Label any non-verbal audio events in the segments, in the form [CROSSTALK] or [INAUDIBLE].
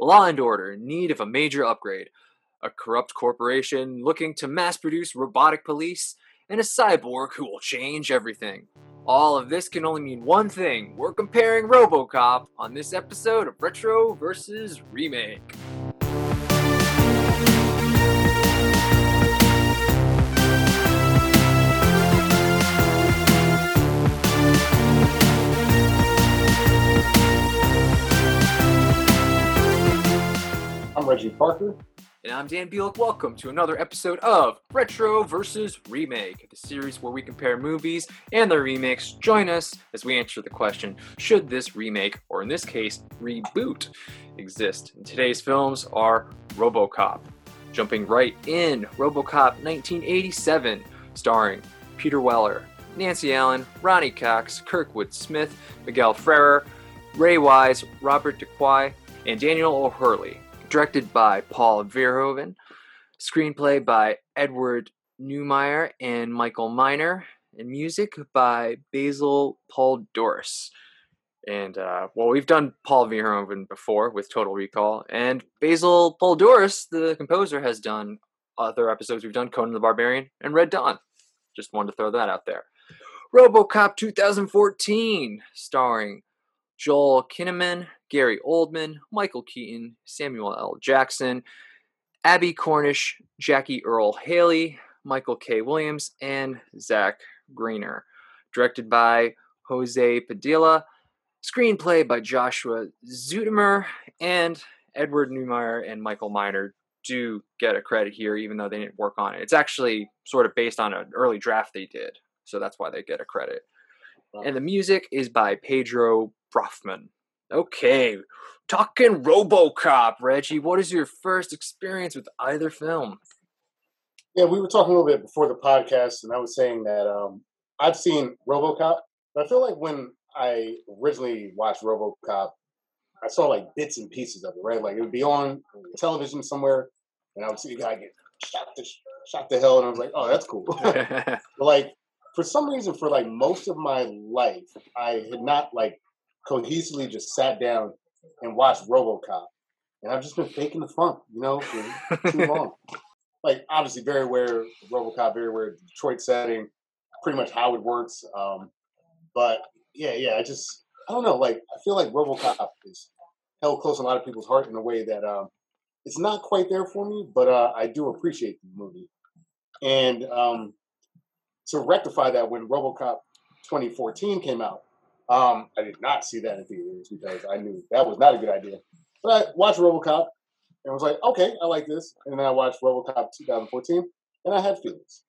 law and order in need of a major upgrade, a corrupt corporation looking to mass produce robotic police, and a cyborg who will change everything. All of this can only mean one thing we're comparing Robocop on this episode of Retro versus Remake. Reggie Parker. And I'm Dan Bielek. Welcome to another episode of Retro versus Remake, the series where we compare movies and their remakes. Join us as we answer the question should this remake, or in this case, reboot, exist? And today's films are Robocop. Jumping right in, Robocop 1987, starring Peter Weller, Nancy Allen, Ronny Cox, Kurtwood Smith, Miguel Ferrer, Ray Wise, Robert DoQui, and Daniel O'Herlihy directed by Paul Verhoeven, screenplay by Edward Neumeier and Michael Miner, and music by Basil Poledouris. And uh, well, we've done Paul Verhoeven before with Total Recall, and Basil Poledouris, the composer, has done other episodes. We've done Conan the Barbarian and Red Dawn. Just wanted to throw that out there. RoboCop 2014, starring Joel Kinnaman, Gary Oldman, Michael Keaton, Samuel L. Jackson, Abbie Cornish, Jackie Earle Haley, Michael K. Williams, and Zach Grenier. Directed by José Padilha, screenplay by Joshua Zetumer, and Edward Neumeier and Michael Miner do get a credit here, even though they didn't work on it. It's actually sort of based on an early draft they did, so that's why they get a credit. And the music is by Pedro Bromfman. Okay, talking RoboCop, Reggie. What is your first experience with either film? Yeah, we were talking a little bit before the podcast, and I was saying that um, I've seen RoboCop, but I feel like when I originally watched RoboCop, I saw like bits and pieces of it, right? Like it would be on television somewhere, and I would see a guy get shot to shot to hell, and I was like, oh, that's cool. [LAUGHS] but like for some reason, for like most of my life, I had not like cohesively just sat down and watched RoboCop, and I've just been faking the funk, you know, for too long. [LAUGHS] like obviously, very aware of RoboCop, very aware of the Detroit setting, pretty much how it works. Um, but yeah, yeah, I just I don't know. Like I feel like RoboCop is held close in a lot of people's heart in a way that um, it's not quite there for me, but uh, I do appreciate the movie. And um, to rectify that, when RoboCop 2014 came out, um, I did not see that in theaters because I knew that was not a good idea. But I watched RoboCop and was like, okay, I like this. And then I watched RoboCop 2014 and I had feelings.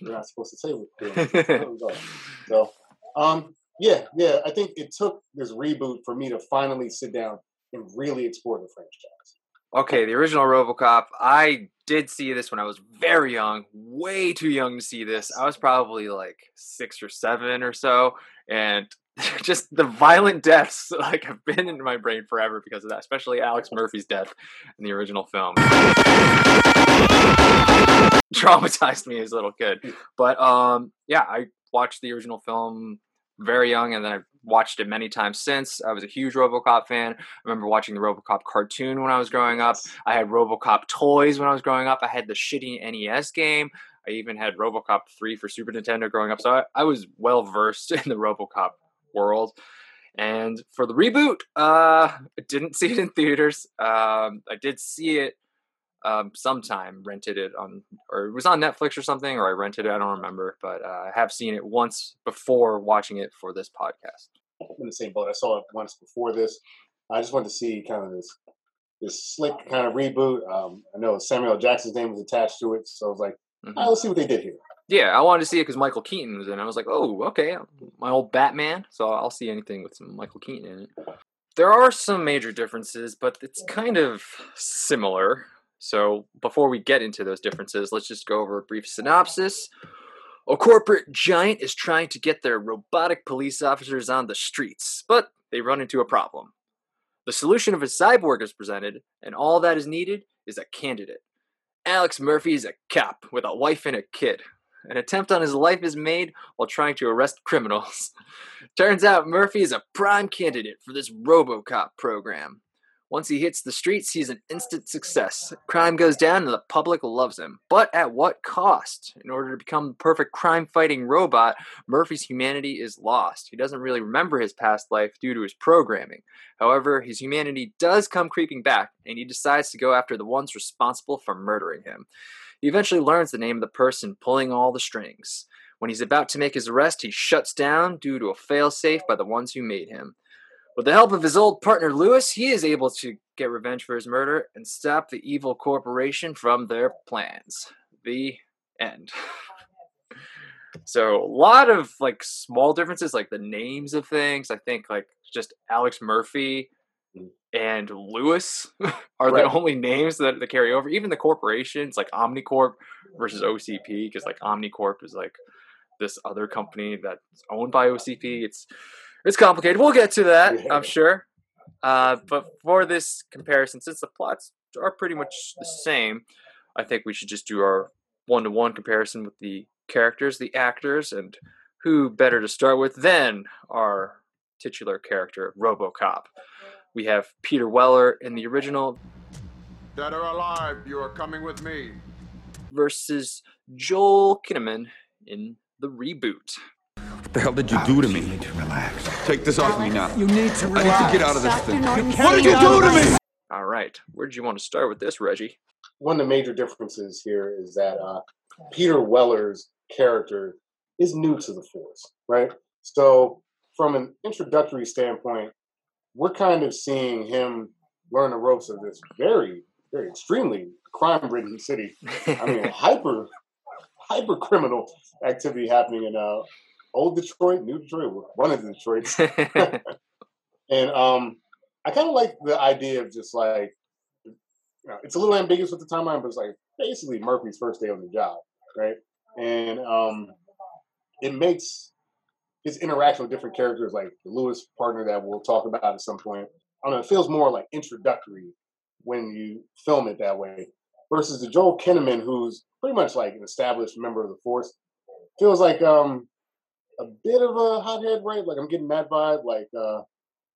You're not supposed to say what feelings. [LAUGHS] so, um, yeah, yeah. I think it took this reboot for me to finally sit down and really explore the franchise. Okay, the original RoboCop. I did see this when I was very young, way too young to see this. I was probably like six or seven or so, and [LAUGHS] just the violent deaths [LAUGHS] like have been in my brain forever because of that, especially Alex Murphy's death in the original film. [LAUGHS] Traumatized me as a little kid. But um yeah, I watched the original film very young and then I've watched it many times since. I was a huge RoboCop fan. I remember watching the RoboCop cartoon when I was growing up. I had RoboCop toys when I was growing up. I had the shitty NES game. I even had RoboCop 3 for Super Nintendo growing up. So I, I was well versed [LAUGHS] in the RoboCop world. And for the reboot, uh, I didn't see it in theaters. Um, I did see it um, sometime, rented it on, or it was on Netflix or something, or I rented it. I don't remember, but uh, I have seen it once before watching it for this podcast. I'm in the same boat. I saw it once before this. I just wanted to see kind of this this slick kind of reboot. Um, I know Samuel Jackson's name was attached to it, so I was like, mm-hmm. right, let's see what they did here. Yeah, I wanted to see it because Michael Keaton was in. it. I was like, oh, okay, my old Batman. So I'll see anything with some Michael Keaton in it. There are some major differences, but it's kind of similar. So before we get into those differences, let's just go over a brief synopsis. A corporate giant is trying to get their robotic police officers on the streets, but they run into a problem. The solution of a cyborg is presented, and all that is needed is a candidate. Alex Murphy is a cop with a wife and a kid. An attempt on his life is made while trying to arrest criminals. [LAUGHS] Turns out Murphy is a prime candidate for this Robocop program. Once he hits the streets, he's an instant success. Crime goes down and the public loves him. But at what cost? In order to become the perfect crime fighting robot, Murphy's humanity is lost. He doesn't really remember his past life due to his programming. However, his humanity does come creeping back, and he decides to go after the ones responsible for murdering him. He eventually learns the name of the person pulling all the strings. When he's about to make his arrest, he shuts down due to a failsafe by the ones who made him. With the help of his old partner Lewis, he is able to get revenge for his murder and stop the evil corporation from their plans. The end. [LAUGHS] so a lot of like small differences, like the names of things. I think like just Alex Murphy mm. and Lewis [LAUGHS] are right. the only names that, that carry over. Even the corporations like Omnicorp versus OCP, because like Omnicorp is like this other company that's owned by OCP. It's it's complicated. We'll get to that, yeah. I'm sure. Uh, but for this comparison, since the plots are pretty much the same, I think we should just do our one to one comparison with the characters, the actors, and who better to start with than our titular character, Robocop. We have Peter Weller in the original. Dead or alive, you are coming with me. Versus Joel Kinnaman in the reboot. What the hell did you do to me? You need to relax. Take this off me now. You need to relax. I need to get out of this thing. What did you do to me? All right. Where did you want to start with this, Reggie? One of the major differences here is that uh, Peter Weller's character is new to the force, right? So, from an introductory standpoint, we're kind of seeing him learn the ropes of this very, very extremely crime-ridden city. I mean, [LAUGHS] hyper, hyper criminal activity happening in uh, old Detroit, new Detroit, one of the Detroits. and um, I kind of like the idea of just like, you know, it's a little ambiguous with the timeline, but it's like basically Murphy's first day on the job, right? And um, it makes his interaction with different characters, like the Lewis partner that we'll talk about at some point. I don't know. It feels more like introductory when you film it that way, versus the Joel Kinnaman, who's pretty much like an established member of the force. Feels like um, a bit of a hothead, right? Like I'm getting that vibe. Like uh,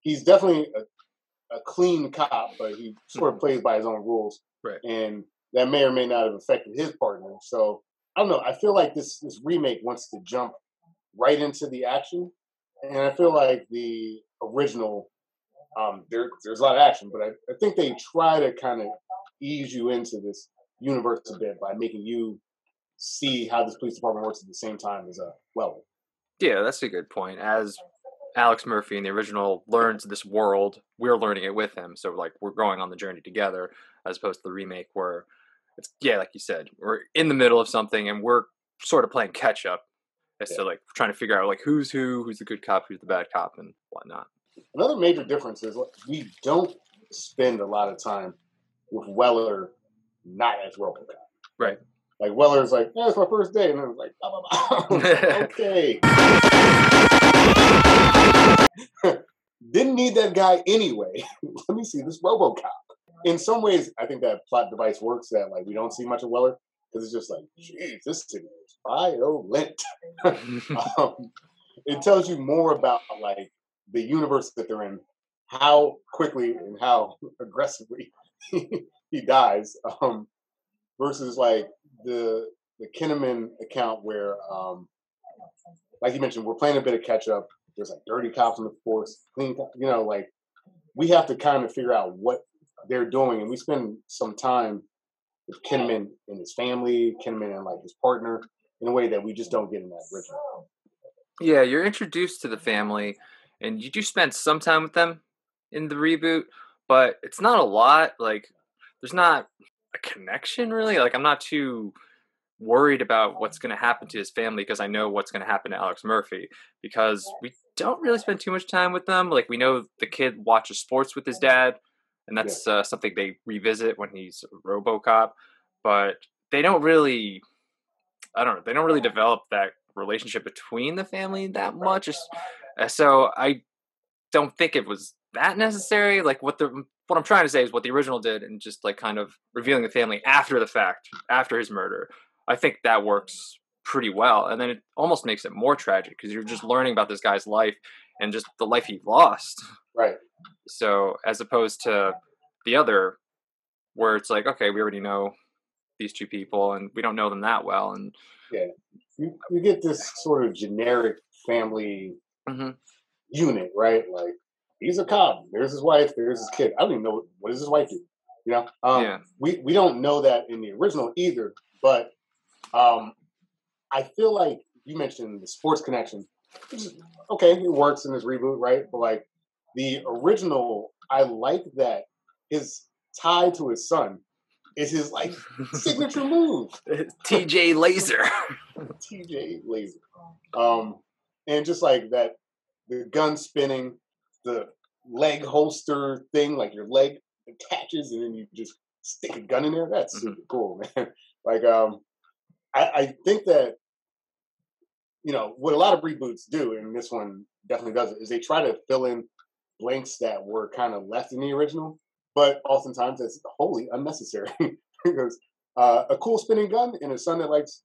he's definitely a, a clean cop, but he sort of mm-hmm. plays by his own rules. Right. And that may or may not have affected his partner. So I don't know. I feel like this this remake wants to jump right into the action, and I feel like the original um, there there's a lot of action, but I, I think they try to kind of ease you into this universe a bit by making you see how this police department works at the same time as a uh, well yeah, that's a good point. As Alex Murphy in the original learns this world, we're learning it with him. So like we're going on the journey together, as opposed to the remake where it's yeah, like you said, we're in the middle of something and we're sort of playing catch up as yeah. to like trying to figure out like who's who, who's the good cop, who's the bad cop, and whatnot. Another major difference is we don't spend a lot of time with Weller not as RoboCop. Right. Like Weller's like, yeah, it's my first day, and I was like, blah, blah, blah. [LAUGHS] [LAUGHS] okay. [LAUGHS] Didn't need that guy anyway. Let me see this RoboCop. In some ways, I think that plot device works. That like we don't see much of Weller because it's just like, geez, this city is violent. um, it tells you more about like the universe that they're in, how quickly and how aggressively he dies, um, versus like the the Kinnaman account where, um, like you mentioned, we're playing a bit of catch up. There's like dirty cops in the force, clean, you know, like we have to kind of figure out what they're doing, and we spend some time with Kinnaman and his family, Kinnaman and like his partner, in a way that we just don't get in that original. Yeah, you're introduced to the family, and you do spend some time with them in the reboot, but it's not a lot. Like, there's not a connection really. Like I'm not too worried about what's going to happen to his family because I know what's going to happen to Alex Murphy because we don't really spend too much time with them. Like we know the kid watches sports with his dad, and that's uh, something they revisit when he's RoboCop, but they don't really. I don't know. They don't really develop that relationship between the family that much. So I don't think it was that necessary. Like what the what I'm trying to say is what the original did, and just like kind of revealing the family after the fact, after his murder. I think that works pretty well, and then it almost makes it more tragic because you're just learning about this guy's life and just the life he lost. Right. So as opposed to the other, where it's like, okay, we already know these two people, and we don't know them that well, and You, you get this sort of generic family Mhm. unit, right? Like he's a cop. There's his wife. There's his kid. I don't even know what, what does his wife do. You know, um, Yeah. we we don't know that in the original either. But um, I feel like you mentioned the sports connection. is- Okay, it works in this reboot, right? But like the original, I like that his tie to his son is his like signature [LAUGHS] move. TJ Laser. [LAUGHS] TJ Laser. Um, and just like that, the gun spinning, the leg holster thing, like your leg attaches and then you just stick a gun in there. That's Mhm. super cool, [LAUGHS] man. like, um, I, I think that, you know, what a lot of reboots do, and this one definitely does it, is they try to fill in blanks that were kind of left in the original, but oftentimes it's wholly unnecessary [LAUGHS] because uh, a cool spinning gun and a son that likes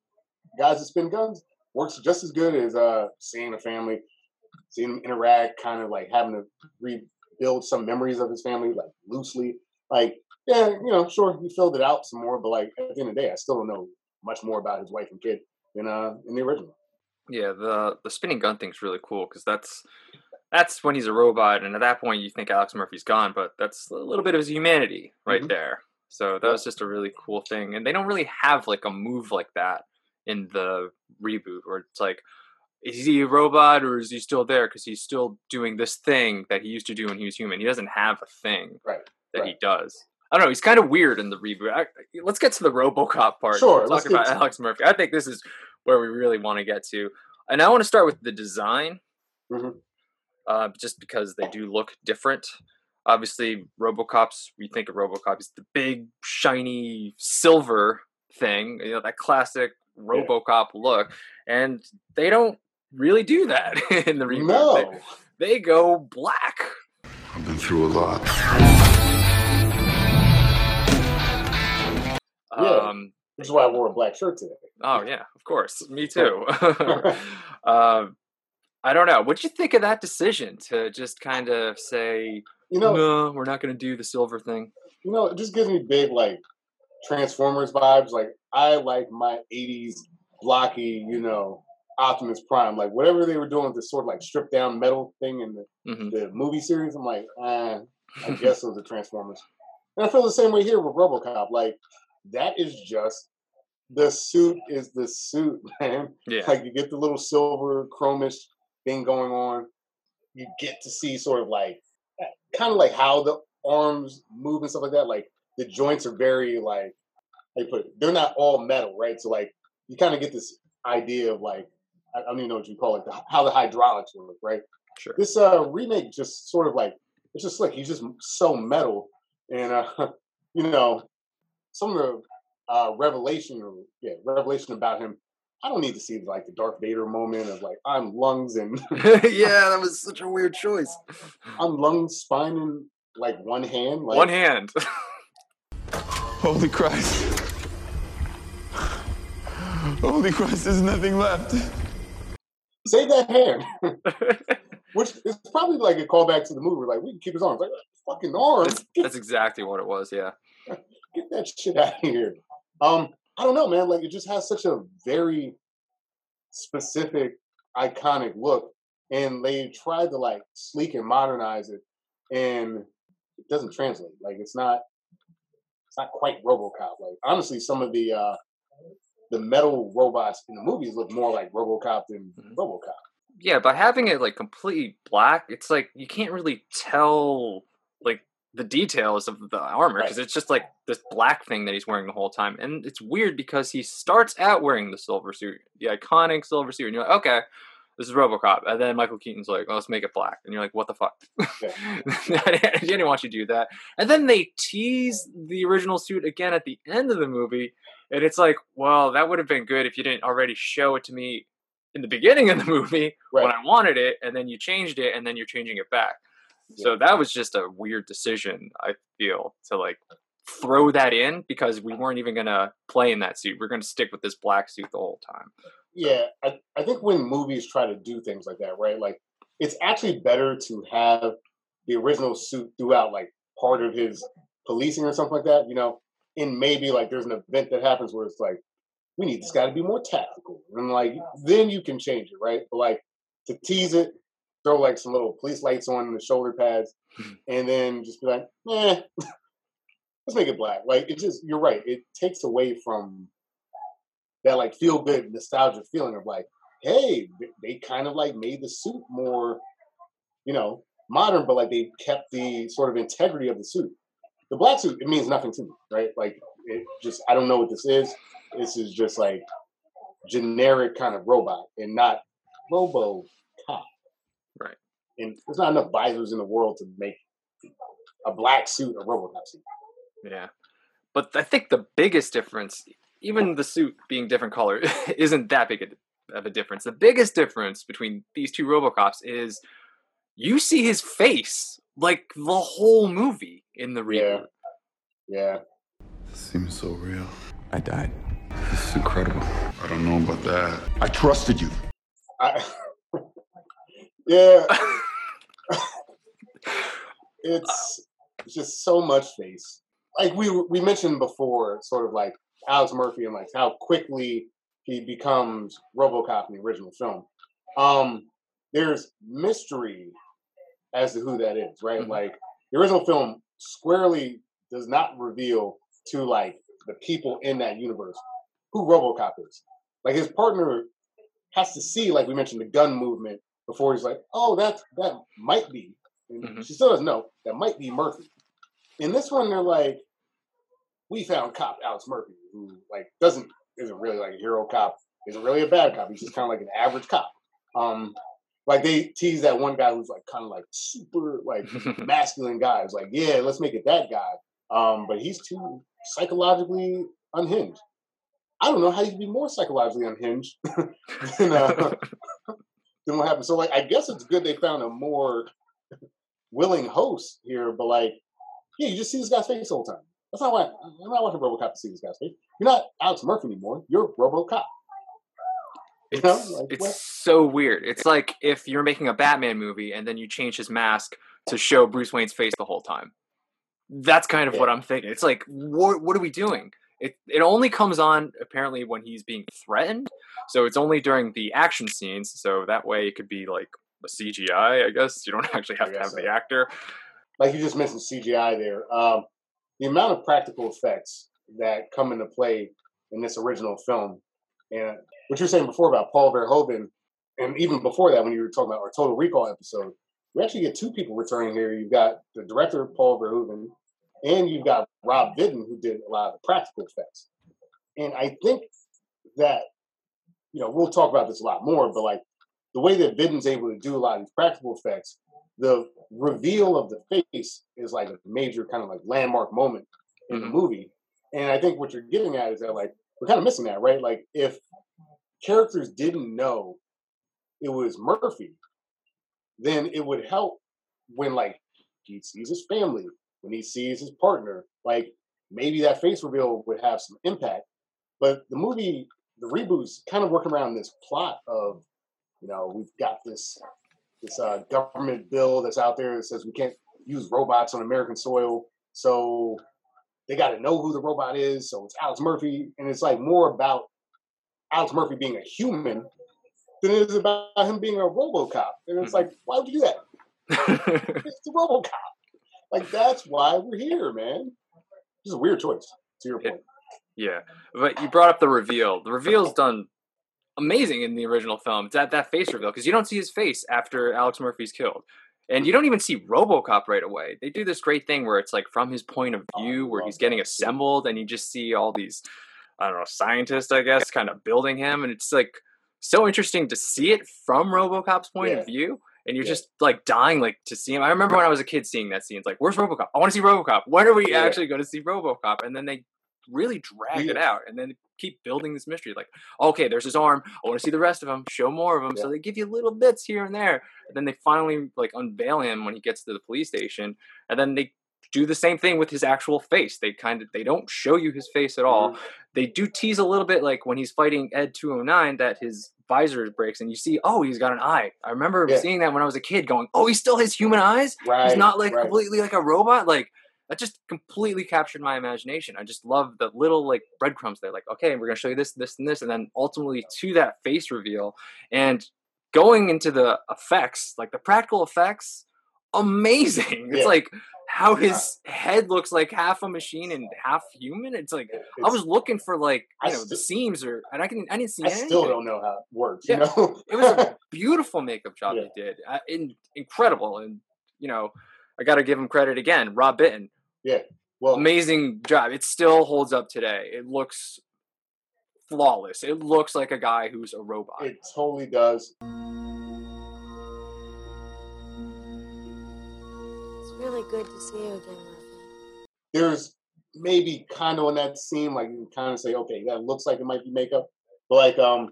guys that spin guns works just as good as uh, seeing a family, seeing them interact, kind of like having to rebuild some memories of his family, like loosely. Like, yeah, you know, sure, he filled it out some more, but like at the end of the day, I still don't know much more about his wife and kid than uh in the original. Yeah, the the spinning gun thing's really cool because that's that's when he's a robot, and at that point you think Alex Murphy's gone, but that's a little bit of his humanity right Mhm. there. So that was just a really cool thing, and they don't really have like a move like that in the reboot, where it's like, is he a robot or is he still there? Because he's still doing this thing that he used to do when he was human. He doesn't have a thing Right. that he does. I don't know. He's kind of weird in the reboot. I, let's get to the RoboCop part. Sure, let's talk about to- Alex Murphy. I think this is where we really want to get to, and I want to start with the design, Mhm. uh, just because they do look different. Obviously, RoboCop's. We think of RoboCop as the big, shiny silver thing. You know that classic RoboCop look, and they don't really do that [LAUGHS] in the reboot. No. They, they go black. I've been through a lot. Yeah. Um, Which is why I wore a black shirt today. Oh yeah, of course. Me [LAUGHS] too. [LAUGHS] um, I don't know. What'd you think of that decision to just kind of say, You know, no, we're not going to do the silver thing? you know, it just gives me big like Transformers vibes. Like I like my '80s blocky, you know, Optimus Prime. Like whatever they were doing with this sort of like stripped down metal thing in the, hmm the movie series. I'm like, ah, I guess those are Transformers. And I feel the same way here with RoboCop. Like that is just the suit is the suit, [LAUGHS] man. Yeah. Like you get the little silver chromish thing going on. You get to see sort of like kind of like how the arms move and stuff like that. Like the joints are very like you put it, they're not all metal, right? So like you kind of get this idea of like I I don't even know what you call it, the, how the hydraulics work, right? Sure. This uh remake just sort of like it's just like he's just so metal, and uh [LAUGHS] you know some of the uh revelation or yeah revelation about him. I don't need to see like the Darth Vader moment of like I'm lungs and [LAUGHS] [LAUGHS] yeah, that was such a weird choice. I'm lungs, spine, and like one hand. Like, One hand. Holy Christ. Holy Christ, there's nothing left. Save that hand. [LAUGHS] Which is probably like a callback to the movie. Like we can keep his arms. Like fucking arms. that's, that's exactly what it was. Yeah. [LAUGHS] get that shit out of here. Um, I don't know, man. Like it just has such a very specific, iconic look, and they tried to like sleek and modernize it, and it doesn't translate. Like it's not, it's not quite RoboCop. Like honestly, some of the uh the metal robots in the movies look more like RoboCop than Mhm. RoboCop. Yeah, by having it like completely black, it's like you can't really tell like the details of the armor because it's just like this black thing that he's wearing the whole time, and it's weird because he starts out wearing the silver suit, the iconic silver suit, and you're like, okay, this is RoboCop, and then Michael Keaton's like, oh, let's make it black, and you're like, what the fuck? I [LAUGHS] didn't want you to do that, and then they tease the original suit again at the end of the movie, and it's like, well, that would have been good if you didn't already show it to me in the beginning of the movie when I wanted it, and then you changed it, and then you're changing it back. So that was just a weird decision, I feel, to like throw that in because we weren't even gonna play in that suit. We're gonna stick with this black suit the whole time. Yeah, I, I think when movies try to do things like that, right? Like it's actually better to have the original suit throughout like part of his policing or something like that, you know, and maybe like there's an event that happens where it's like, we need this guy to be more tactical. And like then you can change it, right? But like to tease it, throw like some little police lights on the shoulder pads, and then just be like, eh, [LAUGHS] let's make it black. Like it just you're right. It takes away from that like feel good nostalgia feeling of like, hey, they kind of like made the suit more, you know, modern, but like they kept the sort of integrity of the suit. The black suit, it means nothing to me, right? Like it just I don't know what this is. This is just like generic kind of robot and not robo cop. Right. And there's not enough visors in the world to make a black suit a robocop suit. Yeah. But I think the biggest difference, even the suit being different color, [LAUGHS] isn't that big of a difference. The biggest difference between these two Robocops is you see his face like the whole movie in the reboot. Yeah. Yeah. This seems so real. I died. This is incredible. I don't know about that. I trusted you. I, [LAUGHS] yeah. [LAUGHS] it's it's just so much face. Like we we mentioned before, sort of like Alex Murphy and like how quickly he becomes RoboCop in the original film. Um, there's mystery as to who that is, right? Mhm. Like the original film squarely does not reveal to like the people in that universe who RoboCop is. Like his partner has to see, like we mentioned, the gun movement before he's like, "Oh, that that might be." Mhm. she still doesn't know that might be Murphy. In this one, they're like, "We found cop Alex Murphy, who like doesn't isn't really like a hero cop, isn't really a bad cop. He's just kind of like an average cop." Um, like they tease that one guy who's like kind of like super like [LAUGHS] masculine guy. It's like, yeah, let's make it that guy. Um, but he's too psychologically unhinged. I don't know how you can be more psychologically unhinged [LAUGHS] than, uh, [LAUGHS] than what happened. So, like, I guess it's good they found a more willing host here, but like, yeah, you just see this guy's face all the time. That's not why I'm not watching RoboCop to see this guy's face. You're not Alex Murphy anymore. You're RoboCop. You know, It's, like, it's what? so weird. It's like if you're making a Batman movie and then you change his mask to show Bruce Wayne's face the whole time. That's kind of what I'm thinking. It's like, what, what are we doing? It, it only comes on apparently when he's being threatened. So it's only during the action scenes. So that way it could be like a CGI, I guess. You don't [LAUGHS] actually have to have so. the actor. like you just mentioned CGI there. Um, the amount of practical effects that come into play in this original film, and what you were saying before about Paul Verhoeven, and even before that, when you were talking about our Total Recall episode, we actually get two people returning here. You've got the director Paul Verhoeven, and you've got Rob Bottin, who did a lot of the practical effects. And I think that you know we'll talk about this a lot more, but like the way that Bottin's able to do a lot of these practical effects the reveal of the face is like a major kind of like landmark moment in the Mhm. movie. And I think what you're getting at is that like we're kind of missing that, right? Like if characters didn't know it was Murphy, then it would help when like he sees his family, when he sees his partner, like maybe that face reveal would have some impact. But the movie, the reboots kind of working around this plot of, you know, we've got this this uh, government bill that's out there that says we can't use robots on American soil. So they got to know who the robot is. So it's Alex Murphy, and it's like more about Alex Murphy being a human than it is about him being a RoboCop. And it's Mhm. like, why would you do that? [LAUGHS] It's the RoboCop. Like that's why we're here, man. It's a weird choice. To your It- point, Yeah, but you brought up the reveal. The reveal's done amazing in the original film. It's that that face reveal because you don't see his face after Alex Murphy's killed, and you don't even see RoboCop right away. They do this great thing where it's like from his point of Oh, view, where he's getting assembled, and you just see all these, I don't know, scientists, I guess, kind of building him, and it's like so interesting to see it from RoboCop's point Yeah. of view. And you're Yeah. just like dying like to see him. I remember when I was a kid seeing that scene. It's like, where's RoboCop? I want to see RoboCop. When are we Yeah. actually going to see RoboCop? And then they really drag it out and then keep building this mystery like okay there's his arm i want to see the rest of him show more of him so they give you little bits here and there and then they finally like unveil him when he gets to the police station and then they do the same thing with his actual face they kind of they don't show you his face at all Mhm. they do tease a little bit like when he's fighting ed 209 that his visor breaks and you see oh he's got an eye i remember Yeah. seeing that when i was a kid going oh he still has human eyes right? he's not like right. completely like a robot like that just completely captured my imagination. I just love the little like breadcrumbs there. Like, okay, we're gonna show you this, this, and this, and then ultimately to that face reveal and going into the effects, like the practical effects, amazing. It's Yeah. like how his head looks like half a machine and half human. It's like I was looking for like I you know the seams or and I can I didn't see I anything. still don't know how it works. Yeah. You know, It was a [LAUGHS] beautiful makeup job Yeah. they did, uh, in, incredible, and you know I got to give him credit again. Rob Bottin, Yeah. well, amazing job. It still holds up today. It looks flawless. It looks like a guy who's a robot. it totally does. It's really good to see you again, Murphy. There's maybe kind of on that scene, like you can kind of say, okay, that looks like it might be makeup. But like, um,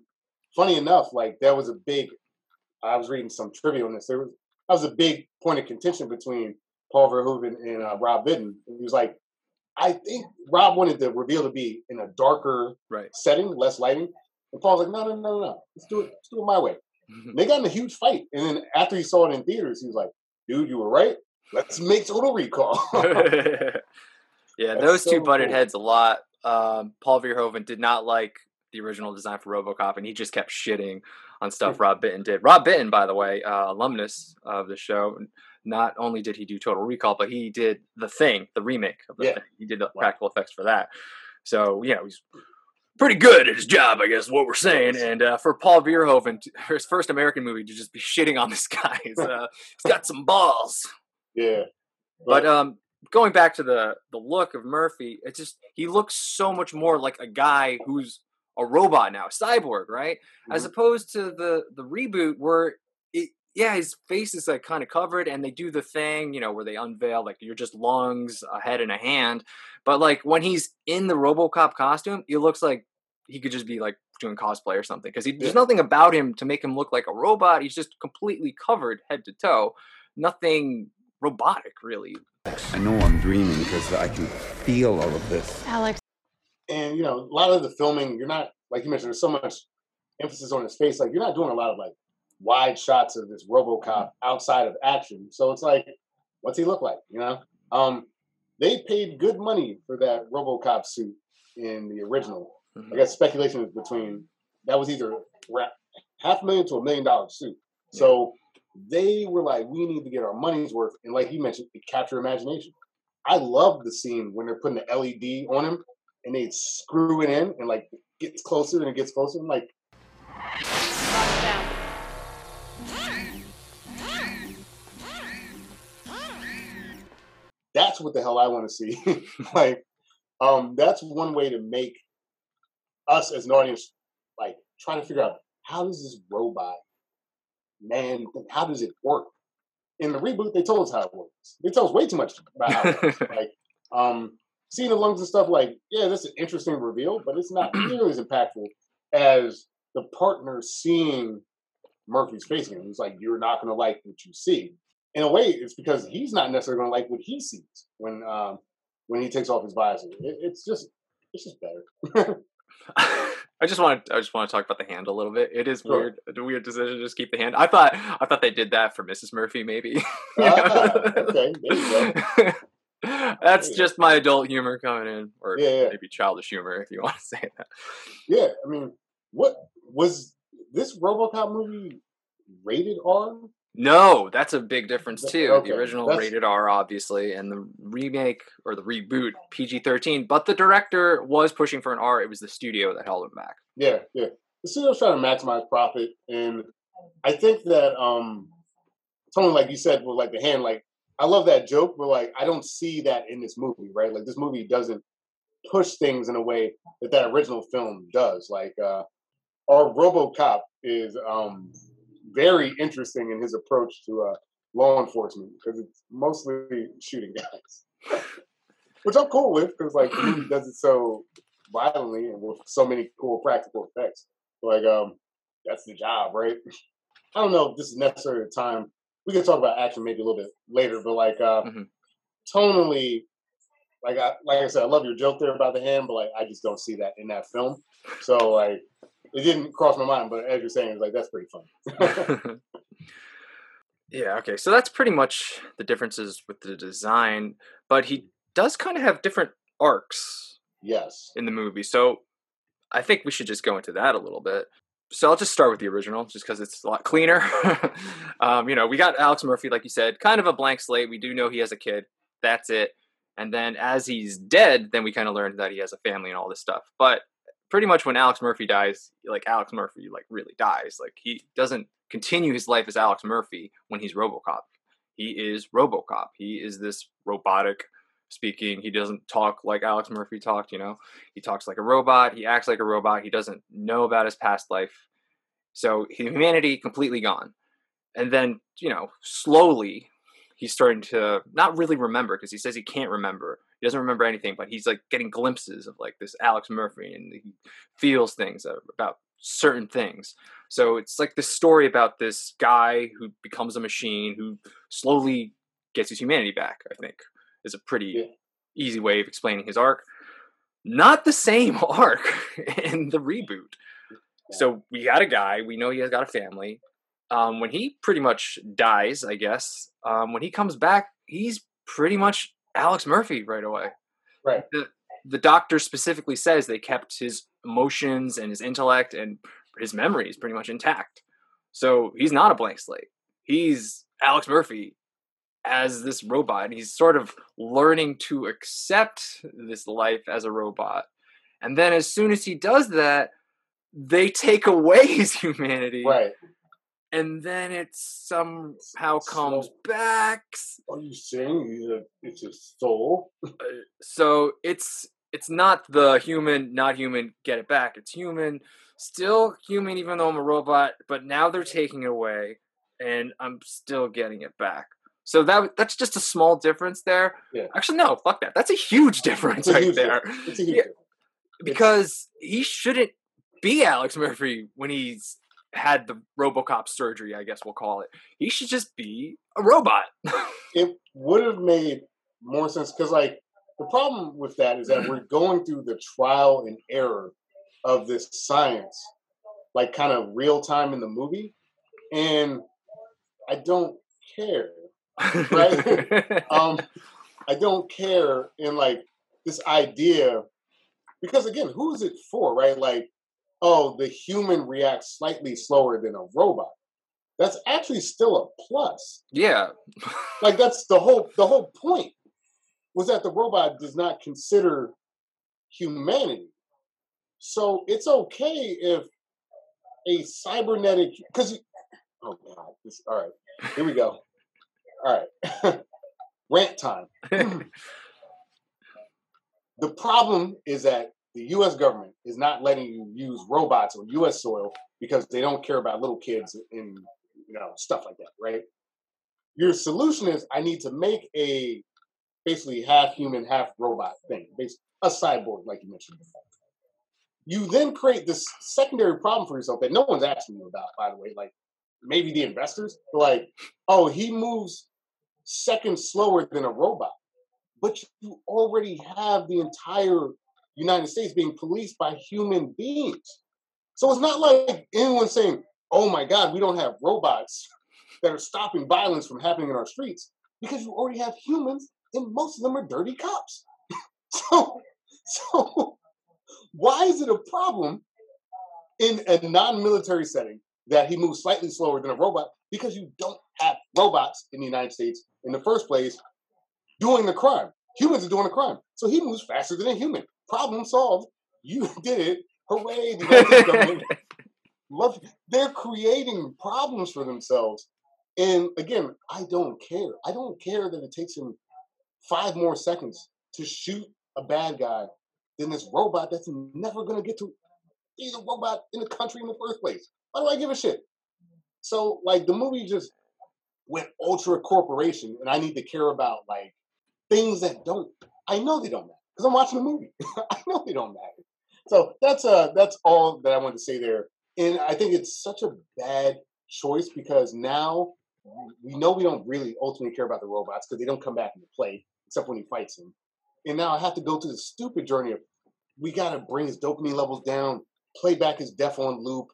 funny enough, like there was a big. I was reading some trivia on this. There was that was a big point of contention between Paul Verhoeven and uh, Rob Bottin. He was like, I think Rob wanted the reveal to be in a darker right. setting, less lighting. And Paul's like, no, no, no, no, let's do it, let's do it my way. And they got in a huge fight. And then after he saw it in theaters, he was like, dude, you were right. Let's make Total Recall. [LAUGHS] [LAUGHS] yeah, That's those two butted cool. heads a lot. Um, Paul Verhoeven did not like the original design for RoboCop, and he just kept shitting on stuff Rob Bottin did. Rob Bottin, by the way, uh, alumnus of the show. Not only did he do Total Recall, but he did the Thing, the remake of the Yeah. Thing. He did the practical effects for that. So you know he's pretty good at his job, I guess. is What we're saying, and uh, for Paul Verhoeven, to- for [LAUGHS] his first American movie, to just be shitting on this [LAUGHS] guy, is, [LAUGHS] uh, he's got some balls. yeah. But um, going back to the the look of Murphy, it's just he looks so much more like a guy who's a robot now, cyborg, right? As Mhm. opposed to the the reboot where it yeah, his face is like kind of covered and they do the thing, you know, where they unveil like you're just lungs, a head and a hand. But like when he's in the RoboCop costume, it looks like he could just be like doing cosplay or something because there's nothing about him to make him look like a robot. He's just completely covered head to toe. Nothing robotic really. I know I'm dreaming because I can feel all of this. Alex, and you know, a lot of the filming, you're not like you mentioned. There's so much emphasis on his face. Like you're not doing a lot of like wide shots of this RoboCop outside of action. So it's like, what's he look like? You know, um, they paid good money for that RoboCop suit in the original. Mhm. I guess speculation is between that was either half a million to a million dollar suit. So they were like, we need to get our money's worth, and like you mentioned, it capture imagination. I love the scene when they're putting the LED on him and they screw it in and like gets closer and it gets closer. I'm like, that's what the hell I want to see. [LAUGHS] like, um, that's one way to make us as an audience like try to figure out how does this robot man how does it work? In the reboot, they told us how it works. They tell us way too much about how it works. [LAUGHS] like um seeing the lungs and stuff like yeah that's an interesting reveal but it's not [CLEARS THROAT] nearly as impactful as the partner seeing murphy's face again he's like you're not going to like what you see in a way it's because he's not necessarily going to like what he sees when um when he takes off his visor it, it's just it's just better [LAUGHS] I just want to I just want to talk about the hand a little bit. It is Sure. weird, a weird decision to just keep the hand. I thought I thought they did that for Mrs. Murphy, maybe. [LAUGHS] Ah, okay there you go [LAUGHS] That's you just my adult humor coming in, or Yeah, yeah. maybe childish humor, if you want to [LAUGHS] say that. yeah i mean what was this robocop movie rated r No, that's a big difference too. okay, The original that's- rated R, obviously, and the remake or the reboot PG thirteen. But the director was pushing for an R. It was the studio that held him back. Yeah, yeah. The studio's trying to maximize profit, and I think that um, Tony, like you said, with like the hand, like I love that joke, but like I don't see that in this movie, right? Like this movie doesn't push things in a way that that original film does. Like uh, our RoboCop is um very interesting in his approach to uh, law enforcement because it's mostly shooting guys, [LAUGHS] which I'm cool with because like movie does it so violently and with so many cool practical effects. Like, um, that's the job, right? [LAUGHS] I don't know if this is necessarily the time. We can talk about action maybe a little bit later, but like, uh, Mhm. tonally, like I like I said, I love your joke there about the hand, but like I just don't see that in that film. So like, it didn't cross my mind, but as you're saying, it's like that's pretty funny. [LAUGHS] yeah, okay. So that's pretty much the differences with the design. But he does kind of have different arcs Yes. in the movie. So I think we should just go into that a little bit. So I'll just start with the original, just because it's a lot cleaner. [LAUGHS] um, you know, we got Alex Murphy, like you said, kind of a blank slate. We do know he has a kid. That's it. And then as he's dead, then we kind of learned that he has a family and all this stuff. But pretty much when Alex Murphy dies, like Alex Murphy, like really dies. Like he doesn't continue his life as Alex Murphy when he's RoboCop. He is RoboCop. He is this robotic speaking. He doesn't talk like Alex Murphy talked, you know. He talks like a robot, he acts like a robot, he doesn't know about his past life. So humanity completely gone. And then, you know, slowly he's starting to not really remember because he says he can't remember. He doesn't remember anything, but he's like getting glimpses of like this Alex Murphy and he feels things about certain things. So it's like this story about this guy who becomes a machine who slowly gets his humanity back, I think is a pretty Yeah. easy way of explaining his arc. Not the same [LAUGHS] arc in the reboot. So we got a guy, we know he has got a family. Um, when he pretty much dies, I guess, um, when he comes back, he's pretty much Alex Murphy right away. Right. The, the doctor specifically says they kept his emotions and his intellect and his memories pretty much intact. So he's not a blank slate. He's Alex Murphy as this robot. And he's sort of learning to accept this life as a robot. And then as soon as he does that, they take away [LAUGHS] his humanity. Right. And then it somehow comes So- back. Are you saying he's a, it's a soul? Uh, so it's it's not the human, not human, get it back. It's human, still human, even though I'm a robot. But now they're taking it away, and I'm still getting it back. So that that's just a small difference there. Yeah. Actually, no, fuck that. That's a huge difference a right huge there. difference. It's a huge Yeah. difference. Because he shouldn't be Alex Murphy when he's had the RoboCop surgery. I guess we'll call it. He should just be a robot. [LAUGHS] It would have made more sense because, like, the problem with that is that we're going through the trial and error of this science, like, kind of real time in the movie, and I don't care. Right. [LAUGHS] um, I don't care in like this idea because again, who is it for, right? Like, oh, the human reacts slightly slower than a robot. That's actually still a plus. yeah. Like that's the whole the whole point was that the robot does not consider humanity. So it's okay if a cybernetic because oh god, this all right. Here we go. All right. [LAUGHS] Rant time. [LAUGHS] The problem is that the US government is not letting you use robots on US soil because they don't care about little kids and you know stuff like that, right? Your solution is I need to make a basically half human, half robot thing, basically a cyborg, like you mentioned before. You then create this secondary problem for yourself that no one's asking you about, by the way. Like maybe the investors, like, oh, he moves seconds slower than a robot but you already have the entire United States being policed by human beings. So it's not like anyone saying, oh my God, we don't have robots that are stopping violence from happening in our streets because you already have humans and most of them are dirty cops. [LAUGHS] so, so why is it a problem in a non-military setting that he moves slightly slower than a robot? Because you don't have robots in the United States in the first place doing the crime. Humans are doing the crime. So he moves faster than a human. Problem solved. You [LAUGHS] did it. Hooray. The United States government [LAUGHS] love they're creating problems for themselves. And again, I don't care. I don't care that it takes him five more seconds to shoot a bad guy than this robot that's never gonna get to be the robot in the country in the first place. Why do I give a shit? So like the movie just went ultra corporation and I need to care about like things that don't I know they don't matter because I'm watching a movie. [LAUGHS] I know they don't matter. So that's uh that's all that I wanted to say there. And I think it's such a bad choice because now we know we don't really ultimately care about the robots because they don't come back into play except when he fights him. And now I have to go through the stupid journey of we gotta bring his dopamine levels down, play back his death on loop.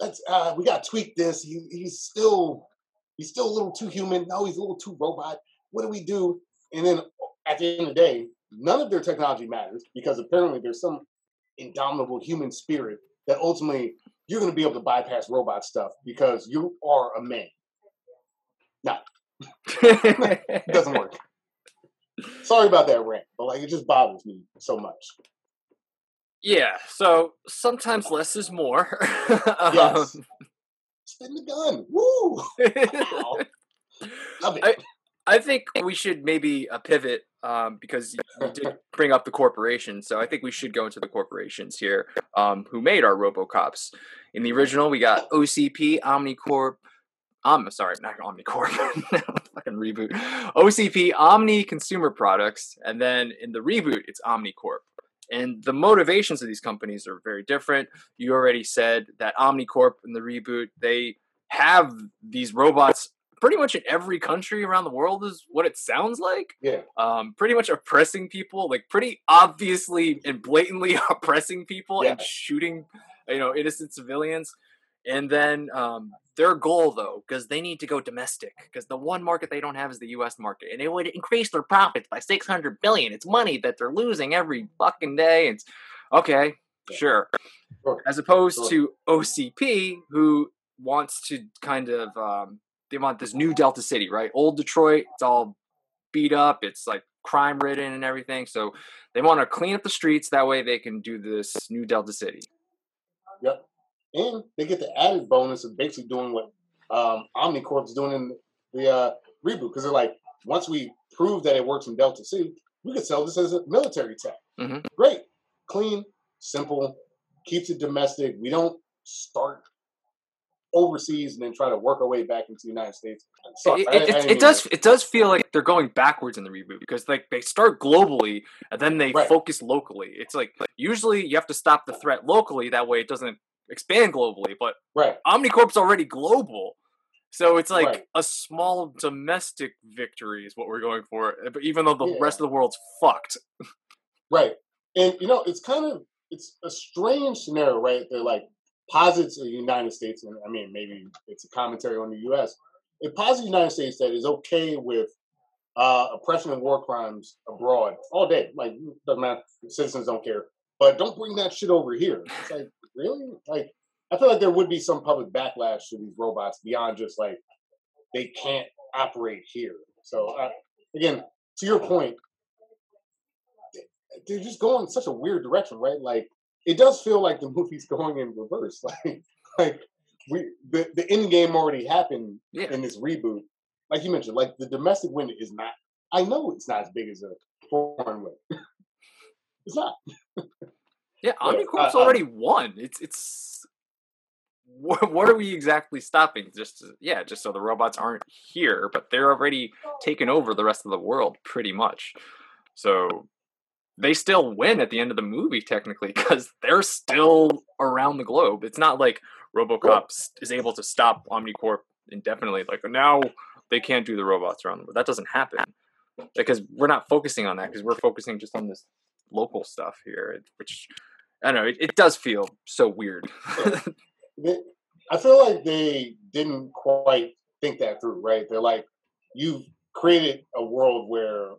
Let's uh we gotta tweak this. He, he's still he's still a little too human. No, he's a little too robot. What do we do? And then at the end of the day, none of their technology matters because apparently there's some indomitable human spirit that ultimately you're going to be able to bypass robot stuff because you are a man. No, it [LAUGHS] doesn't work. Sorry about that rant, but like it just bothers me so much. Yeah, so sometimes less is more. [LAUGHS] Um, yes. Spin the gun. Woo! Love it. I, I think we should maybe uh, pivot um, because you did [LAUGHS] bring up the corporations. So I think we should go into the corporations here um, who made our RoboCops. In the original, we got OCP, OmniCorp. I'm sorry, not OmniCorp. [LAUGHS] fucking reboot. OCP, Omni Consumer Products, and then in the reboot, it's OmniCorp. And the motivations of these companies are very different. You already said that OmniCorp in the reboot, they have these robots pretty much in every country around the world is what it sounds like Yeah. um, pretty much oppressing people, like pretty obviously and blatantly [LAUGHS] oppressing people and shooting, you know, innocent civilians. And then um, their goal, though, because they need to go domestic, because the one market they don't have is the U.S. market, and it would increase their profits by six hundred billion. It's money that they're losing every fucking day. It's okay, sure. As opposed to OCP, who wants to kind of um, they want this new Delta City, right? Old Detroit, it's all beat up. It's like crime ridden and everything. So they want to clean up the streets. That way they can do this new Delta City. Yep. And they get the added bonus of basically doing what um, OmniCorp is doing in the uh, reboot because they're like, once we prove that it works in Delta City, we could sell this as a military tech. Mhm. Great, clean, simple, keeps it domestic. We don't start overseas and then try to work our way back into the United States. Sorry, it, I- it, I it does that. it does feel like they're going backwards in the reboot because like they start globally and then they Right. focus locally. It's like usually you have to stop the threat locally that way it doesn't expand globally. But Right. OmniCorp's already global. So it's like Right. a small domestic victory is what we're going for. But even though the Yeah. rest of the world's fucked. Right. And you know, it's kind of it's a strange scenario, right? They're like posits the United States, and I mean maybe it's a commentary on the US. It posits the United States that is okay with uh, oppression and war crimes abroad all day. Like doesn't matter, citizens don't care. But don't bring that shit over here. It's like, really? Like I feel like there would be some public backlash to these robots beyond just like they can't operate here. So uh, again, to your point, they're just going such a weird direction, right? Like it does feel like the [LAUGHS] movie's going in reverse. [LAUGHS] Like like we the, the end game already happened Yeah. in this reboot. Like you mentioned, like the domestic win is not I know it's not as big as a foreign win. [LAUGHS] it's not. Yeah, OmniCorp's uh, um, already won. It's it's what, what are we exactly stopping? Just to- yeah, just so the robots aren't here, but they're already taken over the rest of the world pretty much. So they still win at the end of the movie technically [LAUGHS] because they're still around the globe. It's not like RoboCop is able to stop OmniCorp indefinitely. Like now they can't do the robots around the world. That doesn't happen because we're not focusing on that because we're focusing just on this local stuff here, which I don't know. It, it does feel so weird. [LAUGHS] I feel like they didn't quite think that through, right? They're like, you've created a world where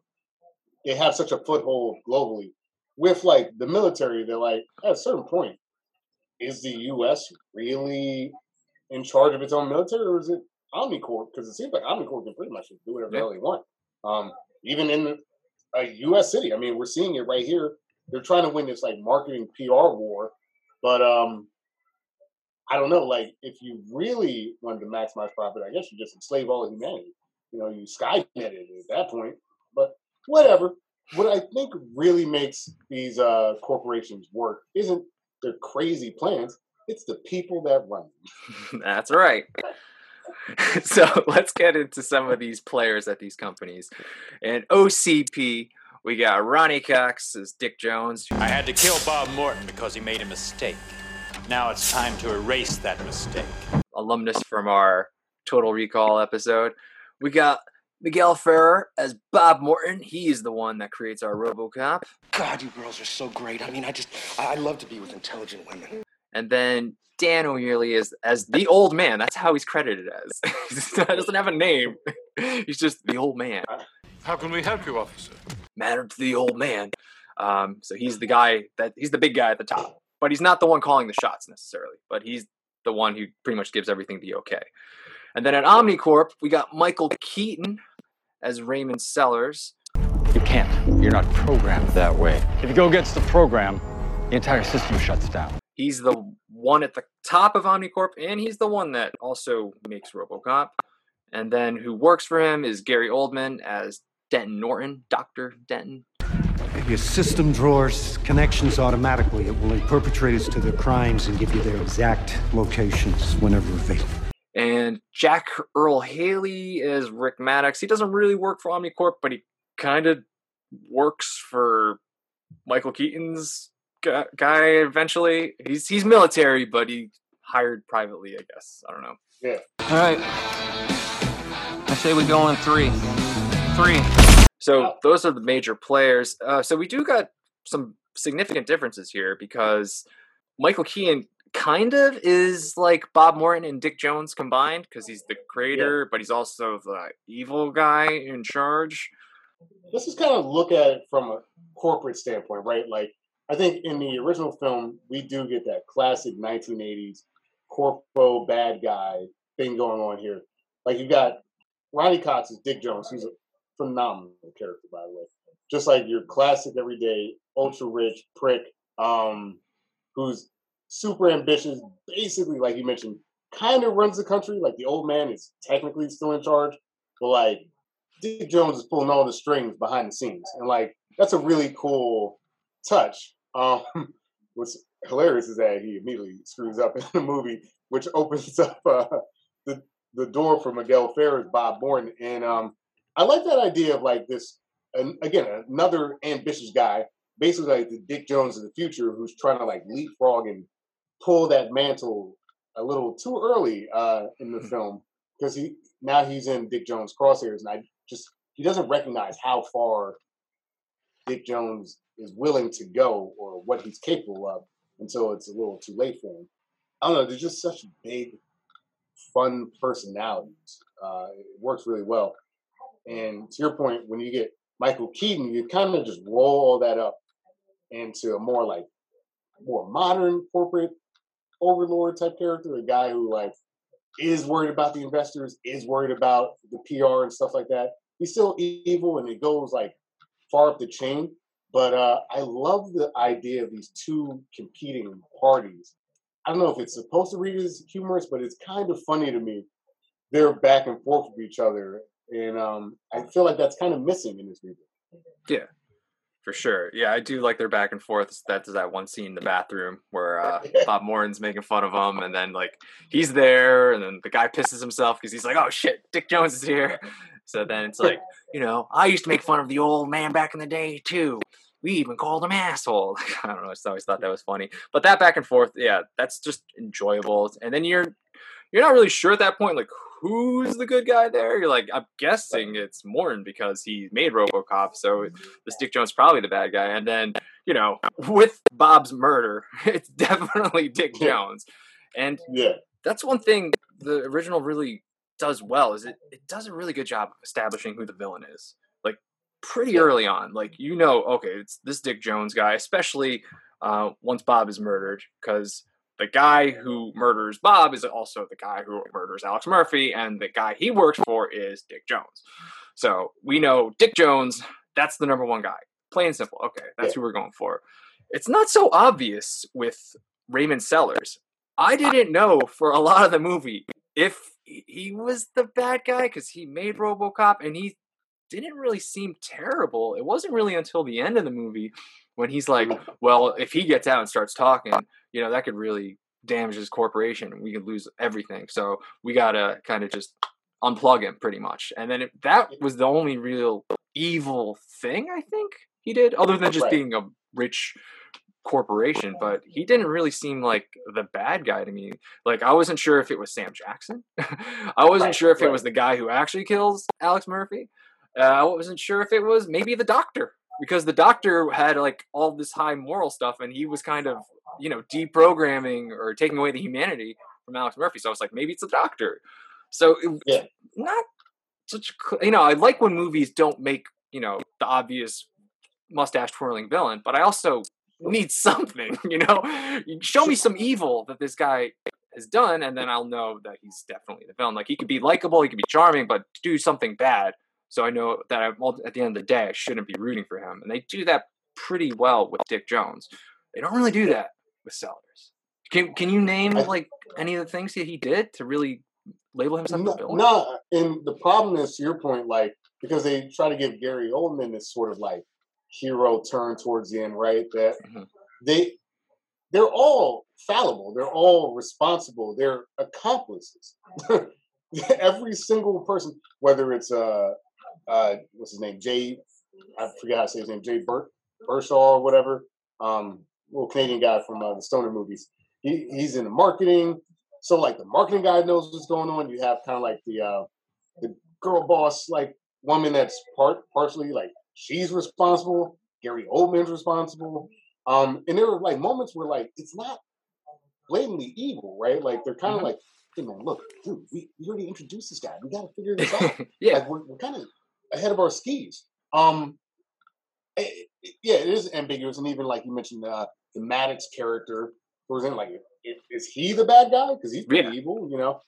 they have such a foothold globally. With like the military, they're like, at a certain point, is the U.S. really in charge of its own military, or is it Omnicorp? Because it seems like Omnicorp can pretty much do whatever the Yeah. hell they want. Um, even in a U.S. city, I mean, we're seeing it right here. They're trying to win this like marketing PR war, but um, I don't know. Like, if you really wanted to maximize profit, I guess you just enslave all of humanity. You know, you Skynet it at that point. But whatever. What I think really makes these uh, corporations work isn't their crazy plans; it's the people that run them. [LAUGHS] That's right. [LAUGHS] so let's get into some of these players at these companies. And OCP, we got Ronny Cox as Dick Jones. I had to kill Bob Morton because he made a mistake. Now it's time to erase that mistake. alumnus from our Total Recall episode. We got Miguel Ferrer as Bob Morton. He is the one that creates our RoboCop. God, you girls are so great. I mean, I just, I I love to be with intelligent women. And then Dan O'Herlihy is as the old man. That's how he's credited as. [LAUGHS] he doesn't have a name. [LAUGHS] He's just the old man. How can we help you, officer? Matter to the old man. Um, so he's the guy that he's the big guy at the top, but he's not the one calling the shots necessarily. But he's the one who pretty much gives everything the okay. And then at Omnicorp, we got Michael Keaton as Raymond Sellers. You can't. You're not programmed that way. If you go against the program, the entire system shuts down. He's the one at the top of Omnicorp, and he's the one that also makes RoboCop. And then who works for him is Gary Oldman as Dennett Norton, Dr. Dennett. If your system draws connections automatically, it will link perpetrators to their crimes and give you their exact locations whenever available. And Jackie Earle Haley is Rick Maddox. He doesn't really work for Omnicorp, but he kind of works for Michael Keaton's guy eventually. He's he's military, but he hired privately, I guess. I don't know. Yeah. All right. I say we go in three. Three. So those are the major players. Uh, so we do got some significant differences here because Michael Keaton kind of is like Bob Morton and Dick Jones combined because he's the creator, but he's also the evil guy in charge. let's just kind of look at it from a corporate standpoint, right? Like, I think in the original film, we do get that classic 1980s corpo bad guy thing going on here. Like, you've got Ronny Cox is Dick Jones, who's a phenomenal character, by the way. Just like your classic everyday, ultra rich prick, um, who's super ambitious, basically, like you mentioned, kind of runs the country. Like, the old man is technically still in charge, but like, Dick Jones is pulling all the strings behind the scenes, and like that's a really cool touch. Um, [LAUGHS] what's hilarious is that he immediately screws up in the movie, which opens [LAUGHS] up uh, the the door for Miguel Ferrer's Bob Morton, and um, I like that idea of like this. And again, another ambitious guy, basically like the Dick Jones of the future, who's trying to like leapfrog and pull that mantle a little too early uh, in the film because he now he's in Dick Jones crosshairs, and I just he doesn't recognize how far Dick Jones is willing to go or what he's capable of until it's a little too late for him. I don't know. They're just such big, fun personalities. Uh, it works really well. And to your point, when you get Michael Keaton, you kind of just roll all that up into a more like more modern corporate overlord type character, a guy who like is worried about the investors, is worried about the PR and stuff like that. He's still evil and it goes like far up the chain. But uh, I love the idea of these two competing parties. I don't know if it's supposed to read as humorous, but it's kind of funny to me. They're back and forth with each other. And um, I feel like that's kind of missing in this movie. Yeah, for sure. Yeah, I do like their back and forth. That's that one scene in the bathroom where uh, [LAUGHS] Bob Morton's making fun of him, and then like he's there, and then the guy pisses himself because he's like, "Oh shit, Dick Jones is here." [LAUGHS] So then it's like, you know, I used to make fun of the old man back in the day too. We even called him asshole. [LAUGHS] I don't know. I just always thought that was funny. But that back and forth, yeah, that's just enjoyable. And then you're you're not really sure at that point, like who's the good guy there. You're like, I'm guessing it's Morton because he made RoboCop, so this Dick Jones probably the bad guy. And then you know, with Bob's murder, [LAUGHS] it's definitely Dick Jones. And yeah, that's one thing the original really does well is it it does a really good job of establishing who the villain is. Like pretty early on, like you know, okay, it's this Dick Jones guy, especially uh, once Bob is murdered, because the guy who murders Bob is also the guy who murders Alex Murphy, and the guy he works for is Dick Jones. So we know Dick Jones, that's the number one guy. Plain and simple. Okay, that's who we're going for. It's not so obvious with Raymond Sellers. I didn't know for a lot of the movie if he was the bad guy because he made RoboCop and he didn't really seem terrible. It wasn't really until the end of the movie when he's like, "Well, if he gets out and starts talking, you know, that could really damage his corporation. We could lose everything. So we gotta kind of just unplug him, pretty much." And then it, that was the only real evil thing I think he did, other than just Right. being a rich corporation. But he didn't really seem like the bad guy to me. Like I wasn't sure if it was Sam Jackson. [LAUGHS] I wasn't Right, sure if it was the guy who actually kills Alex Murphy. Uh, I wasn't sure if it was maybe the doctor because the doctor had like all this high moral stuff and he was kind of you know deprogramming or taking away the humanity from Alex Murphy. So I was like maybe it's the doctor. So it, Yeah. not such you know I like when movies don't make you know the obvious mustache twirling villain, but I also need something. [LAUGHS] You know, show me some evil that this guy has done, and then I'll know that he's definitely the villain. Like he could be likable, he could be charming, but do something bad. So I know that I, at the end of the day, I shouldn't be rooting for him. And they do that pretty well with Dick Jones. They don't really do that with Sellers. Can Can you name like any of the things that he did to really label himself no, a villain? No, and the problem is to your point, like because they try to give Gary Oldman this sort of like hero turn towards the end, right? That Mhm. they they're all fallible, they're all responsible, they're accomplices. [LAUGHS] Every single person, whether it's uh uh what's his name, Jay, I forget how to say his name, Jay Burt Burshaw or whatever, um, little Canadian guy from uh, the Stoner movies. He he's in the marketing. So like the marketing guy knows what's going on. You have kind of like the uh the girl boss like woman that's part partially like she's responsible. Gary Oldman's responsible. Um, and there were like moments where like it's not blatantly evil, right? Like they're kind of Mhm. like, hey man, look, dude, we, we already introduced this guy. We got to figure this [LAUGHS] out. yeah, Like we're, we're kind of ahead of our skis. Um, it- it- yeah, it is ambiguous, and even like you mentioned, uh, the Maddox character, for example, like is, is he the bad guy? Because he's pretty Yeah. evil, you know.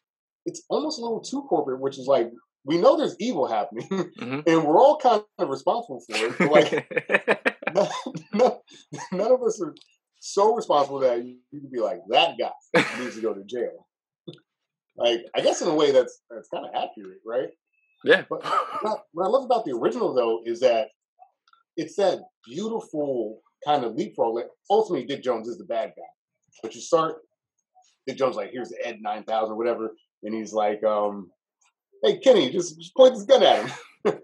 It's almost a little too corporate, which is like we know there's evil happening, Mhm. [LAUGHS] and we're all kind of responsible for it. But like [LAUGHS] none, none, none of us are so responsible that you, you can be like that guy needs to go to jail. like I guess in a way that's that's kind of accurate, right? Yeah. But what I love about the original though is that it's that beautiful kind of leapfrog. Like ultimately, Dick Jones is the bad guy, but you start Dick Jones like here's the Ed nine thousand or whatever, and he's like, um, "Hey Kenny, just, just point this gun at him. [LAUGHS]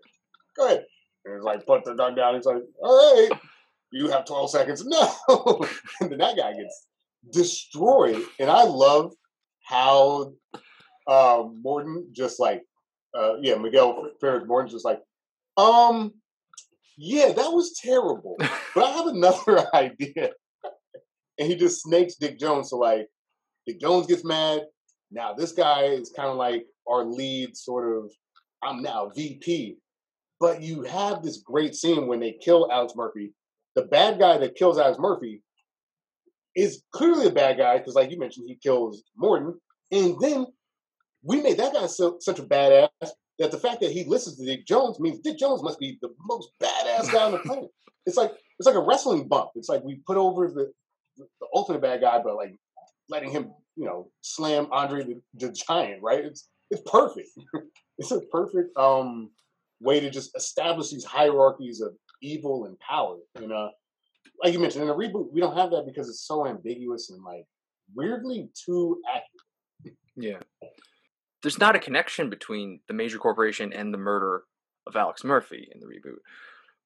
Go ahead." And he's like, put the gun down. He's like, "All right, you have twelve seconds." [LAUGHS] No, and then that guy gets destroyed, and I love how um, Morton just like uh, yeah, Miguel Ferrer's Morton's just like, um, yeah, that was terrible, but I have [LAUGHS] another [LAUGHS] idea. And he just snakes Dick Jones. So like, Dick Jones gets mad. Now this guy is kind of like our lead, sort of. I'm now VP, but you have this great scene when they kill Alex Murphy. The bad guy that kills Alex Murphy is clearly a bad guy because, like you mentioned, he kills Morton, and then we made that guy so, such a badass that the fact that he listens to Dick Jones means Dick Jones must be the most badass guy on the planet. It's like it's like a wrestling bump. It's like we put over the the, ultimate bad guy, but like letting him, you know, slam Andre the, the Giant. Right? It's it's perfect. [LAUGHS] it's a perfect um way to just establish these hierarchies of evil and power. And uh, like you mentioned in the reboot, we don't have that because it's so ambiguous and like weirdly too accurate. Yeah. There's not a connection between the major corporation and the murder of Alex Murphy in the reboot.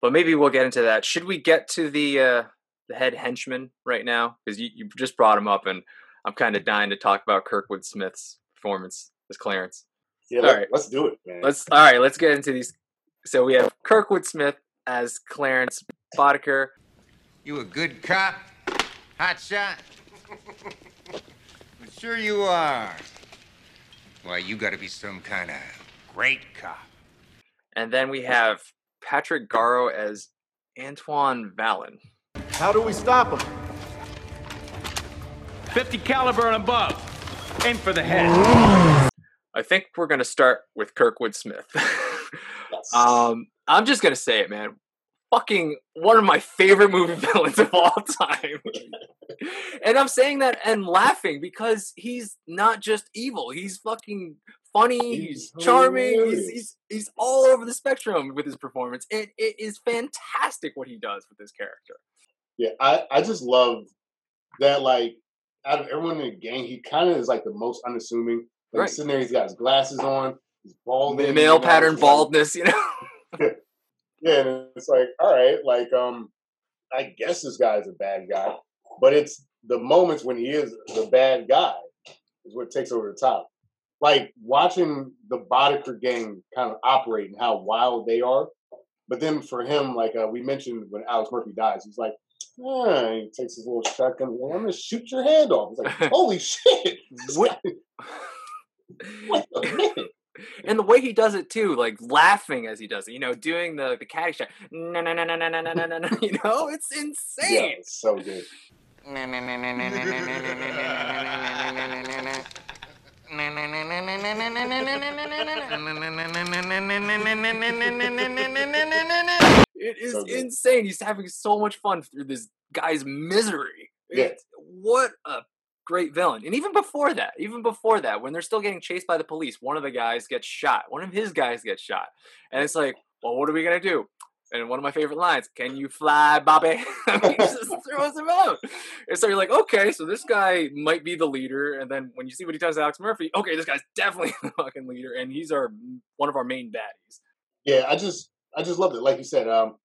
But maybe we'll get into that. Should we get to the uh, the head henchman right now? Because you, you just brought him up, and I'm kind of dying to talk about Kurtwood Smith's performance as Clarence. Yeah, All let, right. let's do it, man. Let's all right. Let's get into these. So we have Kurtwood Smith as Clarence Boddicker. You a good cop? Hot shot? [LAUGHS] sure you are. Why, you gotta be some kind of great cop. And then we have Patrick Garrow as Antoine Vallon. How do we stop him? 50 caliber and above. Aim for the head. I think we're gonna start with Kurtwood Smith. [LAUGHS] um, I'm just gonna say it, man. Fucking one of my favorite movie [LAUGHS] villains of all time. [LAUGHS] and I'm saying that and laughing because he's not just evil. He's fucking funny. He's, He's charming. He's, he's he's all over the spectrum with his performance. It it is fantastic what he does with this character. Yeah, I, I just love that like out of everyone in the gang, he kind of is like the most unassuming. Like Right. sitting there, he's got his glasses on, he's bald. Ma- Male pattern baldness, you know. [LAUGHS] [LAUGHS] Yeah, and it's like, all right, like um, I guess this guy's a bad guy, but it's the moments when he is the bad guy is what takes over the top. Like watching the Boddicker gang kind of operate and how wild they are. But then for him, like uh, we mentioned when Alex Murphy dies, he's like, ah, he takes his little shotgun. I'm gonna shoot your hand off. It's like, [LAUGHS] holy shit! What- [LAUGHS] a minute. and the way he does it too, like laughing as he does it, you know, doing the the caddy shot, no, no, no, no, no, no, no, no, no, [LAUGHS] you know, it's insane. Yeah, it's so good. It is So insane. He's having so much fun through this guy's misery. Yeah. It's- what a great villain. And even before that, even before that, when they're still getting chased by the police, one of the guys gets shot. One of his guys gets shot. And it's like, well, what are we going to do? And one of my favorite lines, can you fly, Bobby? [LAUGHS] he just [LAUGHS] throws him out. And so you're like, okay, so this guy might be the leader. And then when you see what he does to Alex Murphy, okay, this guy's definitely [LAUGHS] the fucking leader. And he's our one of our main baddies. Yeah, I just I just loved it. Like you said, um,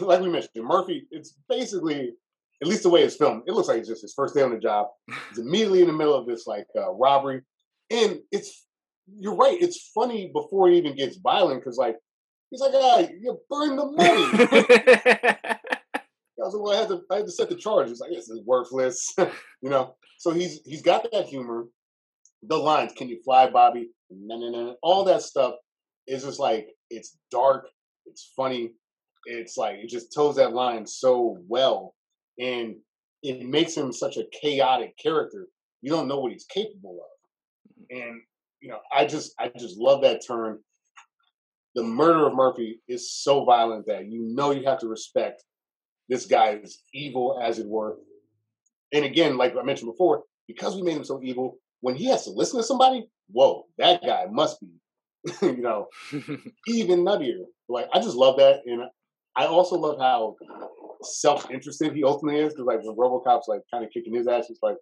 like we mentioned, Murphy. It's basically, at least the way it's filmed, it looks like it's just his first day on the job. He's immediately in the middle of this like uh, robbery, and it's you're right. It's funny before he even gets violent because like he's like, ah, you burned the money. [LAUGHS] I was like, well, I had to, I had to set the charges. I guess it's worthless, [LAUGHS] you know. So he's he's got that humor. The lines, "Can you fly, Bobby?" No, no, no. All that stuff is just like it's dark, it's funny, it's like it just toes that line so well, and it makes him such a chaotic character. You don't know what he's capable of, and you know, I just I just love that turn. The murder of Murphy is so violent that you know you have to respect this guy is evil as it were. And again, like I mentioned before, because we made him so evil, when he has to listen to somebody, whoa, that guy must be, [LAUGHS] you know, [LAUGHS] even nuttier. Like I just love that, and I also love how self-interested he ultimately is. Because like when RoboCop's like kind of kicking his ass, he's like,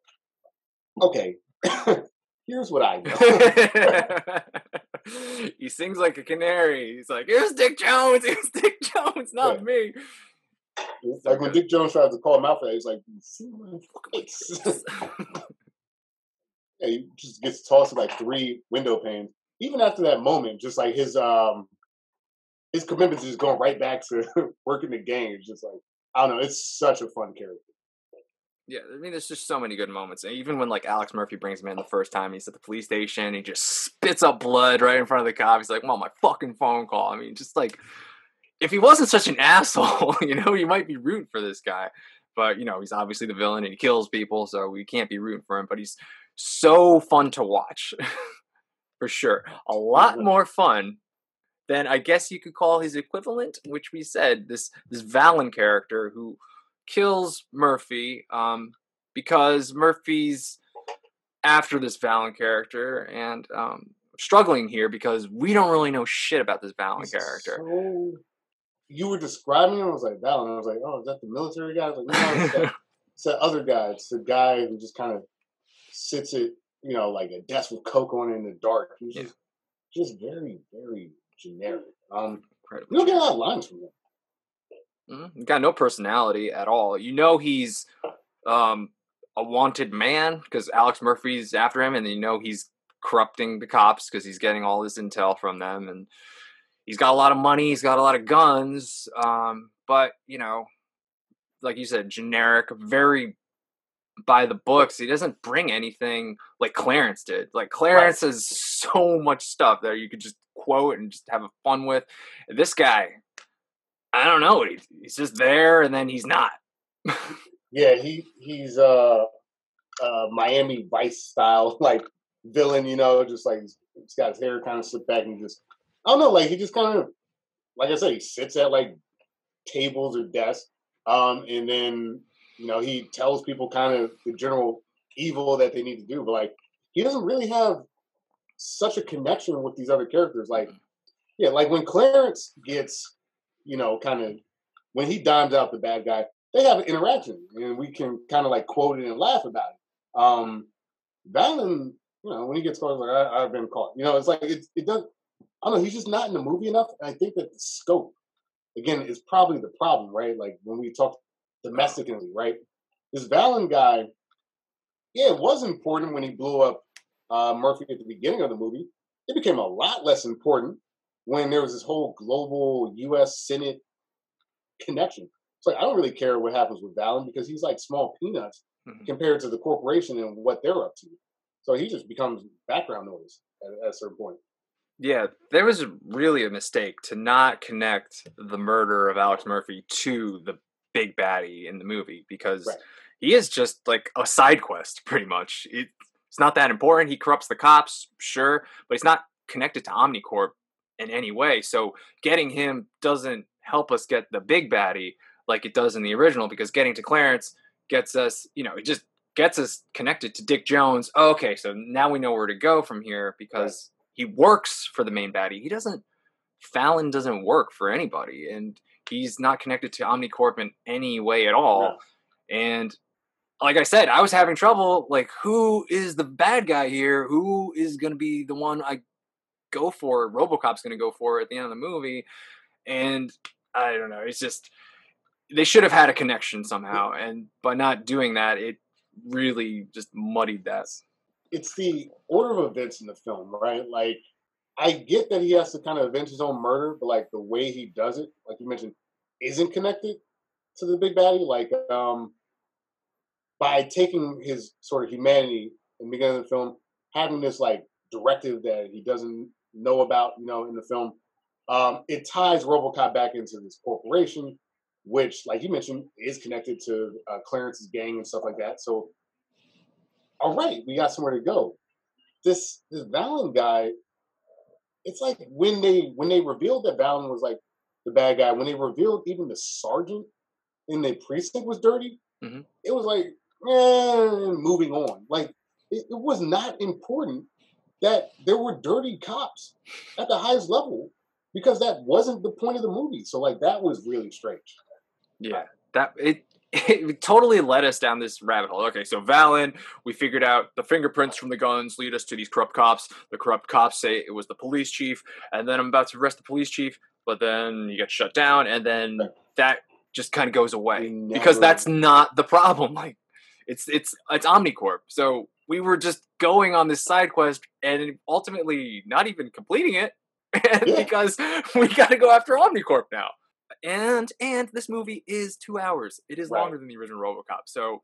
okay, [LAUGHS] here's what I know. [LAUGHS] he sings like a canary. He's like, "Here's Dick Jones. Here's Dick Jones, not me." like when Dick Jones tries to call him out for that, he's like, "You see my face." yeah, he just gets tossed to like three window panes. Even after that moment, just like his um his commitment to just going right back to [LAUGHS] working the game. It's just like I don't know. It's such a fun character. Yeah, I mean, there's just so many good moments. Even when like Alex Murphy brings him in the first time, he's at the police station. He just spits up blood right in front of the cop. He's like, "I'm my fucking phone call." I mean, just like if he wasn't such an [LAUGHS] asshole, you know, you might be rooting for this guy. But you know, he's obviously the villain and he kills people, so we can't be rooting for him. But he's so fun to watch, [LAUGHS] for sure. A lot more fun than I guess you could call his equivalent, which we said this this Vallon character who kills Murphy um, because Murphy's after this Vallon character and um, struggling here because we don't really know shit about this Vallon character. So you were describing him. I was like, one. I was like, oh, is that the military guy? I was like, no, it's that, [LAUGHS] it's that other guy. It's the guy who just kind of sits at you know like a desk with coke on it in the dark. He's just just very very generic. Um, we don't get a lot of lines from him. Mhm. Got no personality at all. You know he's um, a wanted man because Alex Murphy's after him, and you know he's corrupting the cops because he's getting all this intel from them, and he's got a lot of money. He's got a lot of guns. Um, but you know, like you said, generic, very by the books. He doesn't bring anything like Clarence did. Like Clarence has so much stuff that you could just quote and just have fun with. This guy, I don't know. He's, he's just there, and then he's not. [LAUGHS] Yeah, he he's uh, uh Miami Vice style [LAUGHS] like villain. You know, just like he's, he's got his hair kind of slicked back and just I don't know. Like he just kind of like I said, he sits at like tables or desks, um, and then you know he tells people kind of the general evil that they need to do, but like he doesn't really have such a connection with these other characters. Like, yeah, like when Clarence gets, you know, kind of when he dimes out the bad guy, they have an interaction, and we can kind of like quote it and laugh about it. Um, Vallon, you know, when he gets caught, like I, I've been caught. You know, it's like it, it does. I don't know. He's just not in the movie enough. And I think that the scope, again, is probably the problem, right? Like when we talk domestically, right? This Vallon guy, yeah, it was important when he blew up uh, Murphy at the beginning of the movie. It became a lot less important when there was this whole global U.S. Senate connection. It's like I don't really care what happens with Vallon because he's like small peanuts mm-hmm. compared to the corporation and what they're up to. So he just becomes background noise at, at a certain point. Yeah, there was really a mistake to not connect the murder of Alex Murphy to the big baddie in the movie because Right. he is just like a side quest, pretty much. It, it's not that important. He corrupts the cops, sure, but he's not connected to Omnicorp in any way. So getting him doesn't help us get the big baddie like it does in the original because getting to Clarence gets us, you know, it just gets us connected to Dick Jones. Oh, okay, so now we know where to go from here because he works for the main baddie. He doesn't. Vallon doesn't work for anybody, and he's not connected to Omnicorp in any way at all. And like I said, I was having trouble. Like, who is the bad guy here? Who is going to be the one I go for? RoboCop's going to go for at the end of the movie, and I don't know. It's just they should have had a connection somehow, and by not doing that, it really just muddied that. it's the order of events in the film, right? Like, I get that he has to kind of avenge his own murder, but like the way he does it, like you mentioned, isn't connected to the big baddie. Like, um, by taking his sort of humanity in the beginning of the film, having this like directive that he doesn't know about, you know, in the film, um, it ties RoboCop back into this corporation, which, like you mentioned, is connected to uh, Clarence's gang and stuff like that. So all right, we got somewhere to go. This this Vallon guy, it's like when they when they revealed that Vallon was like the bad guy, when they revealed even the sergeant in the precinct was dirty, Mhm. it was like, eh, moving on. Like it, it was not important that there were dirty cops at the highest level because that wasn't the point of the movie. So like that was really strange. Yeah, that it [LAUGHS] it totally led us down this rabbit hole. Okay, so Vallon, we figured out the fingerprints from the guns lead us to these corrupt cops. The corrupt cops say it was the police chief, and then I'm about to arrest the police chief, but then you get shut down, and then that just kind of goes away because that's not the problem. [LAUGHS] Like, it's it's it's Omnicorp. So we were just going on this side quest and ultimately not even completing it [LAUGHS] because [LAUGHS] we got to go after Omnicorp now. And and this movie is two hours. It is Right. longer than the original RoboCop. So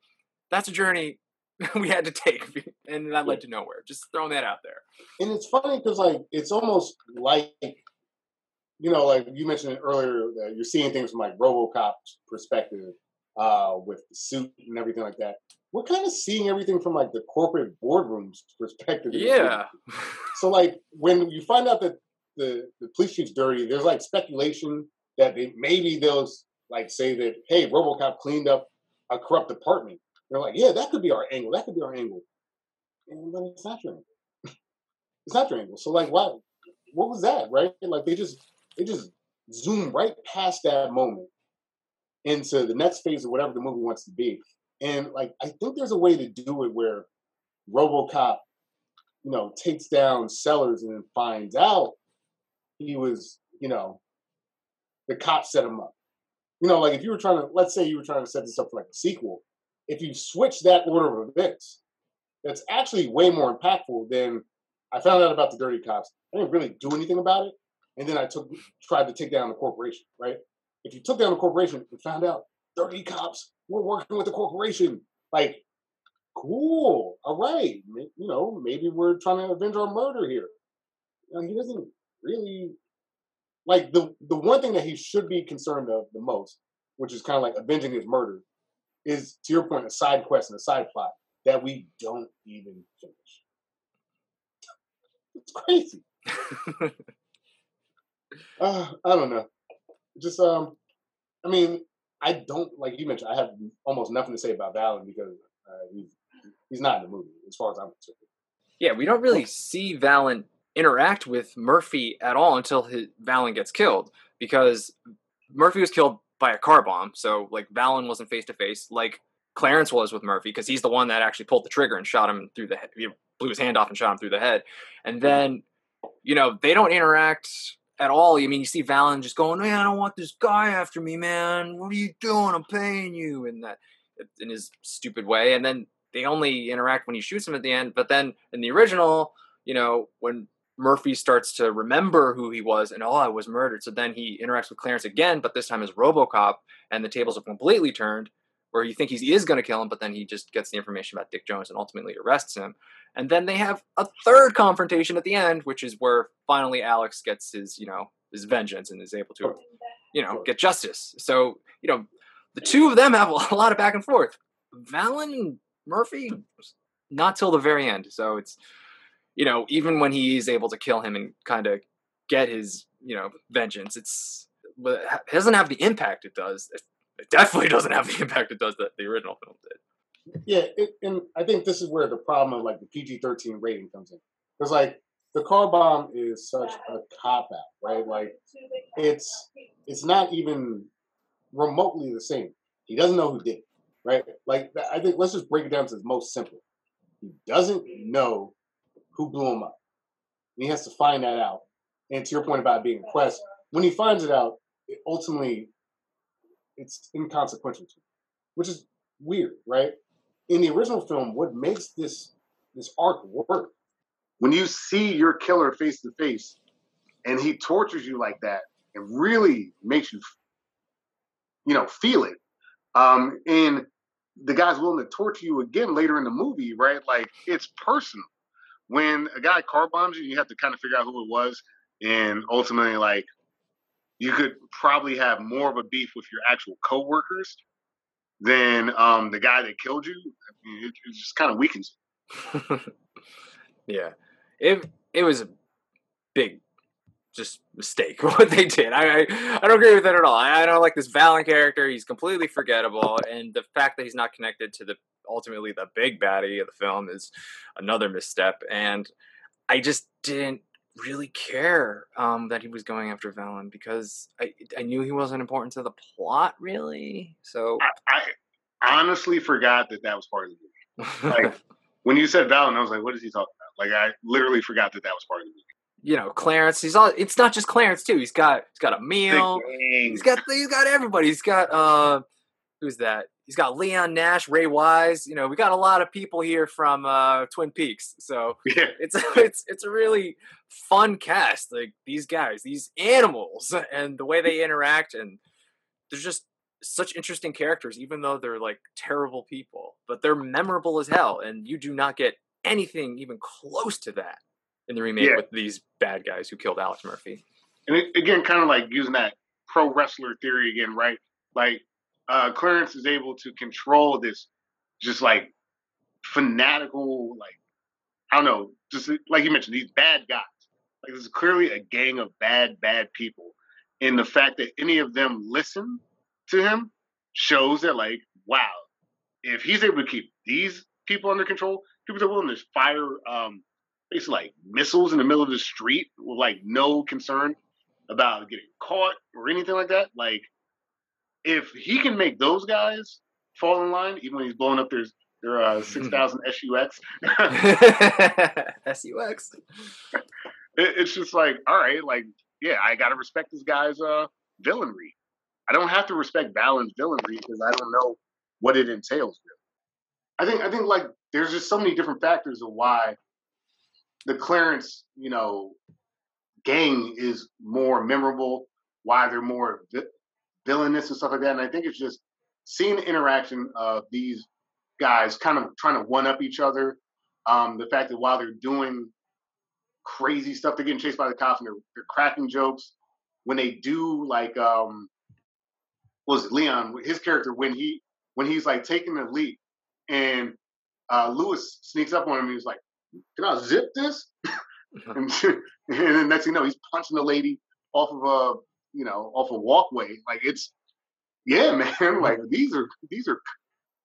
that's a journey [LAUGHS] we had to take, and that led to nowhere. Just throwing that out there. And it's funny because like it's almost like you know, like you mentioned earlier that you're seeing things from like RoboCop's perspective uh, with the suit and everything like that. We're kind of seeing everything from like the corporate boardroom's [LAUGHS] perspective. in this movie. Yeah. [LAUGHS] So like when you find out that the the police chief's dirty, there's like speculation that they maybe they'll like say that hey, RoboCop cleaned up a corrupt department. They're like, yeah, that could be our angle. That could be our angle. And but it's not your angle. [LAUGHS] it's not your angle. So like, what? What was that? Right? Like they just they just zoom right past that moment into the next phase of whatever the movie wants to be. And like, I think there's a way to do it where RoboCop, you know, takes down Sellers and finds out he was, you know, the cop set him up. You know, like if you were trying to, let's say you were trying to set this up for like a sequel, if you switch that order of events, that's actually way more impactful than I found out about the dirty cops. I didn't really do anything about it, and then I took tried to take down the corporation. Right? If you took down the corporation and found out dirty cops were working with the corporation, like, cool, all right, you know, maybe we're trying to avenge our murder here. You know, he doesn't really like the the one thing that he should be concerned of the most, which is kind of like avenging his murder, is to your point, a side quest and a side plot that we don't even finish. It's crazy. uh, [LAUGHS] I don't know. Just um, I mean, I don't like you mentioned. I have almost nothing to say about Vallon because uh, he's he's not in the movie as far as I'm concerned. Yeah, we don't really see Vallon interact with Murphy at all until his, Vallon gets killed because Murphy was killed by a car bomb. So like Vallon wasn't face to face like Clarence was with Murphy because he's the one that actually pulled the trigger and shot him through the head. He blew his hand off and shot him through the head. And then you know they don't interact at all. I mean, you see Vallon just going, "Man, I don't want this guy after me, man. What are you doing? I'm paying you." And that in his stupid way. And then they only interact when he shoots him at the end. But then in the original, you know, when Murphy starts to remember who he was and oh, I was murdered. So then he interacts with Clarence again, but this time as RoboCop, and the tables have completely turned. Where you think he is going to kill him, but then he just gets the information about Dick Jones and ultimately arrests him. And then they have a third confrontation at the end, which is where finally Alex gets his, you know, his vengeance and is able to, you know, get justice. So, you know, the two of them have [LAUGHS] a lot of back and forth. Vallon Murphy, not till the very end. So it's, you know, even when he's able to kill him and kind of get his, you know, vengeance, it's it doesn't have the impact it does. It, it definitely doesn't have the impact it does that the original film did. Yeah, it, and I think this is where the problem of like the PG thirteen rating comes in, because like the car bomb is such a cop out, right? Like it's it's not even remotely the same. He doesn't know who did it, right? Like I think let's just break it down to the most simple. He doesn't know who blew him up. And he has to find that out. And to your point about being a quest, when he finds it out, it ultimately it's inconsequential to which is weird, right? In the original film, what makes this this arc work when you see your killer face to face and he tortures you like that, it really makes you, you know, feel it. Um, and the guy's willing to torture you again later in the movie, right? Like it's personal. When a guy car bombs you, you have to kind of figure out who it was, and ultimately, like you could probably have more of a beef with your actual coworkers than um, the guy that killed you. I mean, it, it just kind of weakens. [LAUGHS] yeah, it it was a big just mistake [LAUGHS] what they did. I, I, I don't agree with that at all. I, I don't like this Vallon character. He's completely forgettable, and the fact that he's not connected to the ultimately the big baddie of the film is another misstep. And I just didn't really care um, that he was going after Vallon because I I knew he wasn't important to the plot really. So I, I honestly forgot that that was part of the movie. Like [LAUGHS] when you said Vallon, I was like, what is he talking about? Like I literally forgot that that was part of the movie you know Clarence. He's all. It's not just Clarence too. He's got he's got a meal. He's got he's got everybody. He's got uh, who's that? He's got Leon Nash, Ray Wise. You know, we got a lot of people here from uh, Twin Peaks. So [LAUGHS] yeah. it's it's it's a really fun cast. Like these guys, these animals, and the way they interact, and they're just such interesting characters. Even though they're like terrible people, but they're memorable as hell, and you do not get anything even close to that in the remake Yeah. with these bad guys who killed Alex Murphy. And it, again, kind of like using that pro wrestler theory again, right? Like uh, Clarence is able to control this, just like fanatical, like I don't know, just like you mentioned, these bad guys. Like this is clearly a gang of bad, bad people, and the fact that any of them listen to him shows that, like, wow, if he's able to keep these people under control, people that are willing to fire um, basically like missiles in the middle of the street with like no concern about getting caught or anything like that. Like, if he can make those guys fall in line, even when he's blowing up their their uh, six thousand SUX, SUX. [LAUGHS] it, it's just like, all right, like, yeah, I gotta respect this guy's uh villainry. I don't have to respect Vallon's villainry because I don't know what it entails. Really. I think I think like there's just so many different factors of why the Clarence, you know, gang is more memorable, why they're more vi- villainous and stuff like that. And I think it's just seeing the interaction of these guys kind of trying to one up each other. Um, the fact that while they're doing crazy stuff, they're getting chased by the cops and they're, they're cracking jokes. When they do like um was it Leon, his character when he when he's like taking the leap and uh Lewis sneaks up on him and he's like, Can I zip this? [LAUGHS] and, [LAUGHS] and then next thing you know, he's punching the lady off of a you know, off a walkway. Like it's yeah, [LAUGHS] man. Like these are these are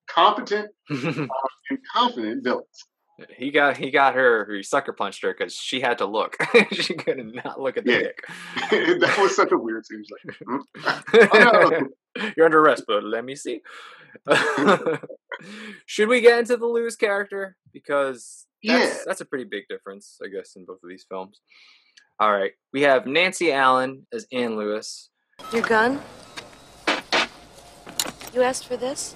competent [LAUGHS] uh, and confident villains. He got he got her. He sucker punched her because she had to look. [LAUGHS] she could not look at the Yeah. dick. that was such a weird scene. Like, "Hmm?" Oh, no. You're under arrest, but let me see. Should we get into the Lewis character because that's, Yeah. that's a pretty big difference, I guess, in both of these films. All right, we have Nancy Allen as Ann Lewis Your gun? You asked for this?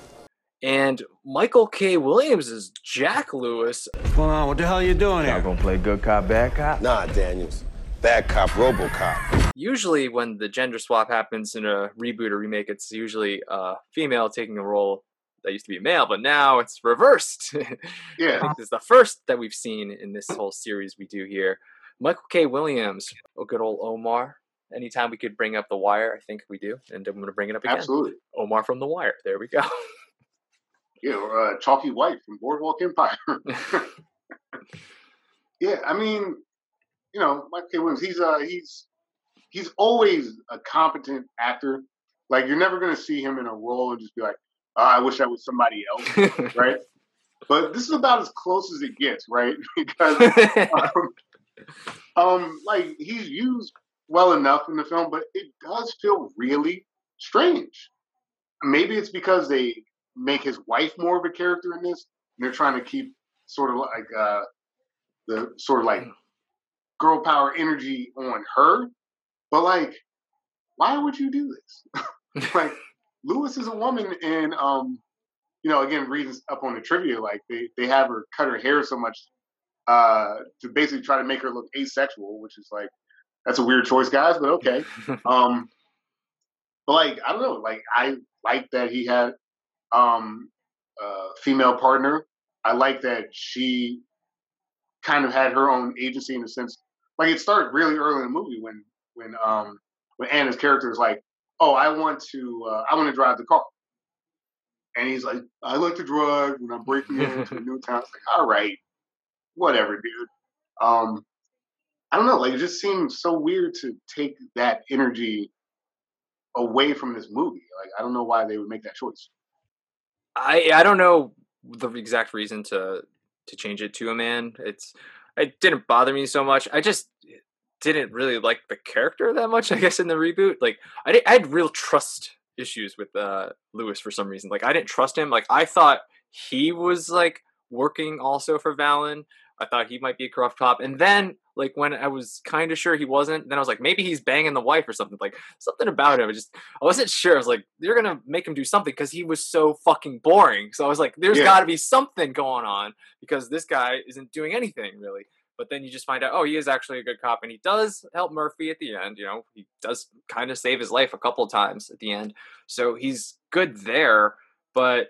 and Michael K. Williams is Jack Lewis. What's going on? What the hell are you doing Y'all here? gonna play good cop, bad cop? Nah, Daniels. Bad cop, Robocop. Usually, when the gender swap happens in a reboot or remake, it's usually a female taking a role that used to be male, but now it's reversed. [LAUGHS] Yeah. I think this is the first that we've seen in this whole series we do here. Michael K. Williams, oh, good old Omar. Anytime we could bring up The Wire, I think we do, and I'm going to bring it up again. Absolutely. Omar from The Wire. There we go. [LAUGHS] Yeah, or, uh, Chalky White from Boardwalk Empire. [LAUGHS] yeah, I mean, you know, Michael K. Williams, he's uh he's he's always a competent actor. Like you're never gonna see him in a role and just be like, oh, I wish I was somebody else, [LAUGHS] right? But this is about as close as it gets, right? because um, um, like he's used well enough in the film, but it does feel really strange. Maybe it's because they make his wife more of a character in this, and they're trying to keep sort of like uh, the sort of like girl power energy on her. But like, why would you do this? [LAUGHS] like, Lewis is a woman, and um, you know, again, reading up on the trivia, like they they have her cut her hair so much uh to basically try to make her look asexual, which is like that's a weird choice, guys, but okay. [LAUGHS] um, but like, I don't know, like I like that he had um a female partner. I like that she kind of had her own agency in the sense like it started really early in the movie when when um when Anna's character is like, "Oh, I want to uh, I want to drive the car," and he's like, "I like to drive when I'm breaking into a new town." It's like, all right, whatever, dude. Um, I don't know, like it just seems so weird to take that energy away from this movie. Like I don't know why they would make that choice. I I don't know the exact reason to to change it to a man. It's it didn't bother me so much. I just didn't really like the character that much. I guess in the reboot, like I did, I had real trust issues with uh Lewis for some reason. Like I didn't trust him. Like I thought he was like working also for Vallon. I thought he might be a corrupt cop, and then like when I was kind of sure he wasn't, then I was like maybe he's banging the wife or something. Like something about him. I just I wasn't sure. I was like they're gonna make him do something because he was so fucking boring. So I was like there's Yeah. got to be something going on because this guy isn't doing anything really. But then you just find out, oh, he is actually a good cop, and he does help Murphy at the end. You know, he does kind of save his life a couple of times at the end, so he's good there. But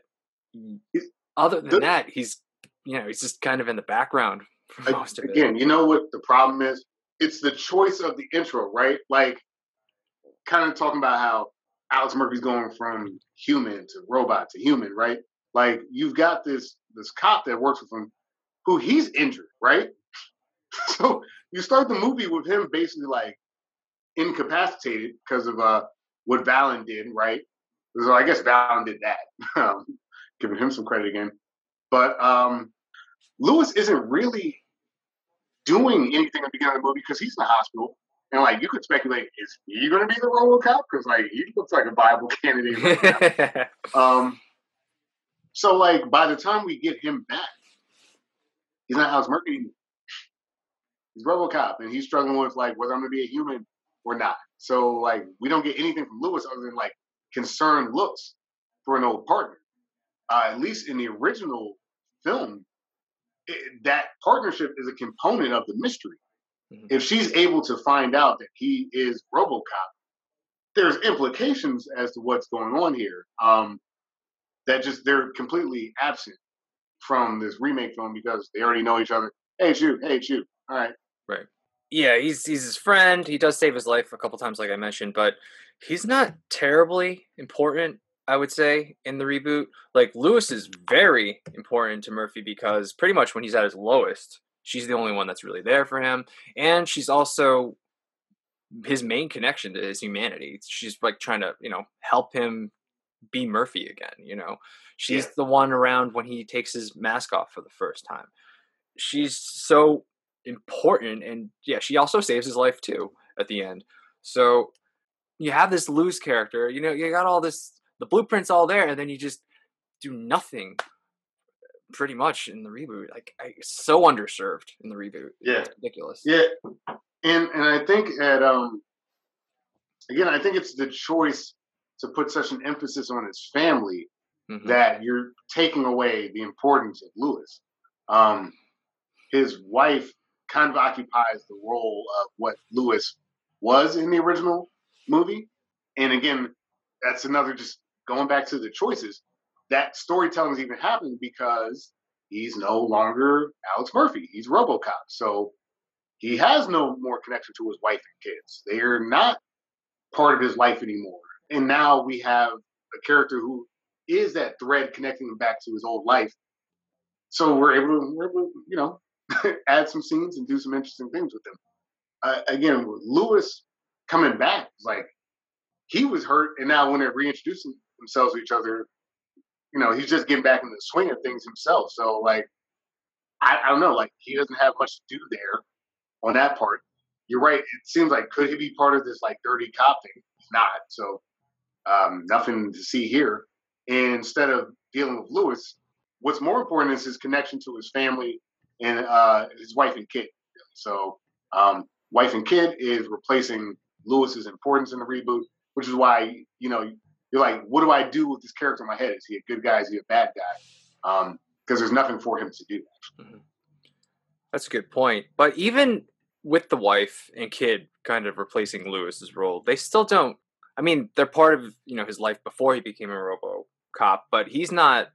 other than the- that, he's you know he's just kind of in the background for most of it. Again, you know what the problem is? It's the choice of the intro, right? Like, kind of talking about how Alex Murphy's going from human to robot to human, right? Like, you've got this this cop that works with him, who he's injured, right? [LAUGHS] so you start the movie with him basically like incapacitated because of uh what Vallon did, right? So I guess Vallon did that. [LAUGHS] Um, giving him some credit again, but um Lewis isn't really doing anything at the beginning of the movie because he's in the hospital. And like you could speculate, is he going to be the RoboCop? Because like he looks like a viable [LAUGHS] candidate. Right [LAUGHS] um, so like by the time we get him back, he's not Alex Murphy. anymore. He's RoboCop, and he's struggling with like whether I'm going to be a human or not. So like we don't get anything from Lewis other than like concerned looks for an old partner. Uh, at least in the original film, it, that partnership is a component of the mystery. If she's able to find out that he is RoboCop, there's implications as to what's going on here. Um, that just they're completely absent from this remake film because they already know each other. Hey, it's you. Hey, it's you. All right. Right. Yeah, he's he's his friend. He does save his life a couple times, like I mentioned, but he's not terribly important. I would say in the reboot, like Lewis is very important to Murphy because pretty much when he's at his lowest, she's the only one that's really there for him, and she's also his main connection to his humanity. She's like trying to you know help him be Murphy again. You know, she's Yeah. the one around when he takes his mask off for the first time. She's so important, and yeah, she also saves his life too at the end. So you have this loose character. You know, you got all this, the blueprints all there, and then you just do nothing. Pretty much in the reboot, like I, so underserved in the reboot. Yeah. It's ridiculous. Yeah, and and I think at um again, I think it's the choice to put such an emphasis on his family Mhm. that you're taking away the importance of Lewis. Um, his wife kind of occupies the role of what Lewis was in the original movie, and again, that's another just going back to the choices. that storytelling is even happening because he's no longer Alex Murphy. He's RoboCop. So he has no more connection to his wife and kids. They are not part of his life anymore. And now we have a character who is that thread connecting him back to his old life. So we're able to, we're able you know, [LAUGHS] add some scenes and do some interesting things with him. Uh, again, Lewis coming back, like he was hurt, and now when they're reintroducing themselves to each other, you know, he's just getting back in the swing of things himself. So like, I, I don't know, like he doesn't have much to do there on that part. You're right. It seems like could he be part of this like dirty cop thing? He's not. So um, nothing to see here. And instead of dealing with Lewis, what's more important is his connection to his family and uh, his wife and kid. So um, wife and kid is replacing Lewis's importance in the reboot, which is why you know you're like, what do I do with this character in my head? Is he a good guy? Is he a bad guy? Because um, there's nothing for him to do. Mm-hmm. That's a good point. But even with the wife and kid kind of replacing Lewis's role, they still don't. I mean, they're part of you know his life before he became a RoboCop, but he's not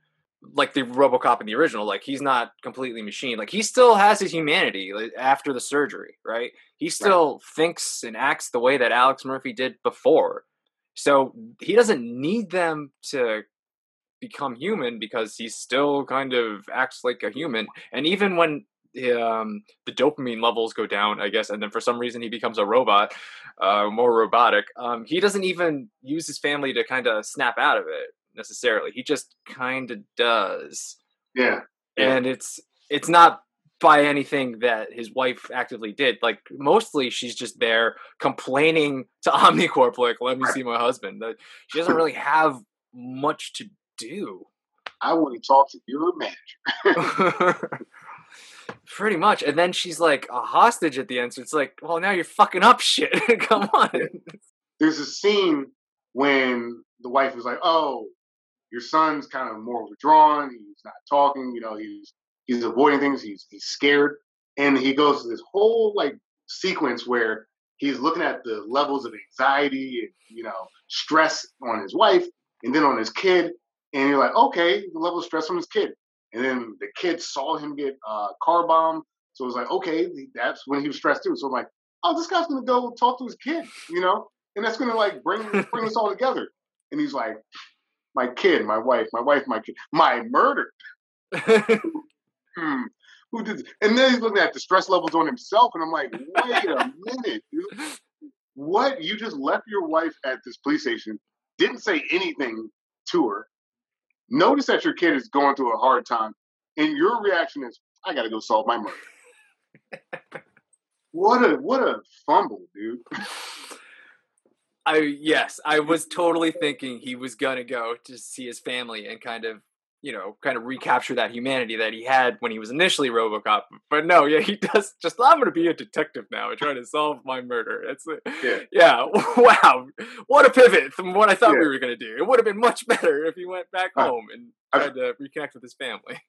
like the RoboCop in the original. Like he's not completely machine. Like he still has his humanity like, after the surgery, right? He still right. thinks and acts the way that Alex Murphy did before. So he doesn't need them to become human because he still kind of acts like a human. And even when um, the dopamine levels go down, I guess, and then for some reason he becomes a robot, uh, more robotic. Um, he doesn't even use his family to kind of snap out of it necessarily. He just kind of does. Yeah. And it's it's not by anything that his wife actively did. Like mostly she's just there complaining to [LAUGHS] Omnicorp, like, let me see my husband. She doesn't really have much to do. I want to talk to your manager. [LAUGHS] Pretty much. And then she's like a hostage at the end. So it's like, well, now you're fucking up shit. [LAUGHS] Come on. There's a scene when the wife is like, oh, your son's kind of more withdrawn. He's not talking. You know, he's he's avoiding things. He's he's scared, and he goes to this whole like sequence where he's looking at the levels of anxiety and you know stress on his wife, and then on his kid, and you're like, okay, the level of stress on his kid, and then the kid saw him get uh, car bombed, so it was like, okay, that's when he was stressed too. So I'm like, oh, this guy's gonna go talk to his kid, you know, and that's gonna like bring [LAUGHS] bring us all together. And he's like, my kid, my wife, my wife, my kid, my murder. [LAUGHS] hmm. Who did? This? And then he's looking at the stress levels on himself, and I'm like, wait a [LAUGHS] minute, dude. What? You just left your wife at this police station, didn't say anything to her. Notice that your kid is going through a hard time, and your reaction is, "I got to go solve my murder." what a what a fumble, dude. I yes, I was totally thinking he was gonna go to see his family and kind of you know kind of recapture that humanity that he had when he was initially RoboCop. But no, yeah, he [LAUGHS] does just I'm gonna be a detective now and try to solve my murder. It's yeah, yeah. [LAUGHS] wow, what a pivot from what I thought yeah. we were gonna do. It would have been much [LAUGHS] better if he went back home and tried I, to reconnect with his family.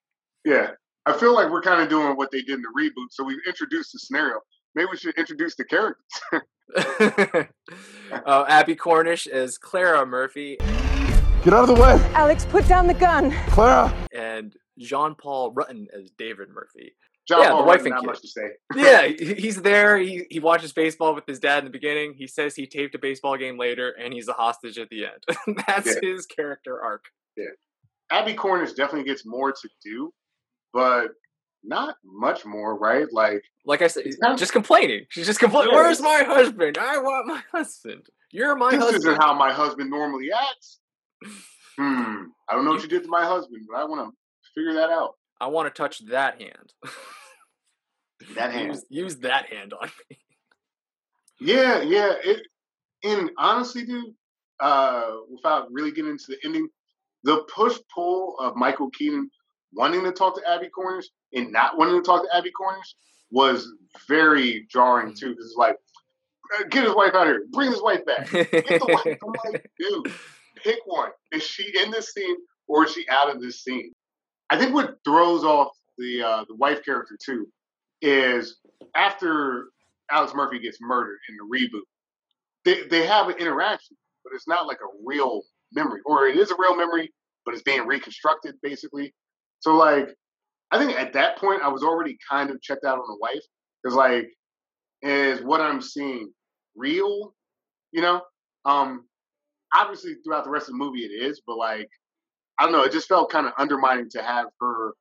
Yeah, I feel like we're kind of doing what they did in the reboot. So we've introduced the scenario. Maybe we should introduce the characters. uh, Abbie Cornish as Clara Murphy. Get out of the way. Alex, put down the gun. Clara. And Jean Paul Ruttan as David Murphy. John yeah, Paul the wife Ruttan, and kid. much to say. [LAUGHS] yeah, he's there. He he watches baseball with his dad in the beginning. He says he taped a baseball game later, and he's a hostage at the end. [LAUGHS] That's yeah. his character arc. Yeah, Abbie Cornish definitely gets more to do, but not much more, right? Like, like I said, just complaining. She's just complaining. Yeah. Where's my husband? I want my [LAUGHS] husband. You're my this husband. This isn't how my husband normally acts. Hmm. I don't know what you did to my husband, but I want to figure that out. I want to touch that hand. that [LAUGHS] hand. Use, use, that hand on me. Yeah, yeah. It, and honestly, dude, uh, without really getting into the ending, the push pull of Michael Keaton wanting to talk to Abbie Cornish and not wanting to talk to Abbie Cornish was very jarring too. Because it's like, get his wife out here, bring his wife back. Get the wife. I'm like, dude, pick one. Is she in this scene or is she out of this scene? I think what throws off the uh, the wife character too is after Alex Murphy gets murdered in the reboot, they they have an interaction, but it's not like a real memory, or it is a real memory, but it's being reconstructed basically. So like, I think at that point I was already kind of checked out on the wife because like, is what I'm seeing real? You know, um, obviously throughout the rest of the movie it is, but like, I don't know, it just felt kind of undermining to have her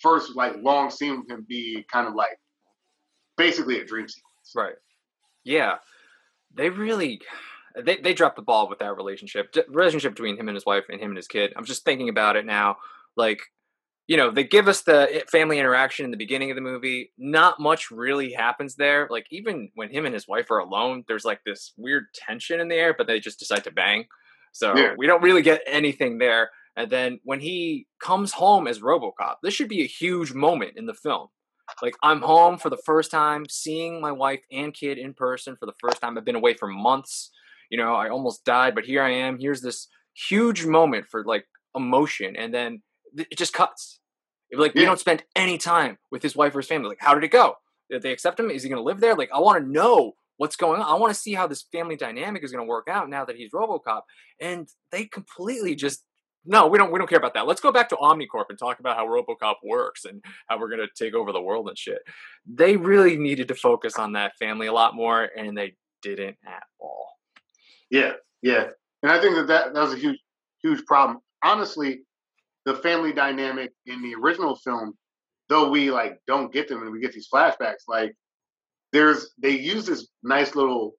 first like long scene with him be kind of like basically a dream sequence. Right. Yeah. They really they they dropped the ball with that relationship. Relationship between him and his wife and him and his kid. I'm just thinking about it now. Like, you know, they give us the eh, family interaction in the beginning of the movie. Not much really happens there. Like even when him and his wife are alone, there's like this weird tension in the air, but they just decide to bang. So Yeah. we don't really get anything there. And then when he comes home as RoboCop, this should be a huge moment in the film. Like I'm home for the first time, seeing my wife and kid in person for the first time. I've been away for months. You know, I almost died, but here I am. Here's this huge moment for like emotion, and then it just cuts. Like we Yeah. don't spend any time with his wife or his family. Like, how did it go? Did they accept him? Is he going to live there? Like, I want to know what's going on. I want to see how this family dynamic is going to work out now that he's RoboCop. And they completely just no, we don't we don't care about that. Let's go back to Omnicorp and talk about how RoboCop works and how we're going to take over the world and shit. They really needed to focus on that family a lot more and they didn't at all. Yeah, yeah, and I think that that, that was a huge, huge problem. Honestly, the family dynamic in the original film, though we like don't get them and we get these flashbacks, like there's they use this nice little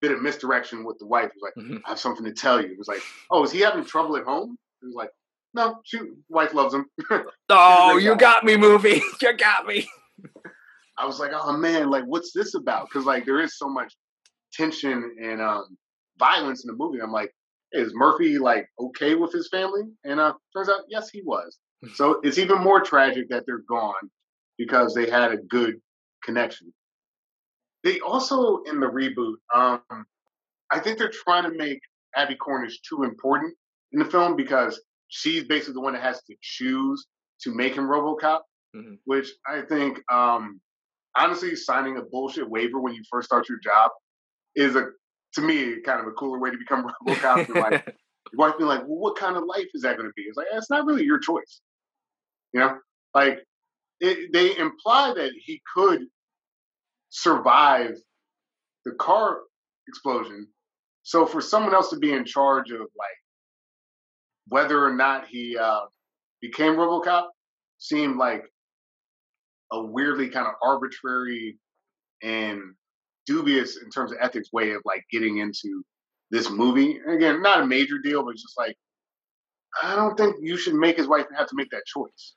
bit of misdirection with the wife. He's like, Mm-hmm. I have something to tell you. It was like, oh, is he having trouble at home? He was like, no, she wife loves him. [LAUGHS] Oh, you got me, movie. [LAUGHS] you got me. I was like, oh man, like what's this about? Because like there is so much tension and um, violence in the movie. I'm like, is Murphy like okay with his family? And uh, turns out, yes, he was. So it's even more tragic that they're gone because they had a good connection. They also in the reboot, um, I think they're trying to make Abbie Cornish too important in the film because she's basically the one that has to choose to make him RoboCop Mhm. which I think, um, honestly, signing a bullshit waiver when you first start your job is a, to me, kind of a cooler way to become RoboCop. [LAUGHS] You're like, [LAUGHS] your wife being like, well, what kind of life is that going to be? It's like, it's not really your choice. You know, like it, they imply that he could survive the car explosion. So for someone else to be in charge of like whether or not he uh, became RoboCop seemed like a weirdly kind of arbitrary and dubious in terms of ethics way of like getting into this movie. And again, not a major deal, but just like I don't think you should make his wife have to make that choice.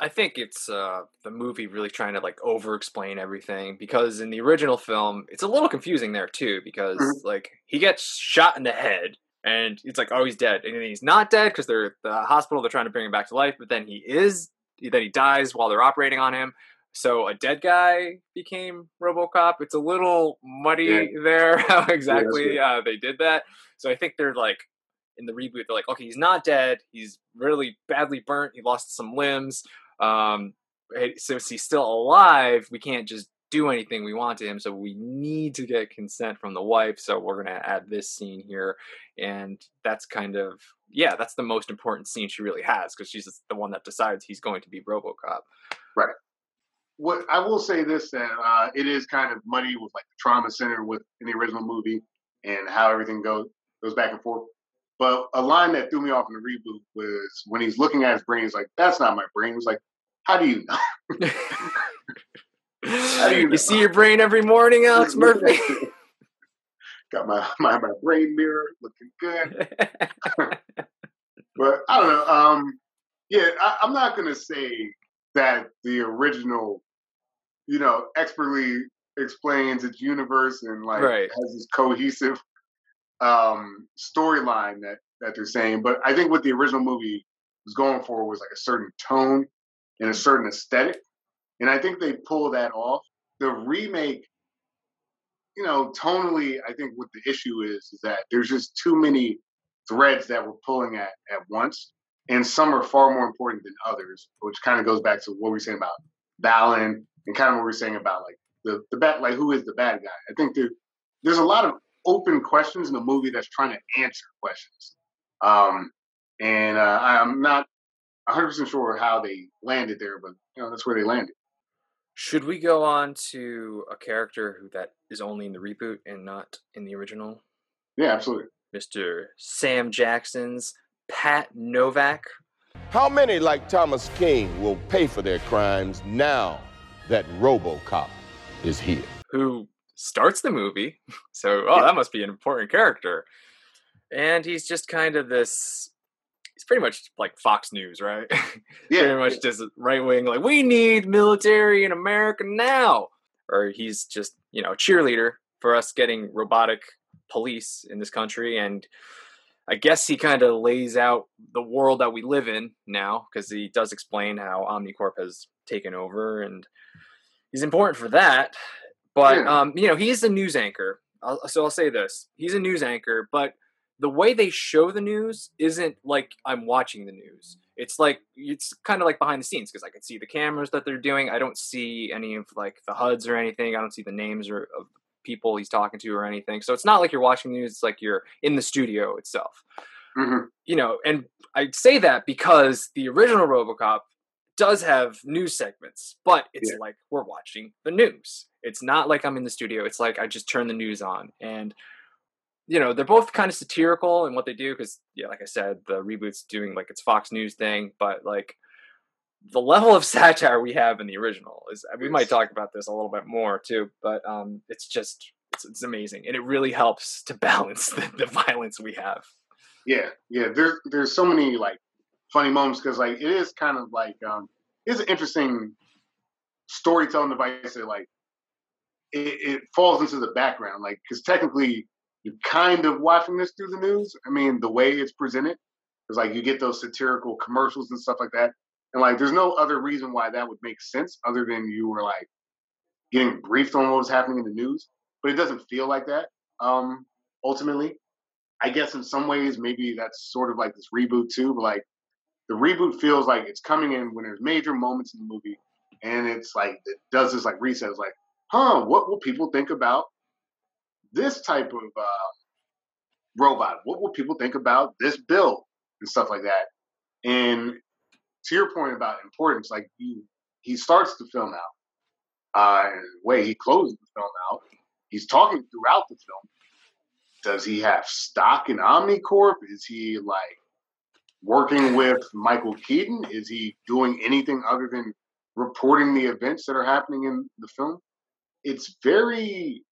I think it's uh, the movie really trying to like over explain everything because in the original film, it's a little confusing there too because Mhm. like he gets shot in the head and it's like, oh, he's dead. And then he's not dead because they're at the hospital, they're trying to bring him back to life, but then he is, then he dies while they're operating on him. So a dead guy became RoboCop. It's a little muddy there [LAUGHS] how exactly uh, they did that. So I think they're like in the reboot, they're like, okay, he's not dead. He's really badly burnt. He lost some limbs. Um, since he's still alive, we can't just do anything we want to him. So we need to get consent from the wife. So we're gonna add this scene here, and that's kind of yeah, that's the most important scene she really has because she's the one that decides he's going to be RoboCop. Right. What I will say this that uh, it is kind of muddy with like the trauma center with in the original movie and how everything goes goes back and forth. But a line that threw me off in the reboot was when he's looking at his brain, he's like, "That's not my brain." He was like, "How do you know?" [LAUGHS] do you You see your brain every morning, Alex [LAUGHS] Murphy. [LAUGHS] Got my, my my brain mirror looking good. but I don't know. Um, yeah, I, I'm not gonna say that the original, you know, expertly explains its universe and like Right. has this cohesive um storyline that that they're saying. But I think what the original movie was going for was like a certain tone and a certain aesthetic, and I think they pull that off. The remake you know, tonally, I think what the issue is is that there's just too many threads that we're pulling at at once, and some are far more important than others, which kind of goes back to what we were saying about Vallon and kind of what we're saying about like the the bad, like who is the bad guy. I think there there's a lot of open questions in the movie that's trying to answer questions. Um, and uh, I'm not 100 percent sure how they landed there, but you know that's where they landed. Should we go on to a character who that is only in the reboot and not in the original? Yeah, absolutely. Mr. Sam Jackson's Pat Novak. How many, like Thomas King, will pay for their crimes now that RoboCop is here? Who starts the movie? [LAUGHS] So, oh, that must be an important character. And he's just kind of this. He's pretty much like Fox News, right? [LAUGHS] Yeah, pretty much just right wing, like we need military in America now. Or he's just you know a cheerleader for us getting robotic police in this country, and I guess he kind of lays out the world that we live in now because he does explain how OmniCorp has taken over, and he's important for that. But Yeah. um, you know, he's a news anchor. I'll, so I'll say this: he's a news anchor, but the way they show the news isn't like I'm watching the news. It's like it's kind of like behind the scenes because I can see the cameras that they're doing. I don't see any of like the HUDs or anything. I don't see the names or of people he's talking to or anything. So it's not like you're watching the news. It's like you're in the studio itself. Mhm. You know, and I say that because the original RoboCop does have news segments, but it's Yeah. like we're watching the news. It's not like I'm in the studio. It's like I just turn the news on and you know they're both kind of satirical in what they do because yeah like i said the reboot's doing like its fox news thing but like the level of [LAUGHS] satire we have in the original is we might talk about this a little bit more too but um it's just it's, it's amazing and it really helps to [LAUGHS] balance the, the violence we have Yeah, yeah. There's there's so many like funny moments because like it is kind of like um it's an interesting storytelling device that like it, it falls into the background like because technically you're kind of watching this through the news. I mean the way it's presented is like you get those satirical commercials and stuff like that, and like there's no other reason why that would make sense other than you were like getting briefed on what was happening in the news, but it doesn't feel like that. Um, ultimately, I guess in some ways maybe that's sort of like this reboot too, but like the reboot feels like it's coming in when there's major moments in the movie, and it's like it does this like reset. It's like, huh, what will people think about this type of uh, robot? What will people think about this build and stuff like that? And to your point about importance, like he starts the film out, uh, and the way he closes the film out, he's talking throughout the film does he have stock in Omnicorp? Is he like working with Michael Keaton? Is he doing anything other than reporting the events that are happening in the film? It's very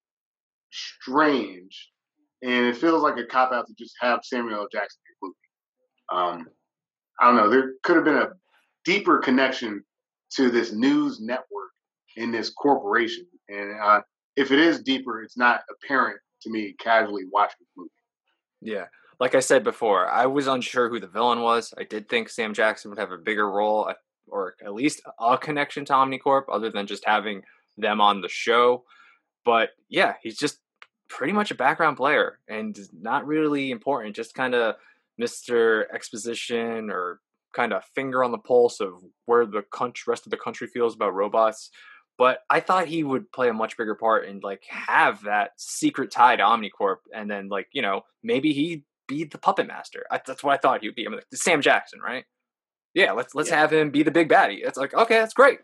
strange, and it feels like a cop out to just have Samuel L. Jackson. Um, I don't know. There could have been a deeper connection to this news network in this corporation, and uh, if it is deeper, it's not apparent to me casually watching the movie. Yeah. Like I said before, I was unsure who the villain was. I did think Sam Jackson would have a bigger role uh, or at least a connection to Omnicorp other than just having them on the show. But yeah, he's just pretty much a background player and not really important, just kind of Mr. Exposition or kind of finger on the pulse of where the country, rest of the country feels about robots. But I thought he would play a much bigger part and like have that secret tie to Omnicorp, and then like you know maybe he'd be the puppet master. I, that's what I thought he would be. I mean, like, Sam Jackson, right? Yeah, let's let's have him be the big baddie. It's like okay, that's great.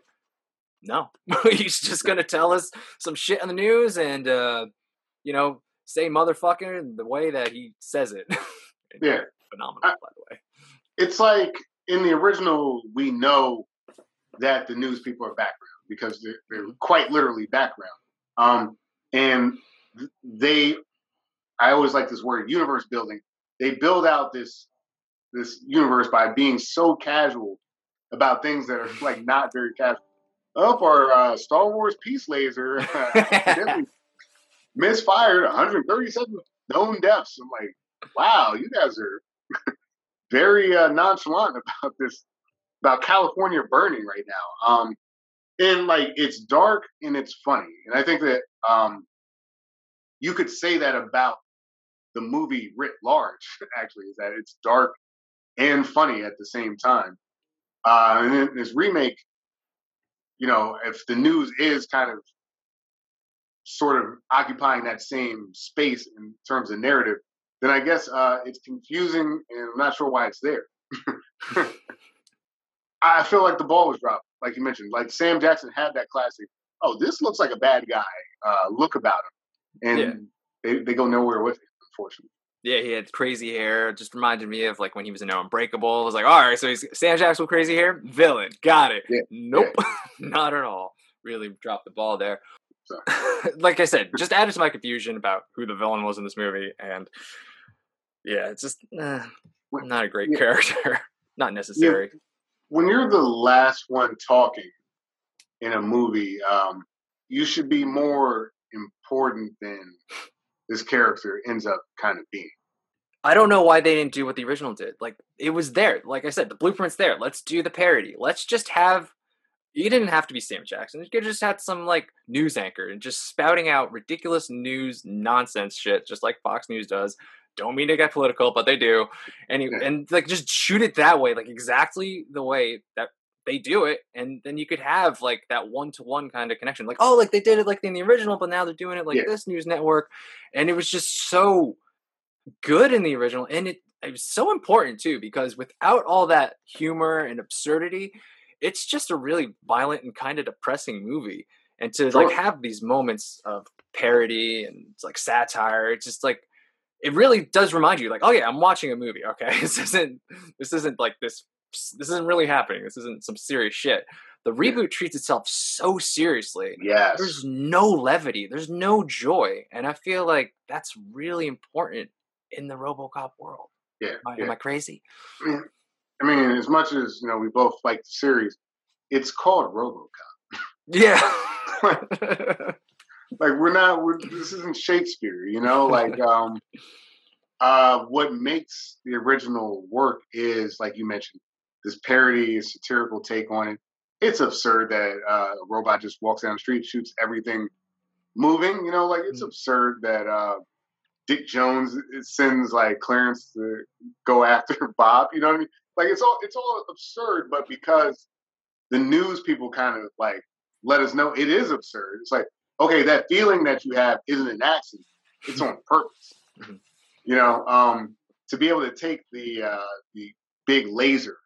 No, [LAUGHS] he's just gonna tell us some shit on the news and uh, you know say motherfucker in the way that he says it. [LAUGHS] Yeah, phenomenal, I- by the way. it's like in the original, we know that the news people are background because they're, they're quite literally background. Um, and they, I always like this word, universe building. They build out this this universe by being so casual about things that are like not very casual. Up our uh, Star Wars peace laser [LAUGHS] [LAUGHS] misfired 137 known deaths. I'm like, wow, you guys are very uh, nonchalant about this about California burning right now. Um, and like it's dark and it's funny, and I think that um, you could say that about the movie writ large. [LAUGHS] Actually, is that it's dark and funny at the same time. Uh, and then this remake, you know, if the news is kind of sort of occupying that same space in terms of narrative, then I guess uh, it's confusing, and I'm not sure why it's there. [LAUGHS] I feel like the ball was dropped, like you mentioned. Like Sam Jackson had that classic. Oh, this looks like a bad guy. Uh, look about him, and Yeah. they, they go nowhere with it, unfortunately. Yeah, he had crazy hair. It just reminded me of like when he was in Unbreakable. I was like, all right, so he's Sam Jackson with crazy hair, villain, got it. Yeah, Nope, [LAUGHS] not at all. Really dropped the ball there. [LAUGHS] like I said, just added to my confusion about who the villain was in this movie, and yeah, it's just eh, not a great character, [LAUGHS] not necessary. When you're the last one talking in a movie, um, you should be more important than this character ends up kind of being. I don't know why they didn't do what the original did. Like it was there. Like I said, the blueprint's there. Let's do the parody. Let's just have. You didn't have to be Sam Jackson. You could just had some like news anchor and just spouting out ridiculous news nonsense shit, just like Fox News does. Don't mean to get political, but they do. And you, and like just shoot it that way, like exactly the way that they do it, and then you could have like that one to one kind of connection. Like oh, like they did it like in the original, but now they're doing it like Yeah. this news network, and it was just so good in the original and it, it was so important too because without all that humor and absurdity it's just a really violent and kind of depressing movie and to like have these moments of parody and like satire it's just like it really does remind you like oh yeah i'm watching a movie okay? [LAUGHS] This isn't this isn't like this this isn't really happening. This isn't some serious shit. The reboot treats itself so seriously. Yes. there's no levity. There's no joy. And i feel like that's really important in the robocop world. Yeah, am I, yeah. am I crazy? I mean, I mean, as much as you know, we both like the series. It's called RoboCop. yeah [LAUGHS] [LAUGHS] like we're not. We're, this isn't Shakespeare, you know. Like, um, uh, what makes the original work is, like you mentioned, this parody, satirical take on it. It's absurd that uh, a robot just walks down the street, shoots everything moving. You know, like it's absurd that uh, Dick Jones sends like Clarence to go [LAUGHS] after Bob. You know what I mean? Like it's all it's all absurd, but because the news people kind of like let us know it is absurd. It's like, okay, that feeling that you have isn't an accident; it's on purpose. You know, um, to be able to take the uh, the big laser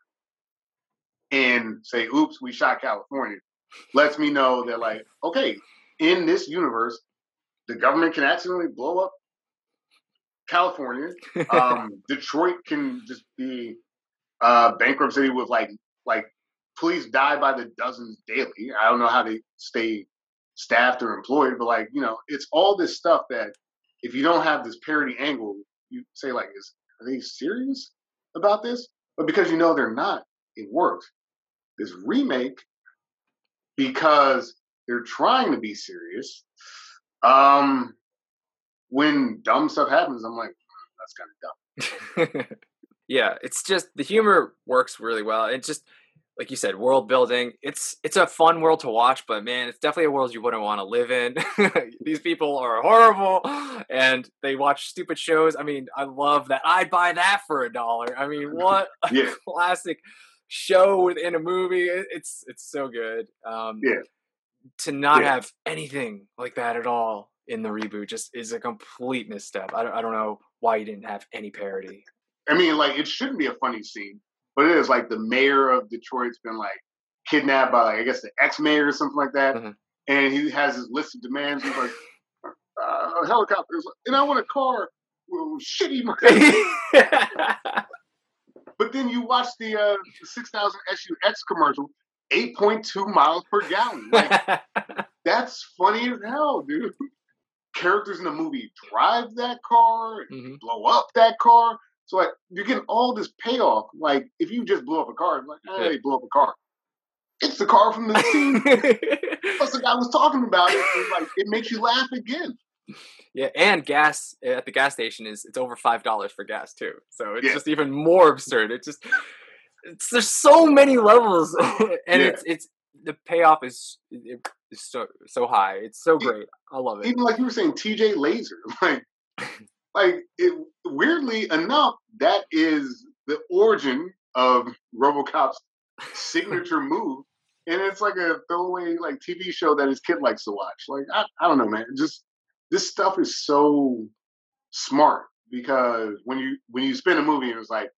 and say, "Oops, we shot California," lets me know that, like, okay, in this universe, the government can accidentally blow up California. [LAUGHS] Um, Detroit can just be uh, bankrupt city with like like police die by the dozens daily. I don't know how they stay staffed or employed, but like you know, it's all this stuff that if you don't have this parody angle, you say like, is are they serious about this? But because you know they're not, it works. This remake, because they're trying to be serious, um, when dumb stuff happens, I'm like, "Hmm, that's kind of dumb. [LAUGHS] yeah it's just the humor works really well it's just like you said world building. It's it's a fun world to watch but man it's definitely a world you wouldn't want to live in. [LAUGHS] These people are horrible and they watch stupid shows. I mean i love that i'd buy that for a dollar. I mean [LAUGHS] what a Yeah. [LAUGHS] classic show within a movie. It's it's so good. Um Yeah. to not Yeah. have anything like that at all in the reboot just is a complete misstep. I don't, I don't know why you didn't have any parody. I mean, like it shouldn't be a funny scene, but it is like the mayor of Detroit's been like kidnapped by like I guess the ex-mayor or something like that, and he has his list of demands. He's like, uh, helicopters, and I want a car with shitty. [LAUGHS] but then you watch the uh, 6000 SUX commercial, 8.2 miles per gallon. Like [LAUGHS] that's funny as hell, dude. Characters in the movie drive that car, and blow up that car. So like you're getting all this payoff. Like if you just blow up a car, like hey, they blow up a car. It's the car from the scene. [LAUGHS] Plus the guy was talking about it. And like it makes you laugh again. Yeah, and gas eh, at the gas station is it's over five dollars for gas too. So it's Yeah. just even more absurd. It just it's there's so many levels, [LAUGHS] and Yeah. it's it's the payoff is is so so high. It's so great. I love it. Even like you were saying, TJ Lazer. [LAUGHS] Like like it weirdly enough, that is the origin of RoboCop's [LAUGHS] signature move. And it's like a throwaway like TV show that his kid likes to watch. Like I, I don't know, man. Just this stuff is so smart because when you when you spin a movie and it's like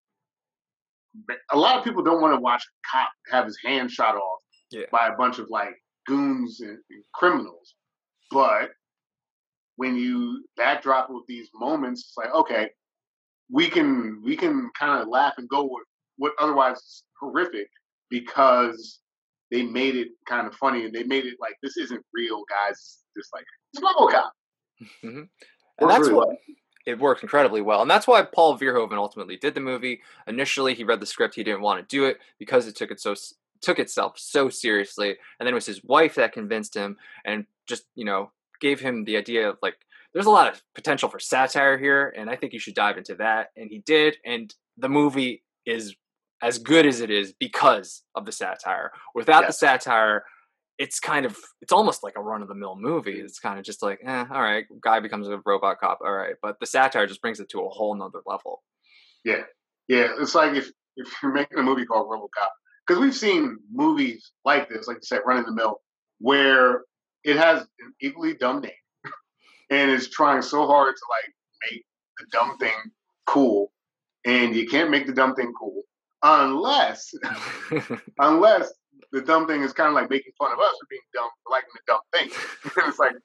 a lot of people don't want to watch a cop have his hand shot off yeah. by a bunch of like goons and, and criminals, but when you backdrop with these moments, it's like okay, we can we can kind of laugh and go with what otherwise is horrific because they made it kind of funny and they made it like this isn't real, guys. Just like it's RoboCop. Mm-hmm. And that's really what well. it worked incredibly well, and that's why Paul Verhoeven ultimately did the movie. Initially, he read the script, he didn't want to do it because it took it so took itself so seriously, and then it was his wife that convinced him and just you know gave him the idea of like there's a lot of potential for satire here, and I think you should dive into that, and he did, and the movie is as good as it is because of the satire. Without yes. the satire, it's kind of it's almost like a run of the mill movie. It's kind of just like, eh, all right, guy becomes a robot cop, all right. But the satire just brings it to a whole nother level. Yeah, yeah. It's like if if you're making a movie called RoboCop, because we've seen movies like this, like you said, run of the mill, where it has an equally dumb name and is trying so hard to like make the dumb thing cool, and you can't make the dumb thing cool unless [LAUGHS] unless the dumb thing is kind of like making fun of us for being dumb for liking the dumb thing. and [LAUGHS] it's like,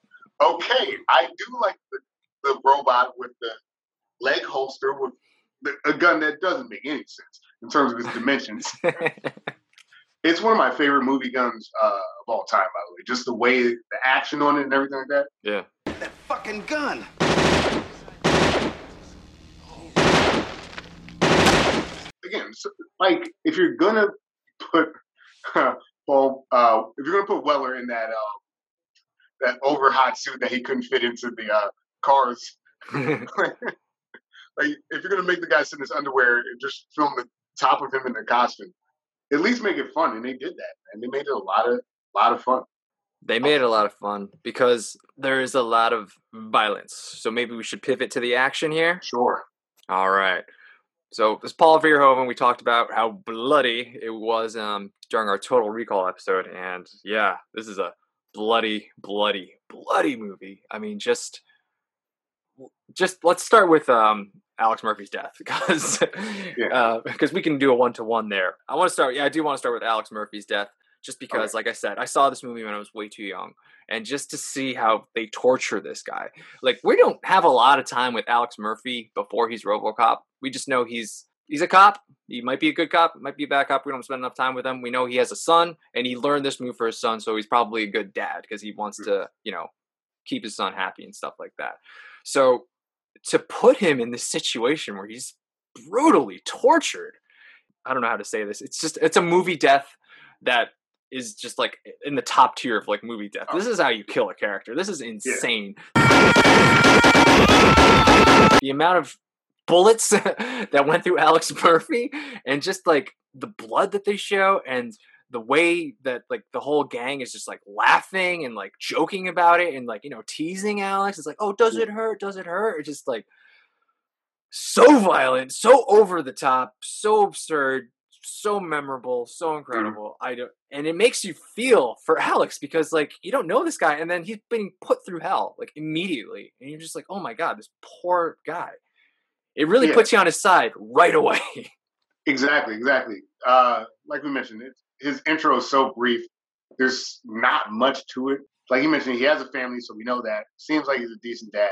okay, I do like the, the robot with the leg holster with the, a gun that doesn't make any sense in terms of its dimensions. [LAUGHS] it's one of my favorite movie guns uh, of all time, by the way. Just the way the action on it and everything like that. Yeah. That fucking gun. again, so, like if you're gonna put well, uh, if you're gonna put Weller in that uh, that over hot suit that he couldn't fit into the uh, cars, [LAUGHS] [LAUGHS] like if you're gonna make the guy sit in his underwear and just film the top of him in the costume, at least make it fun. And they did that, and they made it a lot of lot of fun. They made it a lot of fun because there is a lot of violence. So maybe we should pivot to the action here. Sure. All right. So this Paul Verhoeven, we talked about how bloody it was um, during our Total Recall episode, and yeah, this is a bloody, bloody, bloody movie. I mean, just, just let's start with um, Alex Murphy's death [LAUGHS] because yeah. uh, because we can do a one to one there. I want to start. Yeah, I do want to start with Alex Murphy's death just because, okay. like I said, I saw this movie when I was way too young, and just to see how they torture this guy. Like we don't have a lot of time with Alex Murphy before he's RoboCop. We just know he's he's a cop. He might be a good cop, might be a bad cop. We don't spend enough time with him. We know he has a son, and he learned this move for his son, so he's probably a good dad because he wants to, you know, keep his son happy and stuff like that. So to put him in this situation where he's brutally tortured, I don't know how to say this. It's just it's a movie death that is just like in the top tier of like movie death. Oh. This is how you kill a character. This is insane. Yeah. The amount of bullets [LAUGHS] that went through Alex Murphy and just like the blood that they show and the way that like the whole gang is just like laughing and like joking about it and like you know teasing Alex. It's like, oh, does it hurt? Does it hurt? It's just like so violent, so over the top, so absurd, so memorable, so mm-hmm. incredible. Mm. I don't, and it makes you feel for Alex because like you don't know this guy, and then he's being put through hell like immediately, and you're just like, oh my god, this poor guy. It really yeah. puts you on his side right away. [LAUGHS] exactly, exactly. Uh, like we mentioned, it, his intro is so brief. There's not much to it. Like you mentioned, he has a family, so we know that. Seems like he's a decent dad,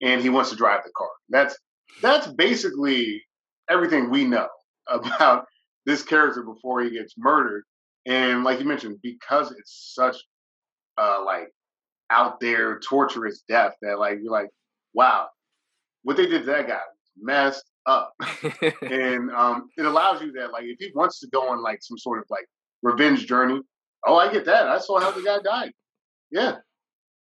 and he wants to drive the car. That's that's basically everything we know [LAUGHS] about this character before he gets murdered. And like you mentioned, because it's such uh like out there torturous death that like you're like, wow, what they did to that guy messed up. [LAUGHS] and um it allows you that like if he wants to go on like some sort of like revenge journey, oh I get that. I saw how the guy died. Yeah.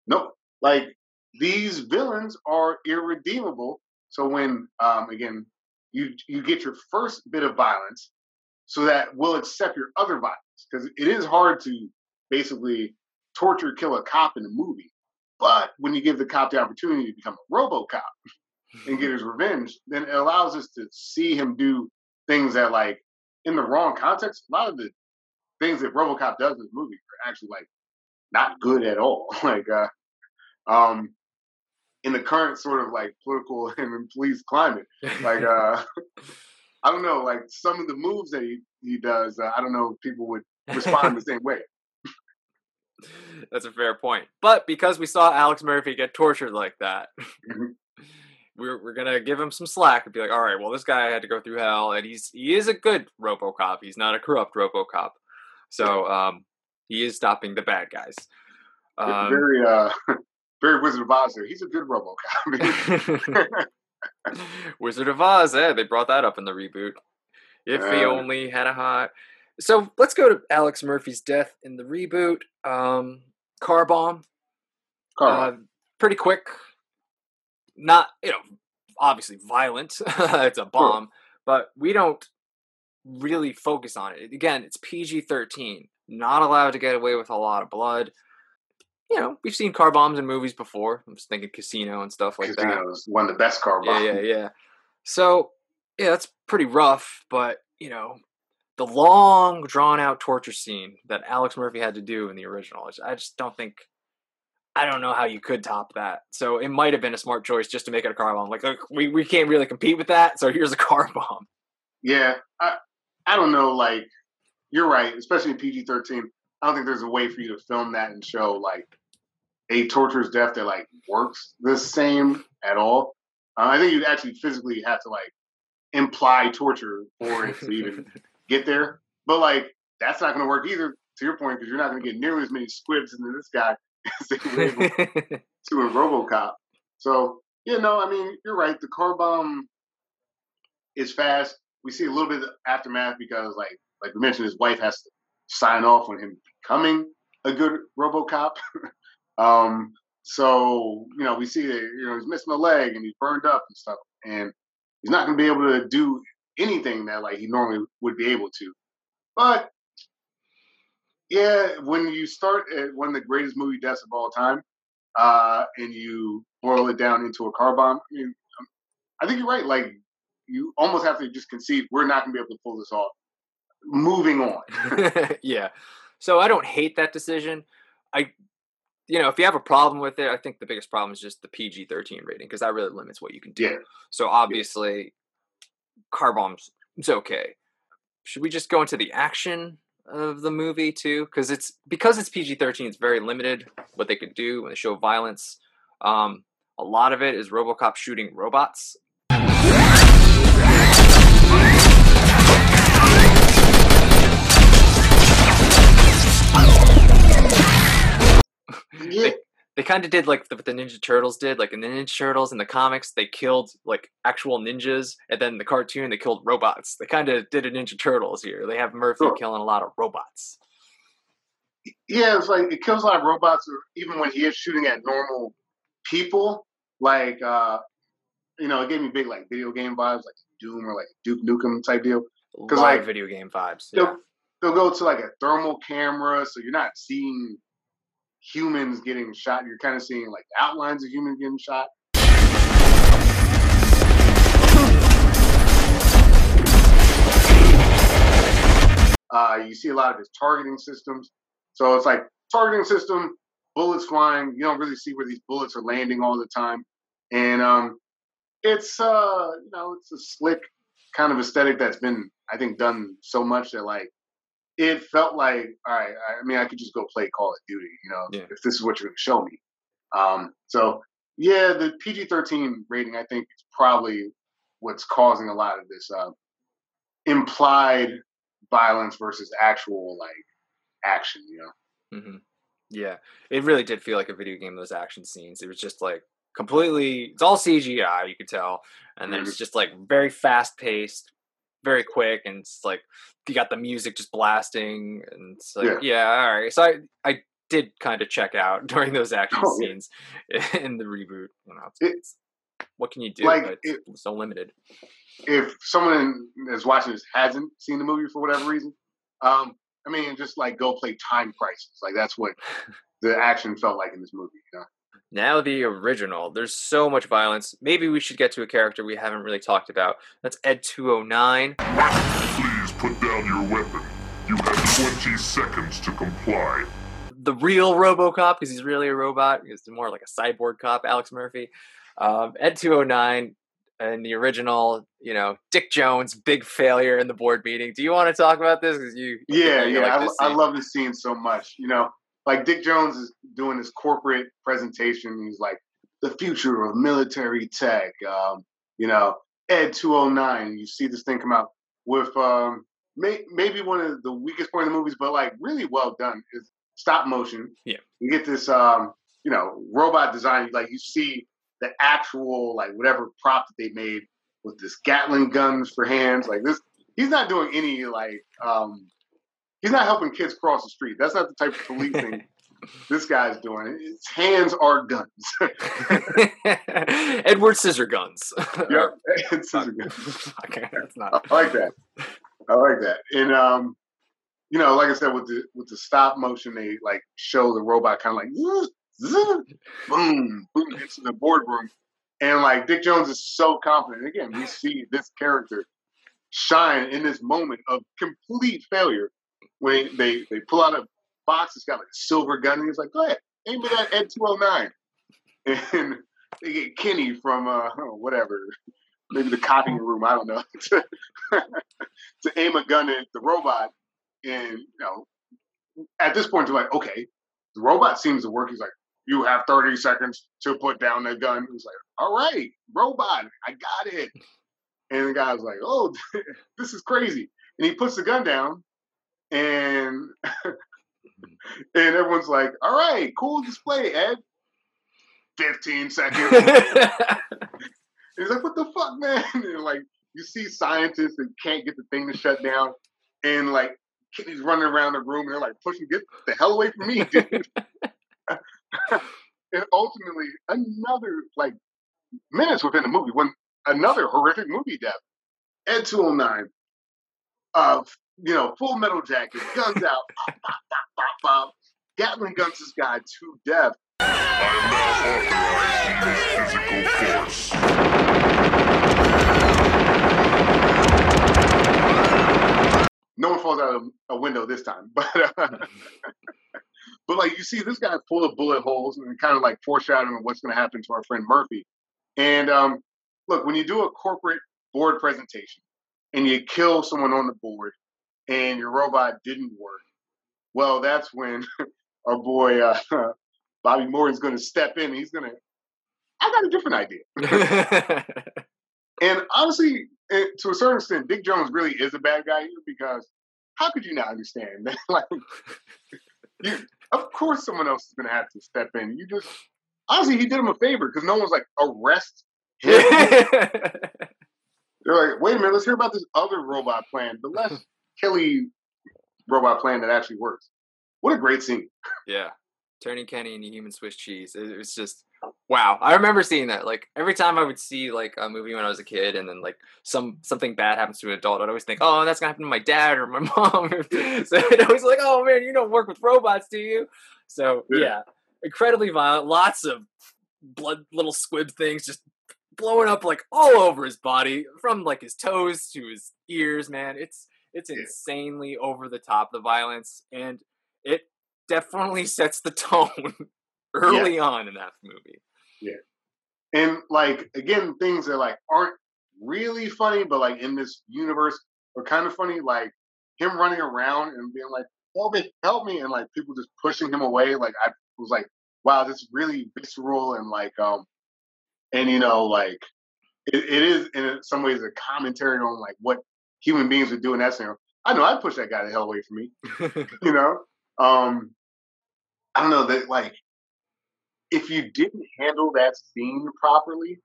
Nope. Like these villains are irredeemable. So when um again you you get your first bit of violence so that we'll accept your other violence. Because it is hard to basically torture, kill a cop in a movie. But when you give the cop the opportunity to become a RoboCop [LAUGHS] and get his revenge, then it allows us to see him do things that, like, in the wrong context, a lot of the things that RoboCop does in this movie are actually like not good at all. [LAUGHS] like, uh, um, in the current sort of like political [LAUGHS] and police climate. Like, [LAUGHS] uh, I don't know, like some of the moves that he, he does, uh, I don't know if people would respond the same way. That's a fair point. But because we saw Alex Murphy get tortured like that, Mm-hmm. we're we're gonna give him some slack and be like, all right, well, this guy had to go through hell, and he's he is a good RoboCop. He's not a corrupt RoboCop, so um, he is stopping the bad guys. Um, very, uh, [LAUGHS] very Wizard of Oz there. He's a good RoboCop. [LAUGHS] Wizard of Oz, eh? They brought that up in the reboot. If he only had a hot. So let's go to Alex Murphy's death in the reboot. Um, car bomb. Car Uh, pretty quick. Not, you know, obviously violent. [LAUGHS] it's a bomb, but we don't really focus on it. Again, it's PG 13. Not allowed to get away with a lot of blood. You know, we've seen car bombs in movies before. I'm just thinking Casino and stuff like that. Casino is one of the best car Yeah, bombs. yeah, yeah. So, yeah, that's pretty rough, but, you know, the long, drawn out torture scene that Alex Murphy had to do in the original, I just don't think, I don't know how you could top that. So it might have been a smart choice just to make it a car bomb. Like, look, we, we can't really compete with that, so here's a car bomb. Yeah, I, I don't know. Like, you're right, especially in PG 13. I don't think there's a way for you to film that and show like a torturer's death that like works the same at all. Uh, I think you'd actually physically have to like imply torture for it to even [LAUGHS] get there. But like, that's not going to work either. To your point, because you're not going to get nearly as many squibs into this guy [LAUGHS] as they were able [LAUGHS] to in RoboCop. So yeah, no, I mean you're right. The car bomb is fast. We see a little bit of aftermath because, like, like we mentioned, his wife has to sign off on him becoming a good RoboCop. [LAUGHS] um, so you know, we see that you know he's missing a leg and he's burned up and stuff, and he's not going to be able to do anything that like he normally would be able to. But yeah, when you start at one of the greatest movie deaths of all time, uh, and you boil it down into a car bomb, I mean, I think you're right. Like you almost have to just concede we're not going to be able to pull this off. Moving on. [LAUGHS] yeah. So I don't hate that decision. I, you know, if you have a problem with it, I think the biggest problem is just the PG 13 rating because that really limits what you can do. Yeah. So obviously, car bombs, it's okay. Should we just go into the action of the movie too? Because it's because it's PG 13, it's very limited what they could do when they show violence. Um, a lot of it is RoboCop shooting robots. Yeah. They kind of did like what the Ninja Turtles did, like in the Ninja Turtles in the comics, they killed like actual ninjas, and then in the cartoon they killed robots. They kind of did a Ninja Turtles here. They have Murphy Sure. killing a lot of robots. Yeah, it's like it kills a lot of robots, or even when he is shooting at normal people. Like, uh, you know, it gave me big like video game vibes, like Doom or like Duke Nukem type deal. Because like video game vibes. they'll, they'll go to like a thermal camera, so you're not seeing humans getting shot. You're kind of seeing like outlines of humans getting shot. Uh, you see a lot of his targeting systems. So it's like targeting system, bullets flying. You don't really see where these bullets are landing all the time, and um, it's uh, you know, it's a slick kind of aesthetic that's been, I think, done so much that like it felt like, all right, I mean, I could just go play Call of Duty, you know, Yeah. if this is what you're going to show me. Um, so yeah, the PG-13 rating, I think, is probably what's causing a lot of this uh, implied violence versus actual like action, you know. hmm Yeah, it really did feel like a video game. Those action scenes, it was just like completely. It's all CGI, you could tell, and then it's just like very fast paced, very quick, and it's like you got the music just blasting, and it's like Yeah. yeah, all right. So I I did kind of check out [LAUGHS] during those action Oh, yeah. scenes [LAUGHS] in the reboot. You know, it's, It- what can you do? like, but it's so limited. if someone is watching this hasn't seen the movie for whatever reason, um, I mean, just like go play Time Crisis. Like that's what [LAUGHS] the action felt like in this movie. You know? Now the original. There's so much violence. Maybe we should get to a character we haven't really talked about. That's Ed 209. Please put down your weapon. You have 20 seconds to comply. the real RoboCop because he's really a robot. He's more like a cyborg cop, Alex Murphy. Um, Ed 209 and the original, you know, Dick Jones, big failure in the board meeting. Do you want to talk about this? Because you, Yeah, you yeah, like I, I love this scene so much. You know, like Dick Jones is doing his corporate presentation. He's like, the future of military tech. Um, you know, Ed 209. You see this thing come out with um, may, maybe one of the weakest point of the movies, but like really well done is stop motion. Yeah. You get this, um, you know, robot design. Like you see the actual, like whatever prop that they made with this Gatling guns for hands. Like this, he's not doing any like, um, he's not helping kids cross the street. That's not the type of policing [LAUGHS] this guy's doing. His hands are guns. [LAUGHS] Edward Scissor Guns. [LAUGHS] yeah, it's scissor guns. okay, that's not. I like that. I like that. And um, you know, like I said, with the with the stop motion, they like show the robot kind of like zzz, zzz, boom, boom into the boardroom, and like Dick Jones is so confident. Again, we see this character shine in this moment of complete failure when they they pull out a box. It's got like a silver gun, and he's like, "Go ahead, aim it at Ed 209." And they get Kenny from uh whatever, maybe the copying room. I don't know. [LAUGHS] to, to aim a gun at the robot, and you know, at this point, they're like, "Okay, the robot seems to work." He's like, "You have 30 seconds to put down the gun." He's like, "All right, robot, I got it." And the guy's like, "Oh, [LAUGHS] this is crazy," and he puts the gun down, and mm-hmm. and everyone's like, "All right, cool display, Ed." 15 seconds. [LAUGHS] He's like, what the fuck, man? [LAUGHS] And like, you see scientists that can't get the thing to shut down, and like, Kenny's running around the room, and they're like, pushing, get the hell away from me, dude. [LAUGHS] and ultimately, another like minutes within the movie, when another horrific movie death, Ed 209, of you know, full metal jacket, guns out, pop, pop, pop, pop. Gatling guns this guy to death. No one falls out of a window this time, [LAUGHS] but uh, [LAUGHS] but like you see this guy full of bullet holes and kind of like foreshadowing what's going to happen to our friend Murphy. And um, look, when you do a corporate board presentation and you kill someone on the board and your robot didn't work, well, that's when [LAUGHS] our boy uh, [LAUGHS] Bobby Morton's going to step in. He's going to, I got a different idea. [LAUGHS] and honestly, to a certain extent, Dick Jones really is a bad guy here because how could you not understand that? like, you, of course, someone else is going to have to step in. You just, honestly, he did him a favor because no one's like, arrest him. They're like, wait a minute, let's hear about this other robot plan, the less killy robot plan that actually works. What a great scene. Yeah. Turning Kenny into human Swiss cheese. It, it was just wow. I remember seeing that. Like every time I would see like a movie when I was a kid and then like some something bad happens to an adult, I'd always think, Oh, that's gonna happen to my dad or my [LAUGHS] mom. [LAUGHS] so it always like, Oh man, you don't work with robots, do you? So Yeah. yeah. Incredibly violent, lots of blood little squib things just blowing up like all over his body, from like his toes to his ears, man. It's it's insanely over the top the violence and it definitely [LAUGHS] sets the tone [LAUGHS] early on in that movie. Yeah. And like again, things that like aren't really funny, but like in this universe are kind of funny. Like him running around and being like, "Help me, help me!" and like people just pushing him away. Like I was like, "Wow, this is really visceral and like um, and you know like it, it is in some ways a commentary on like what human beings would do in that scenario. I know I'd push that guy the hell away from me. [LAUGHS] you know, um, I don't know that like if you didn't handle that scene properly,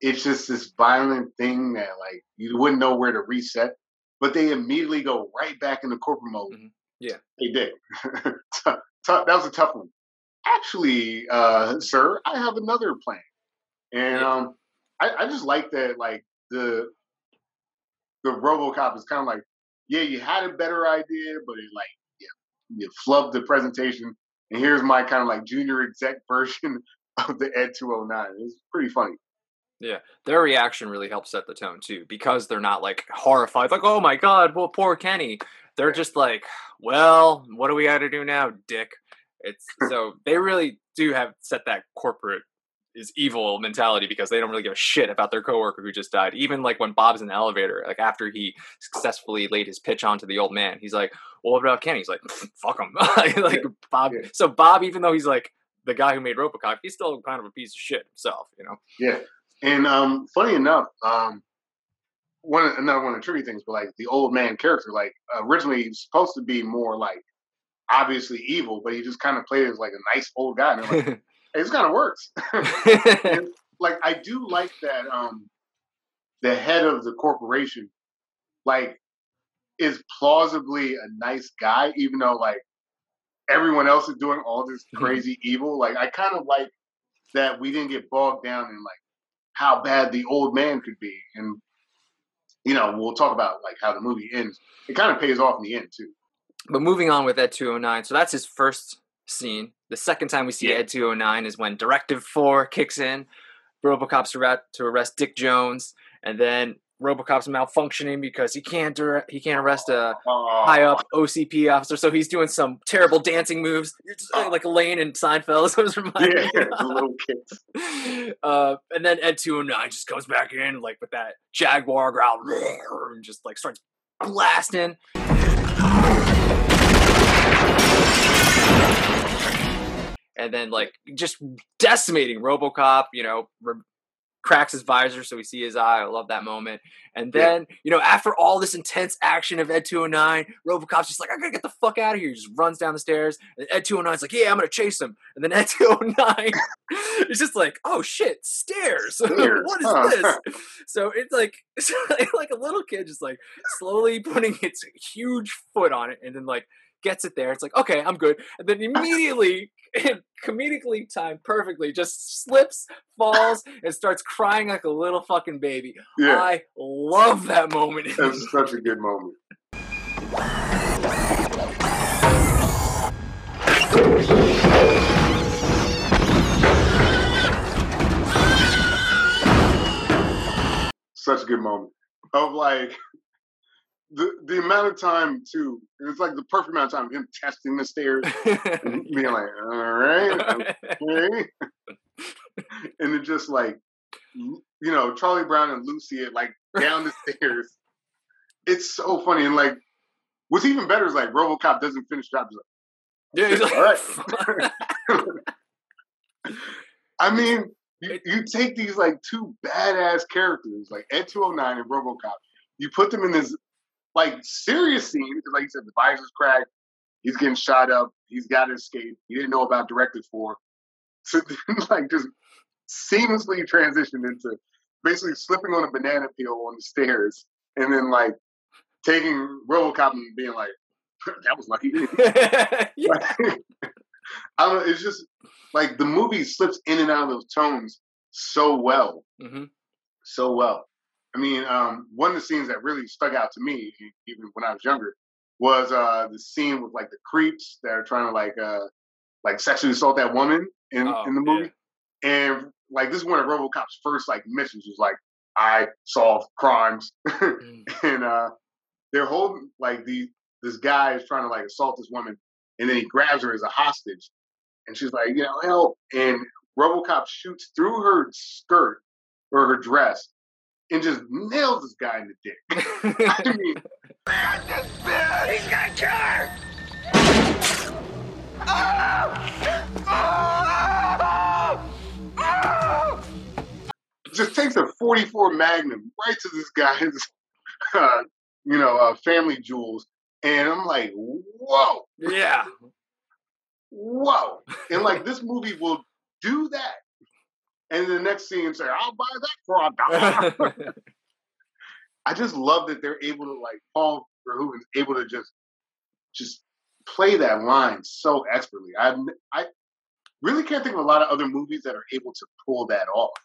it's just this violent thing that like you wouldn't know where to reset. But they immediately go right back into corporate mode. Yeah. They did. [LAUGHS] Tough- tough- that was a tough one. Actually, uh, sir, I have another plan. And um, I, I just like that like the the RoboCop is kind of like, yeah, you had a better idea, but it like yeah, you flubbed the presentation. And here's my kind of like junior exec [LAUGHS] version of the Ed 209. It's pretty funny. Yeah, their reaction really helps set the tone too, because they're not like horrified, like "Oh my god, well, poor Kenny." They're just like, "Well, what do we got to do now, Dick?" It's [LAUGHS] so they really do have set that corporate is evil mentality because they don't really give a shit about their coworker who just died. Even like when Bob's in the elevator, like after he successfully laid his pitch onto the old man, he's like, "Well, what about Kenny?" He's like, "Fuck him." [LAUGHS] like Bob. So Bob, even though he's like the guy who made RoboCop, he's still kind of a piece of shit himself, you know. Yeah, and um, funny enough, um, one another one of the tricky things, but like the old man character, like originally he's supposed to be more like obviously evil, but he just kind of played as like a nice old guy. And like, [LAUGHS] this kind of works. [LAUGHS] and, like I do like that um the head of the corporation, like, is plausibly a nice guy, even though like everyone else is doing all this crazy evil. Like I kind of like that we didn't get bogged down in like how bad the old man could be. And you know, we'll talk about like how the movie ends. It kind of pays off in the end too. But moving on with that 209, so that's his first scene. The second time we see Yeah. Ed 209 is when Directive 4 kicks in. RoboCop's arrest to arrest Dick Jones, and then RoboCop's malfunctioning because he can't direct, he can't arrest a high up OCP officer, so he's doing some terrible dancing moves, like Elaine and Seinfeld. [LAUGHS] Reminding Yeah, me little kicks. [LAUGHS] uh, and then Ed 209 just comes back in like with that Jaguar growl [LAUGHS] and just like starts blasting. And then like just decimating RoboCop, you know, re- cracks his visor so we see his eye. I love that moment. And Yeah. then, you know, after all this intense action of Ed 209, RoboCop's just like, I gotta get the fuck out of here. He just runs down the stairs. And Ed 209's like, yeah, I'm gonna chase him. And then Ed 209 [LAUGHS] is just like, oh shit, stairs. [LAUGHS] Stairs, what is huh. this? So it's like, [LAUGHS] it's like a little kid just like slowly putting its huge foot on it and then like gets it there. It's like, okay, I'm good. And then immediately, [LAUGHS] comedically timed perfectly, just slips, falls, and starts crying like a little fucking baby. Yeah. I love that moment. That's such a good moment. Such a good moment of like the the amount of time too. It's like the perfect amount of time him testing the stairs, and [LAUGHS] being like, "All right, okay," [LAUGHS] and it just like you know Charlie Brown and Lucy it like down the [LAUGHS] stairs. It's so funny and like what's even better is like RoboCop doesn't finish job. He's Yeah, he's like, like, all right. I mean, you, you take these like two badass characters like Ed 209 and RoboCop, you put them in this like serious scene because, like you said, the visor's cracked, he's getting shot up, he's got to escape. He didn't know about Directive 4. [LAUGHS] so like just seamlessly transitioned into basically slipping on a banana peel on the stairs, and then like taking RoboCop and being like, [LAUGHS] "That was lucky." [LAUGHS] I don't know. It's just like the movie slips in and out of those tones so well, hmm so well. I mean, um, one of the scenes that really stuck out to me, even when I was younger, was uh, the scene with like the creeps that are trying to like uh, like sexually assault that woman in Oh, in the movie. And like this is one of RoboCop's first like missions was like I solve crimes, [LAUGHS] and uh, they're holding like the this guy is trying to like assault this woman, and then he grabs her as a hostage, and she's like, you know, help, and RoboCop shoots through her skirt or her dress and just nails this guy in the dick. [LAUGHS] I mean, He's gonna kill her! just takes a 44 Magnum right to this guy's, [LAUGHS] uh, you know, uh, family jewels, and I'm like, whoa, yeah, whoa, and like this movie will do that, and the next scene say, I'll buy that for a dollar. [LAUGHS] [LAUGHS] I just love that they're able to like Paul Verhoeven's able to just just play that line so expertly. I I really can't think of a lot of other movies that are able to pull that off.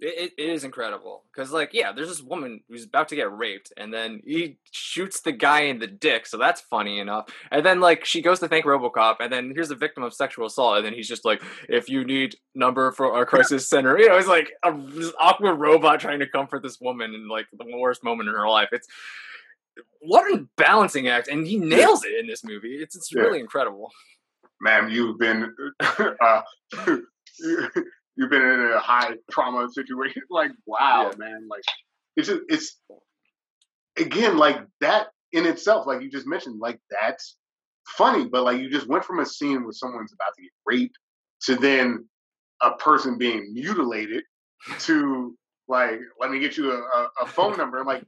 It, it, it is incredible because, like, yeah, there's this woman who's about to get raped, and then he shoots the guy in the dick, so that's funny enough. And then, like, she goes to thank RoboCop, and then here's a victim of sexual assault, and then he's just like, "If you need number for our crisis center," you know, it's like a this awkward robot trying to comfort this woman in like the worst moment in her life. It's what a balancing act, and he nails it in this movie. It's it's Yeah. really incredible. Ma'am, you've been [LAUGHS] uh, [LAUGHS] you've been in a high trauma situation. [LAUGHS] Like, wow, man. Like, it's just, it's again like that in itself. Like you just mentioned, like that's funny, but like you just went from a scene where someone's about to get raped to then a person being mutilated to like let me get you a, a, a phone number. Like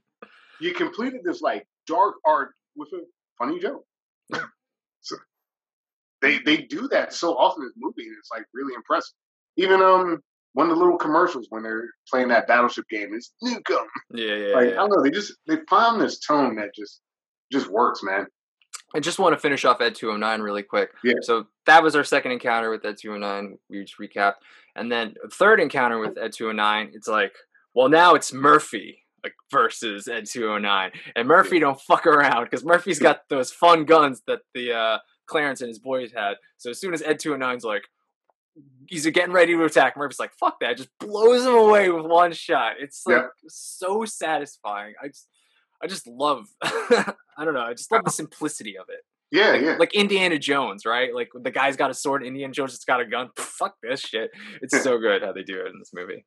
you completed this like dark art with a funny joke. so they they do that so often in this movie, and it's like really impressive. Even um one of the little commercials when they're playing that battleship game is Nukem. Yeah, yeah. Like yeah. I don't know, they just they found this tone that just just works, man. I just want to finish off Ed 209 really quick. Yeah. So that was our second encounter with Ed 209. We just recapped. And then third encounter with Ed 209, it's like, well, now it's Murphy like versus Ed 209. And Murphy don't fuck around because Murphy's got those fun guns that the uh, Clarence and his boys had. So as soon as Ed 209's like, he's getting ready to attack, Murphy's like, fuck that. Just blows him away with one shot. It's like Yeah. so satisfying. I just, I just love, [LAUGHS] I don't know, I just love the [LAUGHS] simplicity of it. Yeah, like, yeah. like Indiana Jones, right? Like the guy's got a sword, Indiana Jones just got a gun. [LAUGHS] Fuck this shit. It's so good how they do it in this movie.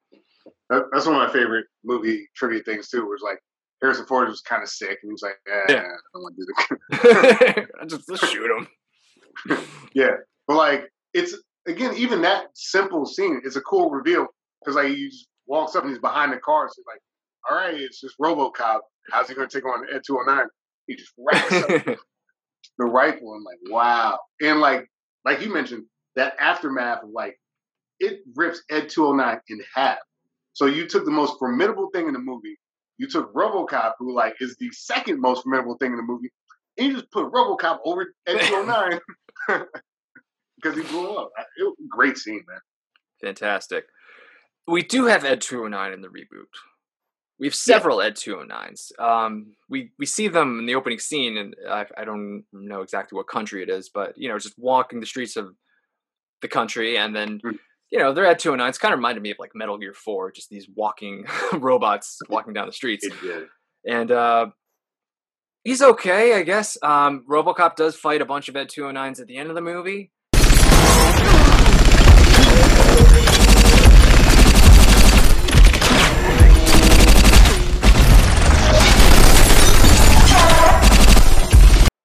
That's one of my favorite movie trivia things too. Was like Harrison Ford was kind of sick, and he was like, eh, Yeah. "I don't want to do the." I just, just shoot him. yeah, but like it's again, even that simple scene is a cool reveal because like he just walks up and he's behind the car. So like, all right, it's just RoboCop. How's he going to take on Ed two hundred nine? He just racks up [LAUGHS] the rifle. I'm like, wow, and like like you mentioned that aftermath of like it rips Ed two hundred nine in half. So you took the most formidable thing in the movie. You took RoboCop, who like is the second most formidable thing in the movie, and you just put RoboCop over [LAUGHS] Ed two hundred nine [LAUGHS] because he blew up. It great scene, man. Fantastic. We do have Ed 209 in the reboot. We have several Ed 209s. Um, we we see them in the opening scene, and I, I don't know exactly what country it is, but you know, just walking the streets of the country, and then you know they're Ed 209s. Kind of reminded me of like Metal Gear 4, just these walking [LAUGHS] robots walking down the streets. And uh, he's okay, I guess. Um, RoboCop does fight a bunch of Ed 209s at the end of the movie.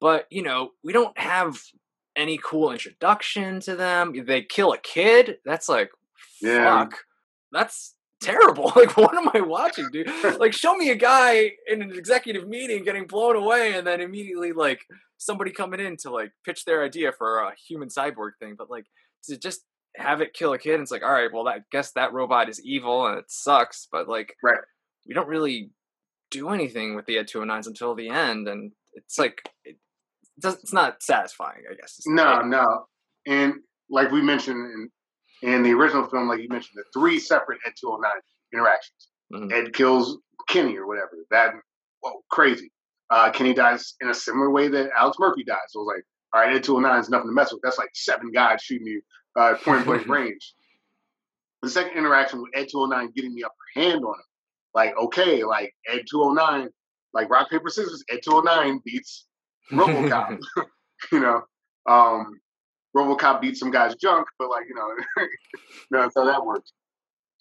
But, you know, we don't have any cool introduction to them. They kill a kid. That's like, Yeah. fuck. That's terrible. [LAUGHS] Like, what am I watching, dude? [LAUGHS] like, show me a guy in an executive meeting getting blown away and then immediately, like, somebody coming in to, like, pitch their idea for a human cyborg thing. But, like, to just have it kill a kid, and it's like, all right, well, I guess that robot is evil and it sucks. But, like, right. we don't really do anything with the Ed 209s until the end. And it's like, it it's not satisfying, I guess. No, no. And like we mentioned in, in the original film, like you mentioned, the three separate Ed 209 interactions. Mm-hmm. Ed kills Kenny or whatever. That, whoa, crazy. Uh, Kenny dies in a similar way that Alex Murphy dies. So it was like, all right, Ed 209 is nothing to mess with. That's like seven guys shooting you uh, point blank [LAUGHS] range. The second interaction with Ed 209 getting the upper hand on him. Like, okay, like Ed 209, like rock, paper, scissors, Ed 209 beats RoboCop. [LAUGHS] [LAUGHS] you know, um, RoboCop beats some guy's junk, but like you know, [LAUGHS] no, that's how that works.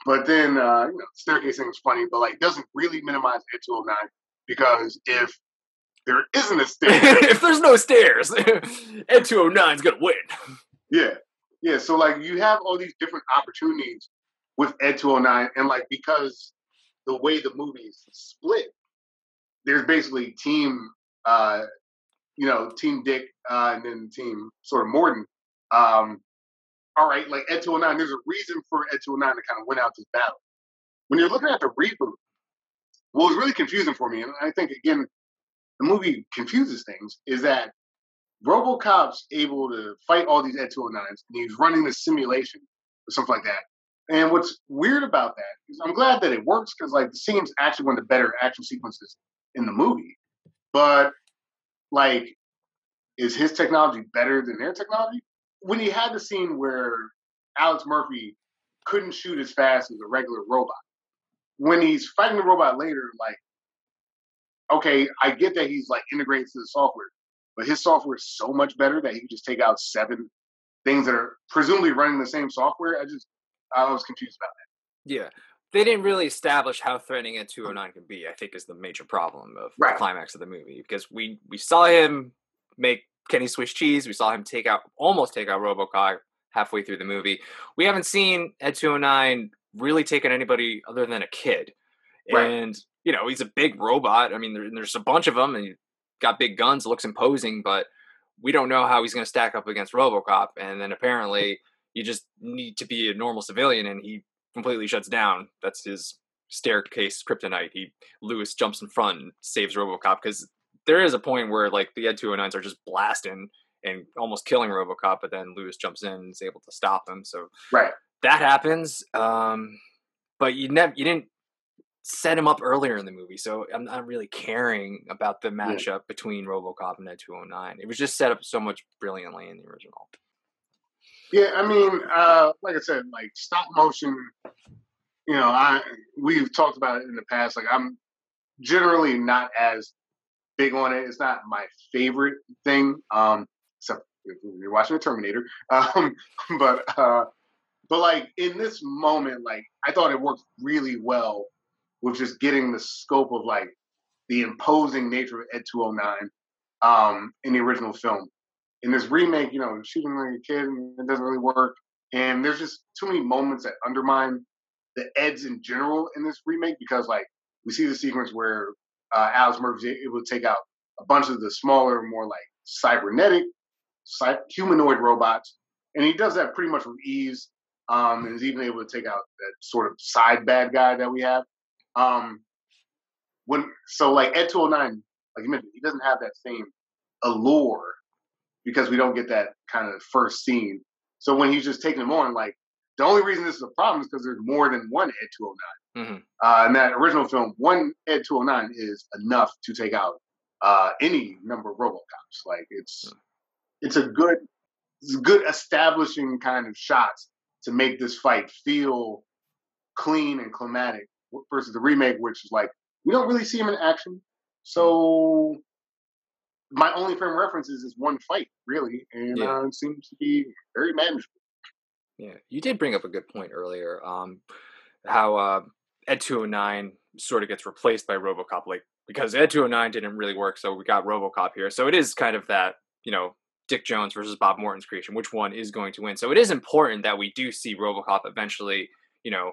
But then uh, you know, staircase thing is funny, but like doesn't really minimize Ed 209 because if there isn't a stair, if there's no stairs, Ed 209 is going to win. yeah, yeah. So like you have all these different opportunities with Ed 209, and like because the way the movie's split, there's basically team, uh, you know, team Dick, uh, and then team sort of Morton. Um, all right, like Ed 209, there's a reason for Ed 209 to kind of win out this battle. When you're looking at the reboot, what was really confusing for me, and I think again, the movie confuses things, is that RoboCop's able to fight all these Ed 209s, and he's running this simulation or something like that. And what's weird about that is I'm glad that it works because like the scene's actually one of the better action sequences in the movie. But like, is his technology better than their technology? When he had the scene where Alex Murphy couldn't shoot as fast as a regular robot, when he's fighting the robot later, like, okay, I get that he's like integrated to the software, but his software is so much better that he can just take out seven things that are presumably running the same software. I just I was confused about that. Yeah. They didn't really establish how threatening Ed 209 can be, I think is the major problem of Right. the climax of the movie. Because we we saw him make Kenny Swiss cheese, we saw him take out almost take out Robocop halfway through the movie. We haven't seen Ed 209 really take out anybody other than a kid. Right. And, you know, he's a big robot. I mean, there, there's a bunch of them and he's got big guns, looks imposing, but we don't know how he's going to stack up against Robocop. And then apparently you just need to be a normal civilian and he completely shuts down. That's his staircase kryptonite. He Lewis jumps in front and saves RoboCop because there is a point where like the Ed 209s are just blasting and almost killing RoboCop, but then Lewis jumps in and is able to stop him. So Right. that happens. Um, but you never you didn't set him up earlier in the movie, so I'm not really caring about the matchup between RoboCop and Ed 209. It was just set up so much brilliantly in the original. Yeah, I mean, uh, like I said, like stop motion. You know, I we've talked about it in the past. Like I'm generally not as big on it. It's not my favorite thing. Um, except if you're watching the Terminator. [LAUGHS] Um, but uh, but like in this moment, like I thought it worked really well with just getting the scope of like the imposing nature of Ed 209 um, in the original film. In this remake, you know, shooting like a kid, it doesn't really work. And there's just too many moments that undermine the Eds in general in this remake because, like, we see the sequence where uh, Alex Murphy's able to take out a bunch of the smaller, more like cybernetic, cy- humanoid robots, and he does that pretty much with ease. Um, and is even able to take out that sort of side bad guy that we have. Um, when so like Ed 209, like you mentioned, he doesn't have that same allure because we don't get that kind of first scene. So when he's just taking him on, like the only reason this is a problem is because there's more than one Ed 209. Mm-hmm. Uh, in that original film, one Ed 209 is enough to take out uh, any number of RoboCops. Like it's it's a good it's a good establishing kind of shots to make this fight feel clean and climatic versus the remake, which is like we don't really see him in action. So my only frame of reference is one fight, really, and Yeah. uh, it seems to be very manageable. Yeah, you did bring up a good point earlier. Um, how uh, Ed 209 sort of gets replaced by RoboCop, like because Ed 209 didn't really work, so we got RoboCop here. So it is kind of that, you know, Dick Jones versus Bob Morton's creation. Which one is going to win? So it is important that we do see RoboCop eventually, you know,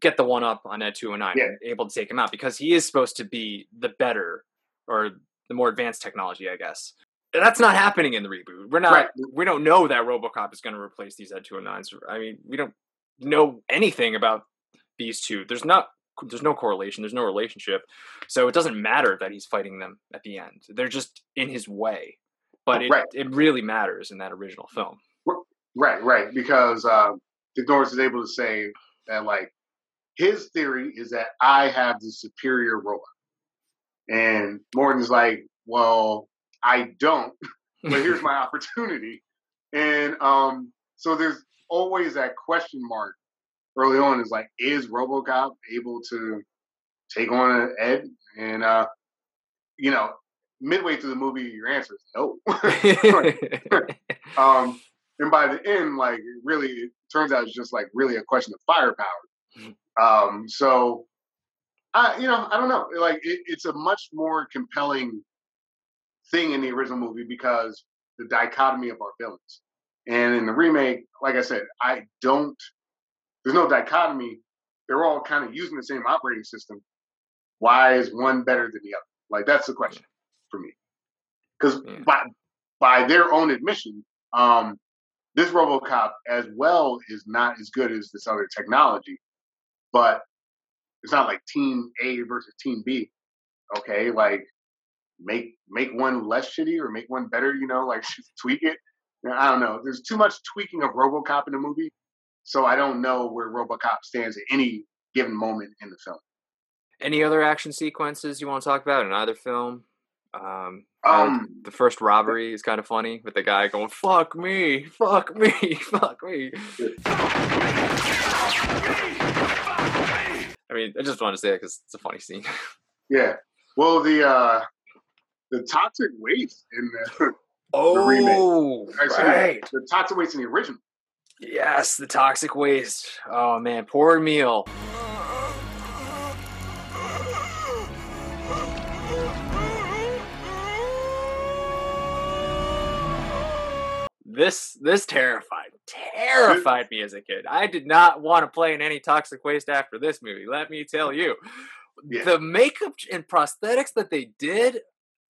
get the one up on Ed 209 Yeah. and able to take him out because he is supposed to be the better or the more advanced technology, I guess. That's not happening in the reboot. We're not. Right. We don't know that RoboCop is going to replace these Ed 209s. I mean, we don't know anything about these two. There's not. There's no correlation. There's no relationship. So it doesn't matter that he's fighting them at the end. They're just in his way. But it, Right. it really matters in that original film. Right, right. Because uh, Dick Norris is able to say that, like, his theory is that I have the superior robot. And Morton's like, well, I don't, [LAUGHS] but here's my opportunity. And um, so there's always that question mark early on is like, is Robocop able to take on Ed? And, uh, you know, midway through the movie, your answer is no. [LAUGHS] um, and by the end, like it really it turns out it's just like really a question of firepower. Um, so I, you know, I don't know. Like it, it's a much more compelling thing in the original movie because the dichotomy of our villains. And in the remake, like I said, I don't. There's no dichotomy. They're all kind of using the same operating system. Why is one better than the other? Like that's the question for me. Because by by their own admission, um, this RoboCop as well is not as good as this other technology, but it's not like Team A versus Team B. Okay, like make make one less shitty or make one better. You know, like [LAUGHS] tweak it. I don't know. There's too much tweaking of RoboCop in the movie, so I don't know where RoboCop stands at any given moment in the film. Any other action sequences you want to talk about in either film? Um, Um, the first robbery is kind of funny with the guy going "fuck me, fuck me, [LAUGHS] fuck me." I mean, I just want to say it because it's a funny scene. [LAUGHS] Yeah. Well, the uh the toxic waste in the, oh, [LAUGHS] the Oh, remake. Actually, right. The toxic waste in the original Yes, the toxic waste. Oh man, poor Emil. This this terrified terrified me as a kid. I did not want to play in any toxic waste after this movie. Let me tell you, Yeah. the makeup and prosthetics that they did,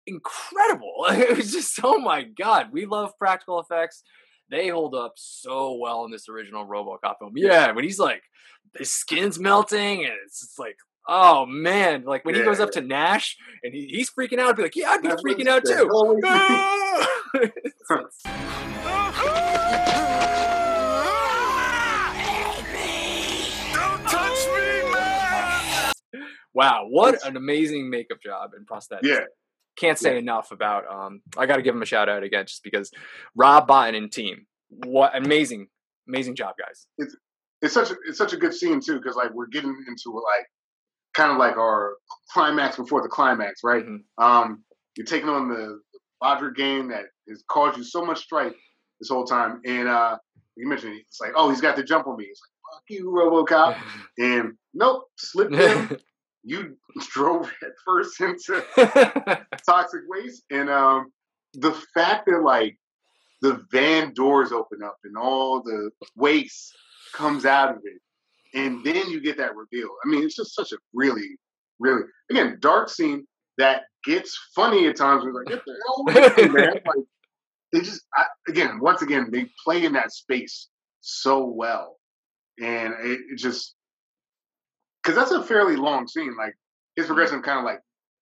incredible. [LAUGHS] It was just oh my god, we love practical effects. They hold up so well in this original RoboCop film. Yeah, when he's like his skin's melting and it's just like. Oh man! Like when he goes Yeah. up to Nash and he, he's freaking out, I'd be like, "Yeah, I'd be That's freaking out too." [LAUGHS] [LAUGHS] Always! Don't touch me, man! Wow, what an amazing makeup job and prosthetics. Yeah. Can't say enough about um I gotta give him a shout out again just because Rob Bottin and team. What amazing, amazing job, guys. it's it's such a, it's such a good scene too because like we're getting into like kind of like our climax before the climax, right? Mm-hmm. Um, you're taking on the Roger game that has caused you so much strife this whole time, and uh, you mentioned it's like, oh, he's got the jump on me. It's like, fuck you, RoboCop, [LAUGHS] and nope, slipped him. [LAUGHS] you drove head first into [LAUGHS] toxic waste, and um, the fact that like the van doors open up and all the waste comes out of it, and then you get that reveal. I mean, it's just such a really, really again dark scene that gets funny at times. We're like, get the hell man! Like they just I, again, once again, they play in that space so well, and it, it just because that's a fairly long scene. Like his progression, kind of like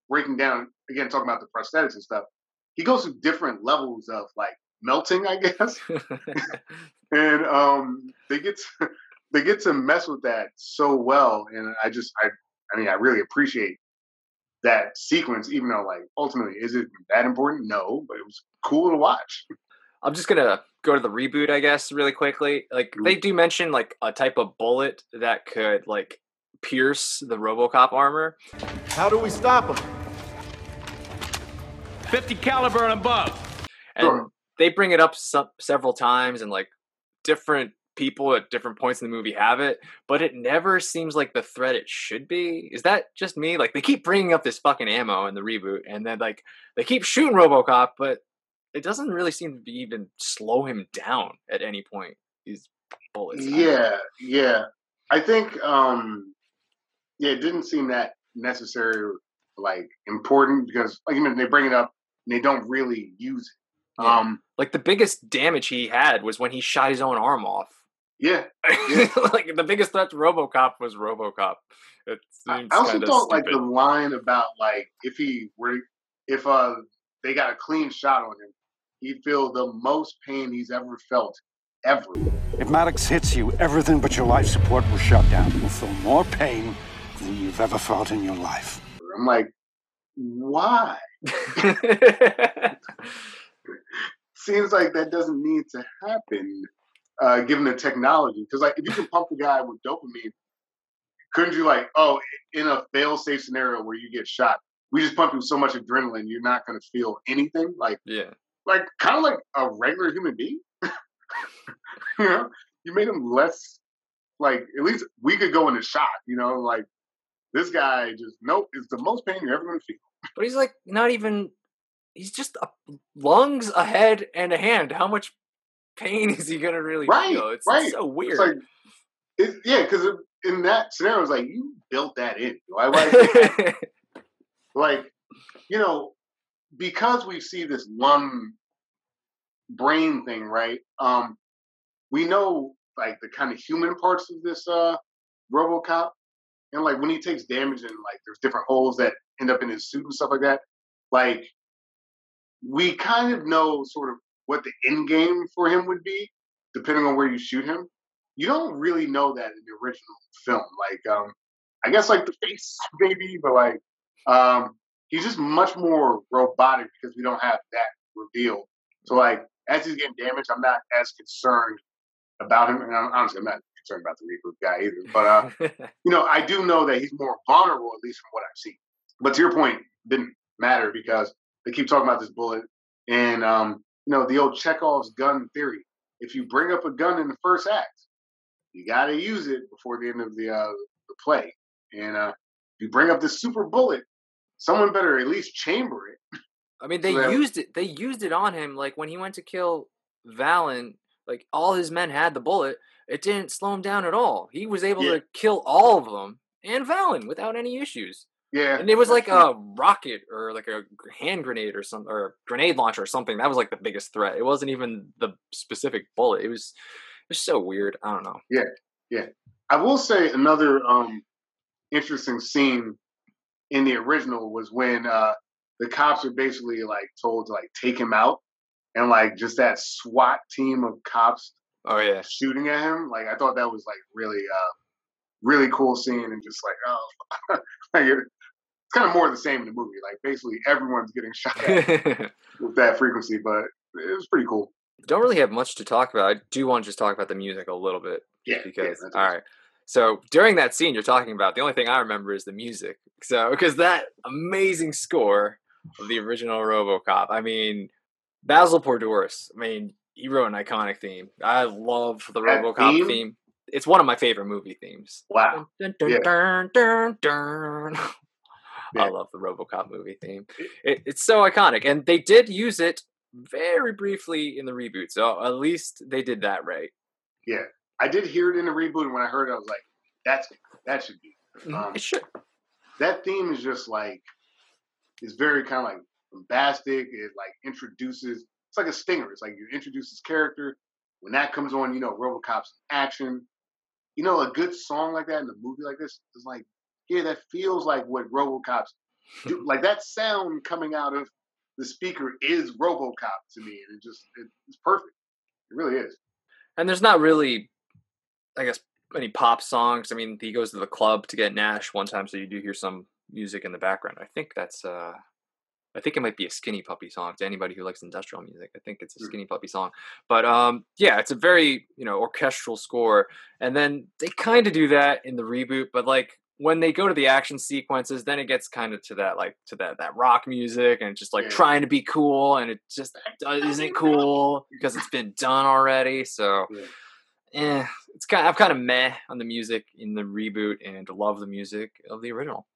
breaking down again, talking about the prosthetics and stuff. He goes through different levels of like melting, I [LAUGHS] guess, [LAUGHS] and um, they get to, [LAUGHS] they get to mess with that so well, and I just I I mean I really appreciate that sequence, even though like ultimately is it that important? No, but it was cool to watch. I'm just gonna go to the reboot, I guess, really quickly. Like they do mention like a type of bullet that could like pierce the RoboCop armor. How do we stop him? 50 caliber and above. and they bring it up some, several times and like different people at different points in the movie have it but it never seems like the threat it should be is that just me like they keep bringing up this fucking ammo in the reboot and then like they keep shooting robocop but it doesn't really seem to be even slow him down at any point these bullets Yeah, yeah. I think um yeah, it didn't seem that necessary like important because like you they bring it up and they don't really use it. Yeah. Um like the biggest damage he had was when he shot his own arm off yeah. [LAUGHS] like the biggest threat to robocop was robocop it seems I also kinda thought like the line about like if he were if uh they got a clean shot on him, he'd feel the most pain he's ever felt ever. If Mattox hits you, everything but your life support will shut down. You'll feel more pain than you've ever felt in your life. I'm like, why? [LAUGHS] [LAUGHS] Seems like that doesn't need to happen, uh, given the technology. Because like, if you can pump the guy with dopamine, couldn't you like, oh, in a fail-safe scenario where you get shot, we just pump you so much adrenaline, you're not going to feel anything. Like, yeah, like kind of like a regular human being. [LAUGHS] you know, you made him less like at least we could go into shock. You know, like this guy just nope, it's the most pain you're ever going to feel. But he's like not even. He's just a, lungs, a head, and a hand. How much pain [LAUGHS] is he gonna really Right, feel? It's, right. so weird. It's like, it, yeah, because in that scenario, it's like you built that in. Why? why [LAUGHS] like, you know, because we see this lung brain thing, right? Um, we know like the kind of human parts of this uh RoboCop, and like when he takes damage and like there's different holes that end up in his suit and stuff like that. Like, we kind of know sort of what the end game for him would be, depending on where you shoot him. You don't really know that in the original film. Like, um, I guess like the face maybe, but like, um, he's just much more robotic because we don't have that reveal. So like, as he's getting damaged, I'm not as concerned about him. And I'm, honestly, I'm not concerned about the reboot guy either. But uh, [LAUGHS] you know, I do know that he's more vulnerable, at least from what I've seen. But to your point, didn't matter because they keep talking about this bullet and um, you know the old Chekhov's gun theory. if you bring up a gun in the first act, you got to use it before the end of the uh, the play. And uh, if you bring up the super bullet, someone better at least chamber it. I mean, they So that- used it. They used it on him. Like when he went to kill Vallon, like all his men had the bullet. It didn't slow him down at all. He was able Yeah. to kill all of them and Vallon without any issues. Yeah, And it was like a rocket or like a hand grenade or something or a grenade launcher or something. That was like the biggest threat. It wasn't even the specific bullet. It was it was so weird. I don't know. Yeah, yeah. I will say another um interesting scene in the original was when uh the cops are basically like told to like take him out and like just that SWAT team of cops Oh yeah. shooting at him. Like I thought that was like really uh really cool scene and just like oh [LAUGHS] like kind of more of the same in the movie. Like basically everyone's getting shot at [LAUGHS] with that frequency, but it was pretty cool. don't really have much to talk about. I do want to just talk about the music a little bit. Yeah, yeah, Because that's all right. So during that scene you're talking about, the only thing I remember is the music. So because that amazing score of the original RoboCop. I mean, Basil Poledouris. I mean, he wrote an iconic theme. I love the That RoboCop theme? theme? It's one of my favorite movie themes. Wow. Dun, dun, Yeah. dun, [LAUGHS] dun. I love the RoboCop movie theme. It, it's so iconic, and they did use it very briefly in the reboot. So at least they did that right. Yeah. I did hear it in the reboot and when I heard it I was like, that's that should be. Um, It should. that theme is just like it's very kind of like bombastic. It like introduces it's like a stinger. It's like you introduce this character. When that comes on, you know, RoboCop's action. You know, a good song like that in a movie like this is like, yeah, that feels like what RoboCop's do. [LAUGHS] like that sound coming out of the speaker is RoboCop to me, and it just it, it's perfect. It really is. And there's not really, I guess, any pop songs. I mean, he goes to the club to get Nash one time, so you do hear some music in the background. I think that's uh I think it might be a Skinny Puppy song to anybody who likes industrial music. I think it's a Mm. Skinny Puppy song. But um yeah, it's a very, you know, orchestral score. And then they kind of do that in the reboot, but like when they go to the action sequences, then it gets kind of to that like to that that rock music and just like Yeah. trying to be cool and it just isn't cool because it's been done already. So Yeah. eh, it's kind I'm kind of meh on the music in the reboot and love the music of the original.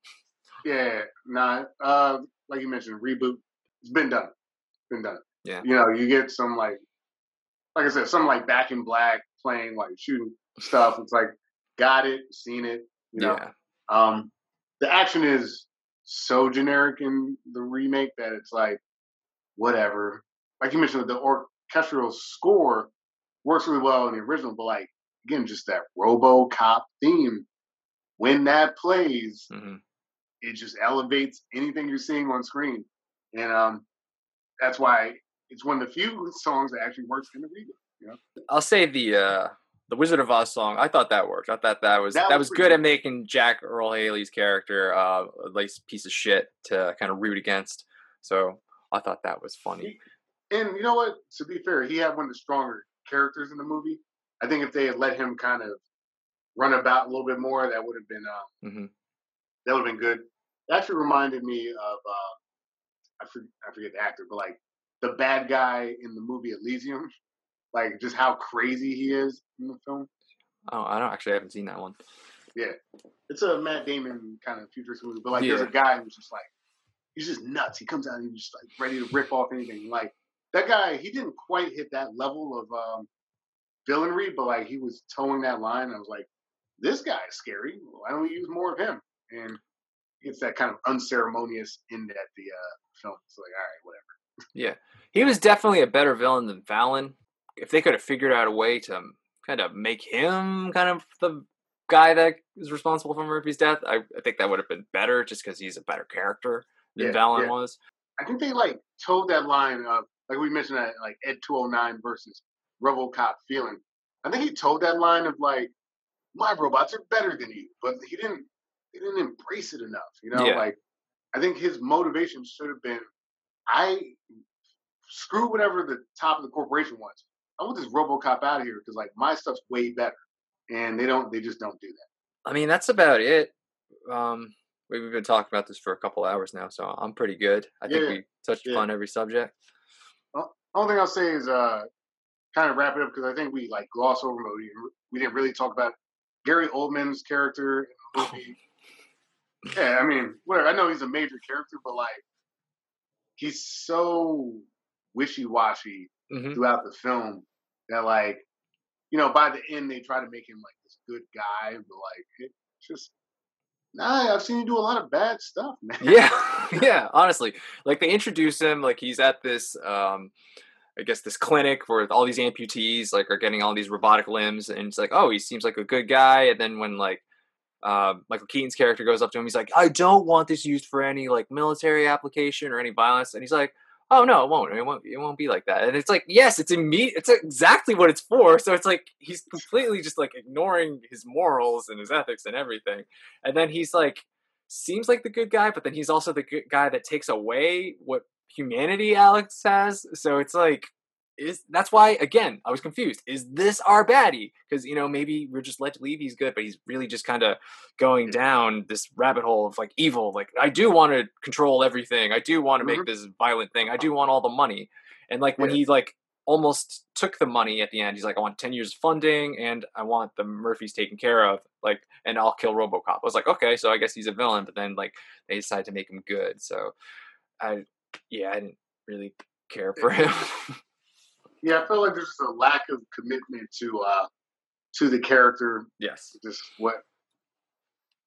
Yeah, nah. Uh, like you mentioned, reboot. It's been done. It's been done. Yeah. You know, you get some like, like I said, some like Back in Black playing like shooting stuff. It's like, got it, seen it. You know, Yeah. Um, the action is so generic in the remake that it's like, whatever. Like you mentioned, the orchestral score works really well in the original, but like again, just that RoboCop theme when that plays Mhm. it just elevates anything you're seeing on screen, and um, that's why it's one of the few songs that actually works in the reboot. You know, I'll say the uh the Wizard of Oz song. I thought that worked. I thought that was That that, was was good at making Jackie Earle Haley's character uh a nice piece of shit to kind of root against. So I thought that was funny. and you know what? To be fair, he had one of the stronger characters in the movie. I think if they had let him kind of run about a little bit more, that would have been um, hmm that would have been good. It actually reminded me of uh, I forget, I forget the actor, but like the bad guy in the movie Elysium, [LAUGHS] like just how crazy he is in the film. Oh, I don't actually I haven't seen that one. Yeah, it's a Matt Damon kind of futuristic movie, but like there's a guy who's just like he's just nuts. He comes out and he's just like ready to rip off anything. Like that guy, he didn't quite hit that level of um, villainry, but like he was towing that line. I was like, this guy is scary. Why don't we use more of him? And it's that kind of unceremonious end at the uh, film. It's like, all right, whatever. Yeah, he was definitely a better villain than Vallon. If they could have figured out a way to kind of make him kind of the guy that is responsible for Murphy's death, I, I think that would have been better, just because he's a better character than Yeah, Vallon yeah. was. I think they like told that line of like we mentioned that like Ed 209 versus RoboCop feeling. I think he told that line of like my robots are better than you, but he didn't he didn't embrace it enough. You know, Yeah. like I think his motivation should have been I screw whatever the top of the corporation wants. I want this RoboCop out of here because like my stuff's way better, and they don't they just don't do that. I mean, that's about it. Um, we've been talking about this for a couple hours now, so I'm pretty good. I think we touched yeah. upon every subject. The only thing I'll say is uh kind of wrap it up because I think we like gloss over Modi. We didn't really talk about Gary Oldman's character in the movie. yeah, I mean, whatever. I know he's a major character, but like, he's so wishy washy Mhm. throughout the film that like, you know, by the end they try to make him like this good guy, but like, it's just. Nah, I've seen you do a lot of bad stuff, [LAUGHS] man. yeah [LAUGHS] yeah honestly like they introduce him like he's at this um i guess this clinic where all these amputees like are getting all these robotic limbs and it's like oh he seems like a good guy and then when like uh, michael keaton's character goes up to him he's like i don't want this used for any like military application or any violence and he's like oh no it won't. It won't it won't be like that. And it's like yes it's immediate it's exactly what it's for. So it's like he's completely just like ignoring his morals and his ethics and everything. And then he's like seems like the good guy, but then he's also the good guy that takes away what humanity Alex has. So it's like, is that's why again I was confused. Is this our baddie? Because you know maybe we're just led to believe he's good, but he's really just kind of going mm. down this rabbit hole of like evil. Like I do want to control everything. I do want to make mm-hmm. this violent thing. I do uh-huh. want all the money. And like when he like almost took the money at the end, he's like, I want ten years of funding and I want the Murphys taken care of. Like, and I'll kill RoboCop. I was like, okay, so I guess he's a villain. But then like they decided to make him good. So I, yeah, I didn't really care for uh, him. [LAUGHS] Yeah, I feel like there's just a lack of commitment to uh to the character. Yes. Just what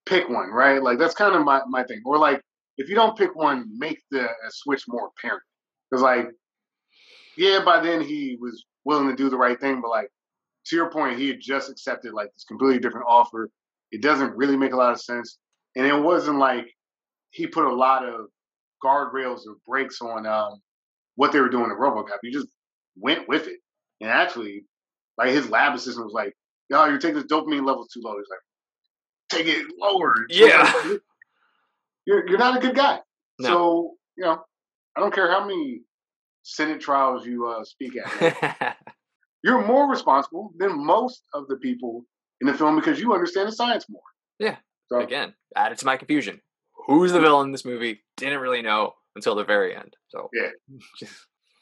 pick one, right? Like that's kind of my, my thing. Or like if you don't pick one, make the uh, switch more apparent. Because like, yeah, by then he was willing to do the right thing, but like to your point, he had just accepted like this completely different offer. It doesn't really make a lot of sense, and it wasn't like he put a lot of guardrails or brakes on um, what they were doing in RoboCop. He just went with it, and actually, like his lab assistant was like, "Yo, you're taking the dopamine level too low." He's like, "Take it lower." [LAUGHS] Yeah. you're you're not a good guy. No. So you know, I don't care how many Senate trials you uh, speak at. [LAUGHS] you're more responsible than most of the people in the film because you understand the science more. Yeah. So Again, added to my confusion. Who's the villain in this movie? Didn't really know until the very end. So yeah, [LAUGHS]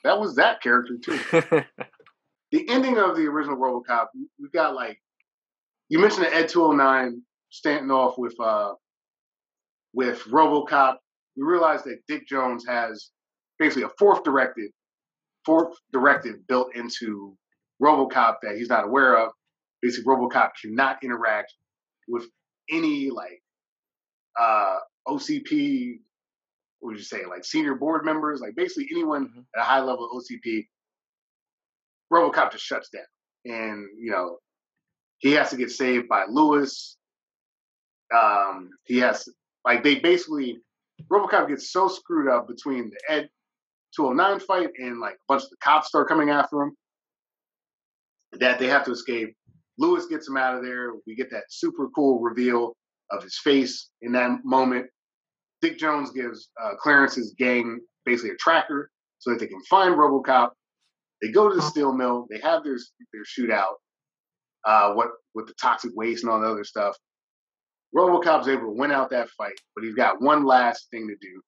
that was that character too. [LAUGHS] the ending of the original RoboCop, we got like you mentioned the Ed 209 standing off with uh with RoboCop. We realized that Dick Jones has basically a fourth directive, fourth directive built into RoboCop that he's not aware of. Basically, RoboCop cannot interact with any like uh OCP. What would you say? Like senior board members, like basically anyone at a high level of OCP. RoboCop just shuts down, and you know he has to get saved by Lewis. Um, he has like they basically RoboCop gets so screwed up between the Ed 209 fight and like a bunch of the cops start coming after him that they have to escape. Lewis gets him out of there. We get that super cool reveal of his face in that moment. Dick Jones gives uh, Clarence's gang basically a tracker so that they can find RoboCop. They go to the steel mill. They have their their shootout. Uh, what with the toxic waste and all the other stuff. RoboCop's able to win out that fight, but he's got one last thing to do.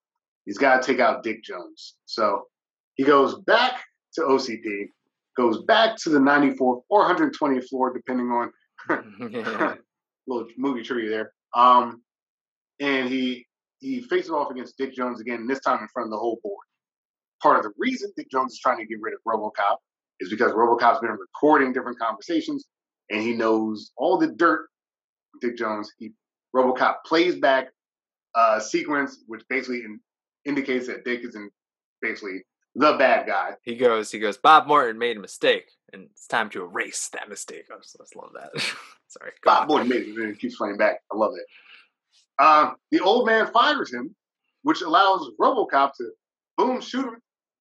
He's got to take out Dick Jones. So he goes back to OCP, goes back to the 94th or 120th floor, depending on [LAUGHS] [LAUGHS] little movie trivia there. Um, and he he faces off against Dick Jones again, this time in front of the whole board. Part of the reason Dick Jones is trying to get rid of RoboCop is because RoboCop's been recording different conversations, and he knows all the dirt. Dick Jones, he RoboCop plays back a sequence which basically in, indicates that Dick is in basically the bad guy. he goes, he goes, Bob Morton made a mistake, and it's time to erase that mistake. I just, I just love that. [LAUGHS] Sorry. Bob on. Morton made it, and it keeps playing back. I love it. Uh, the old man fires him, which allows RoboCop to boom shoot him,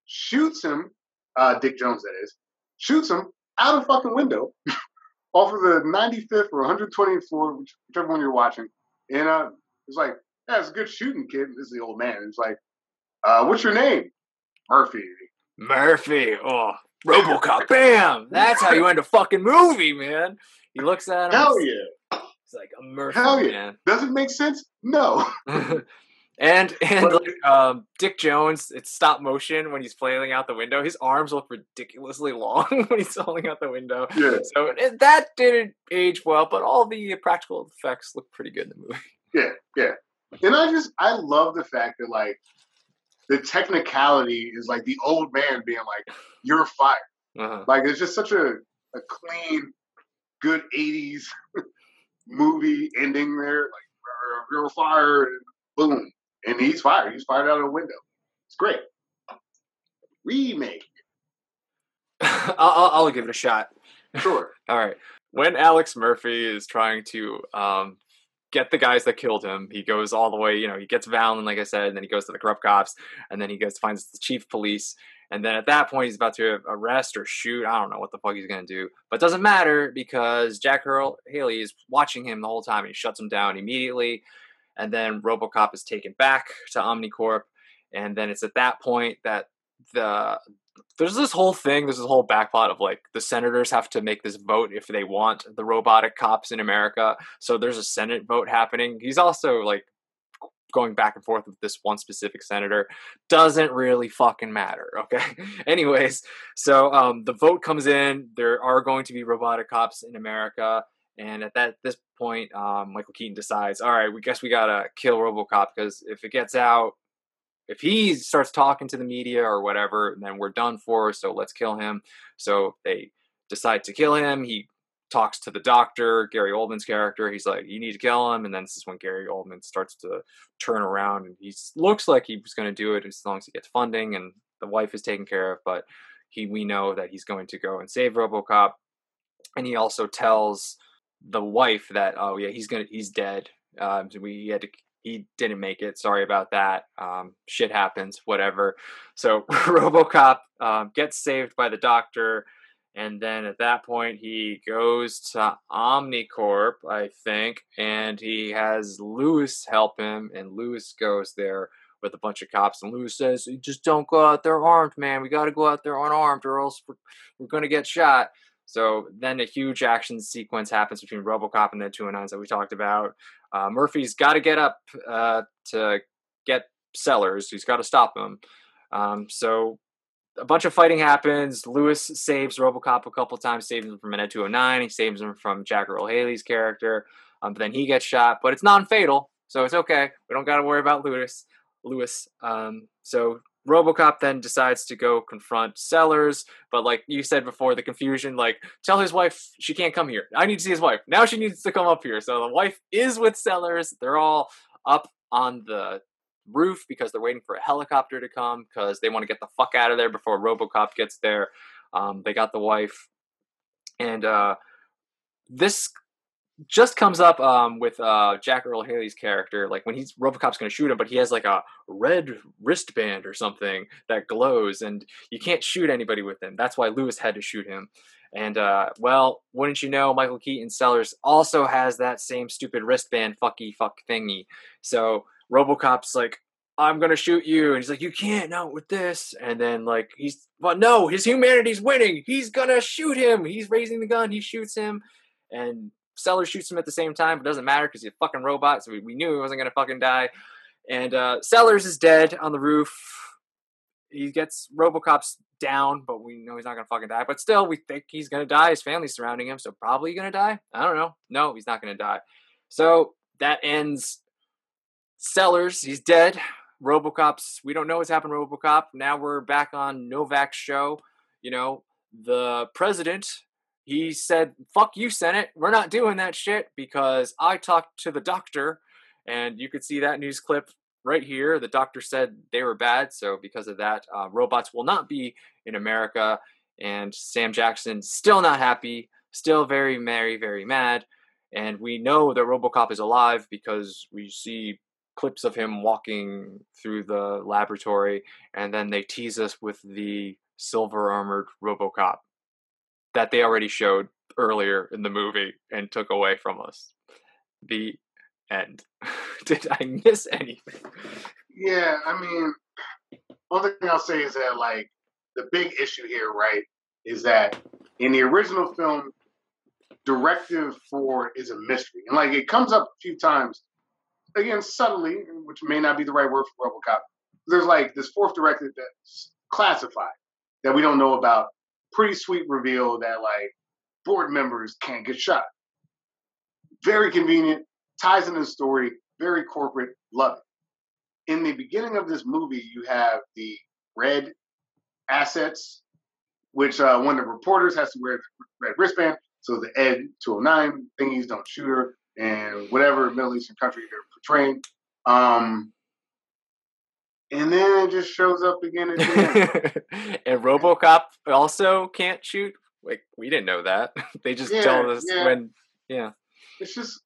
shoots him. Uh, Dick Jones, that is, shoots him out a fucking window [LAUGHS] off of the 95th or 120th floor, whichever one you're watching. And uh, it's like, yeah, a good shooting, kid. This is the old man. It's like, uh, what's your name? Murphy. Murphy. Oh, RoboCop. Bam. That's how you end a fucking movie, man. He looks at him. Hell yeah. He's like a Murphy, Hell yeah. man. Does it make sense? No. [LAUGHS] And [LAUGHS] and like, um, Dick Jones, it's stop motion when he's flailing out the window. His arms look ridiculously [LAUGHS] long when he's falling out the window. Yeah. So it, that didn't age well, but all the practical effects look pretty good in the movie. Yeah, yeah. And I just I love the fact that like the technicality is like the old man being like, "You're fired." Uh-huh. Like it's just such a a clean, good '80s movie ending there. Like you're fired, and boom, and he's fired. He's fired out of the window. It's great. Remake. [LAUGHS] I'll, I'll, I'll give it a shot. Sure. [LAUGHS] All right. When Alex Murphy is trying to um, get the guys that killed him, he goes all the way. You know, he gets Vallon, like I said, and then he goes to the corrupt cops, and then he goes finds the chief police, and then at that point he's about to arrest or shoot. I don't know what the fuck he's gonna do, but it doesn't matter because Jackie Earle Haley is watching him the whole time, he shuts him down immediately. And then RoboCop is taken back to OmniCorp, and then it's at that point that the there's this whole thing, there's this whole backplot of like the senators have to make this vote if they want the robotic cops in America. So there's a Senate vote happening. He's also like going back and forth with this one specific senator. Doesn't really fucking matter. [LAUGHS] Okay. Anyways, so um, the vote comes in. There are going to be robotic cops in America. And at that this point, um, Michael Keaton decides, all right, we guess we gotta kill RoboCop because if it gets out, if he starts talking to the media or whatever, then we're done for. So let's kill him. So they decide to kill him. He talks to the doctor, Gary Oldman's character. He's like, "You need to kill him." And then this is when Gary Oldman starts to turn around, and he looks like he was going to do it as long as he gets funding and the wife is taken care of. But he, we know that he's going to go and save RoboCop, and he also tells the wife that, "Oh yeah, he's gonna, he's dead." Um, we had to he didn't make it. Sorry about that. Um, shit happens, whatever. So [LAUGHS] RoboCop um, gets saved by the doctor, and then at that point he goes to OmniCorp, I think, and he has Lewis help him, and Lewis goes there with a bunch of cops, and Lewis says, "Just don't go out there armed, man. We got to go out there unarmed, or else we're, we're going to get shot." So then a huge action sequence happens between RoboCop and the two 209s that we talked about. Uh, Murphy's got to get up uh, to get Sellars. He's got to stop him. Um, so a bunch of fighting happens. Lewis saves RoboCop a couple times, saves him from Ed 209. He saves him from Jackie Earle Haley's character. Um, but then he gets shot, but it's non-fatal, so it's okay. We don't got to worry about Lewis. Lewis. Um, so RoboCop then decides to go confront Sellars, but like you said before, the confusion, like tell his wife she can't come here. I need to see his wife. Now she needs to come up here. So the wife is with Sellars. They're all up on the roof because they're waiting for a helicopter to come because they want to get the fuck out of there before RoboCop gets there. Um, they got the wife, and uh, this just comes up um, with uh, Jackie Earle Haley's character, like when he's RoboCop's going to shoot him, but he has like a red wristband or something that glows, and you can't shoot anybody with him. That's why Lewis had to shoot him. And uh, well, wouldn't you know, Michael Keaton Sellars also has that same stupid wristband fucky fuck thingy. So RoboCop's like, I'm gonna shoot you, and he's like, you can't, not with this. And then like he's, but no, his humanity's winning. He's gonna shoot him. He's raising the gun. He shoots him, and Sellars shoots him at the same time. It doesn't matter because he's a fucking robot, so we, we knew he wasn't gonna fucking die. And uh, Sellars is dead on the roof. He gets RoboCop's down, but we know he's not gonna fucking die. But still, we think he's gonna die. His family's surrounding him, so probably gonna die. I don't know. No, he's not gonna die. So that ends Sellars. He's dead. RoboCop's. We don't know what's happened RoboCop. Now we're back on Novak's show. You know, the president. He said, "Fuck you, Senate. We're not doing that shit because I talked to the doctor." And you could see that news clip right here. The doctor said they were bad, so because of that, uh, robots will not be in America. And Sam Jackson still not happy, still very, very, very mad. And we know that RoboCop is alive because we see clips of him walking through the laboratory, and then they tease us with the silver armored RoboCop that they already showed earlier in the movie and took away from us. The end. [LAUGHS] Did I miss anything? Yeah, I mean, only thing I'll say is that like the big issue here, right, is that in the original film, directive four is a mystery, and like it comes up a few times again subtly, which may not be the right word for RoboCop. There's like this fourth directive that's classified that we don't know about. Pretty sweet reveal that like board members can't get shot. Very convenient, ties into the story, very corporate, love it. In the beginning of this movie, you have the red assets, which uh, one of the reporters has to wear the red wristband, so the Ed 209 thingies don't shoot her, and whatever Middle Eastern country they're portraying. Um, and then it just shows up again at the end. and RoboCop also can't shoot. Like we didn't know that. [LAUGHS] they just Yeah, told us yeah. when. Yeah. it's just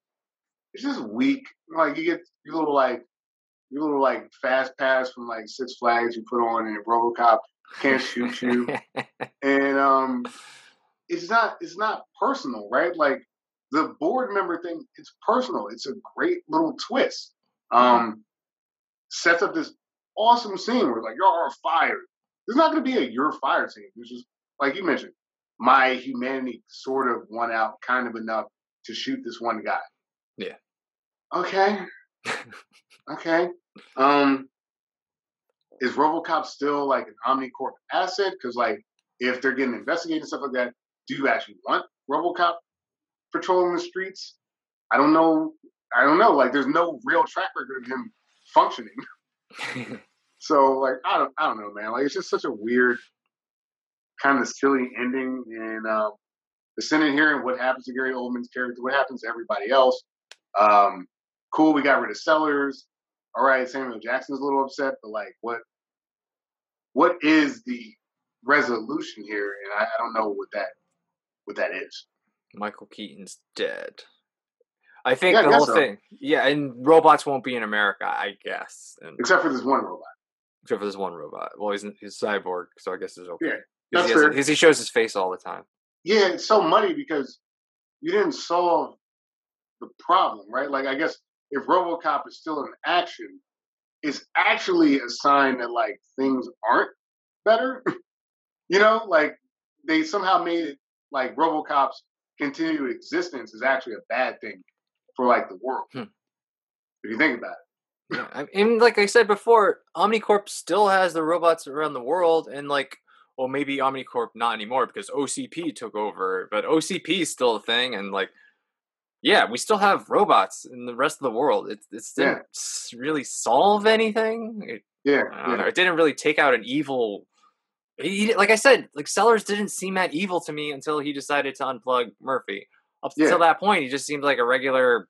it's just weak. Like you get your little like your little like fast pass from like Six Flags you put on and RoboCop can't shoot you. [LAUGHS] and um it's not it's not personal, right? Like the board member thing, it's personal. It's a great little twist. Um sets up this awesome scene where like y'all are fired. There's not gonna be a you're fired scene. It's just like you mentioned, my humanity sort of won out kind of enough to shoot this one guy. Yeah. Okay. [LAUGHS] okay. Um is RoboCop still like an OmniCorp asset? Because like if they're getting investigated and stuff like that, do you actually want RoboCop patrolling the streets? I don't know. I don't know. Like there's no real track record of him functioning. [LAUGHS] [LAUGHS] so like I don't I don't know, man. Like it's just such a weird kind of silly ending and um the Senate hearing, what happens to Gary Oldman's character, what happens to everybody else. Um, cool, we got rid of Sellars. All right, Samuel Jackson's a little upset, but like, what, what is the resolution here? And I, I don't know what that, what that is. Michael Keaton's dead. I think Yeah, the guess whole so. thing. Yeah, and robots won't be in America, I guess. And Except for this one robot. except for this one robot. Well, he's he's cyborg, so I guess it's okay. Yeah, that's he, has- he shows his face all the time. Yeah, it's so muddy because you didn't solve the problem, right? Like, I guess if RoboCop is still in action, it's actually a sign that like things aren't better. [LAUGHS] you know, like they somehow made it like RoboCop's continued existence is actually a bad thing for like the world. Hmm. If you think about it. Yeah, I- like I said before, OmniCorp still has the robots around the world, and like, well, maybe OmniCorp not anymore because OCP took over, but OCP is still a thing, and like, yeah, we still have robots in the rest of the world. It it didn't s really solve anything. It, Yeah, know. yeah. It didn't really take out an evil. He, like I said, like Sellars didn't seem that evil to me until he decided to unplug Murphy. Up Yeah. until that point, he just seemed like a regular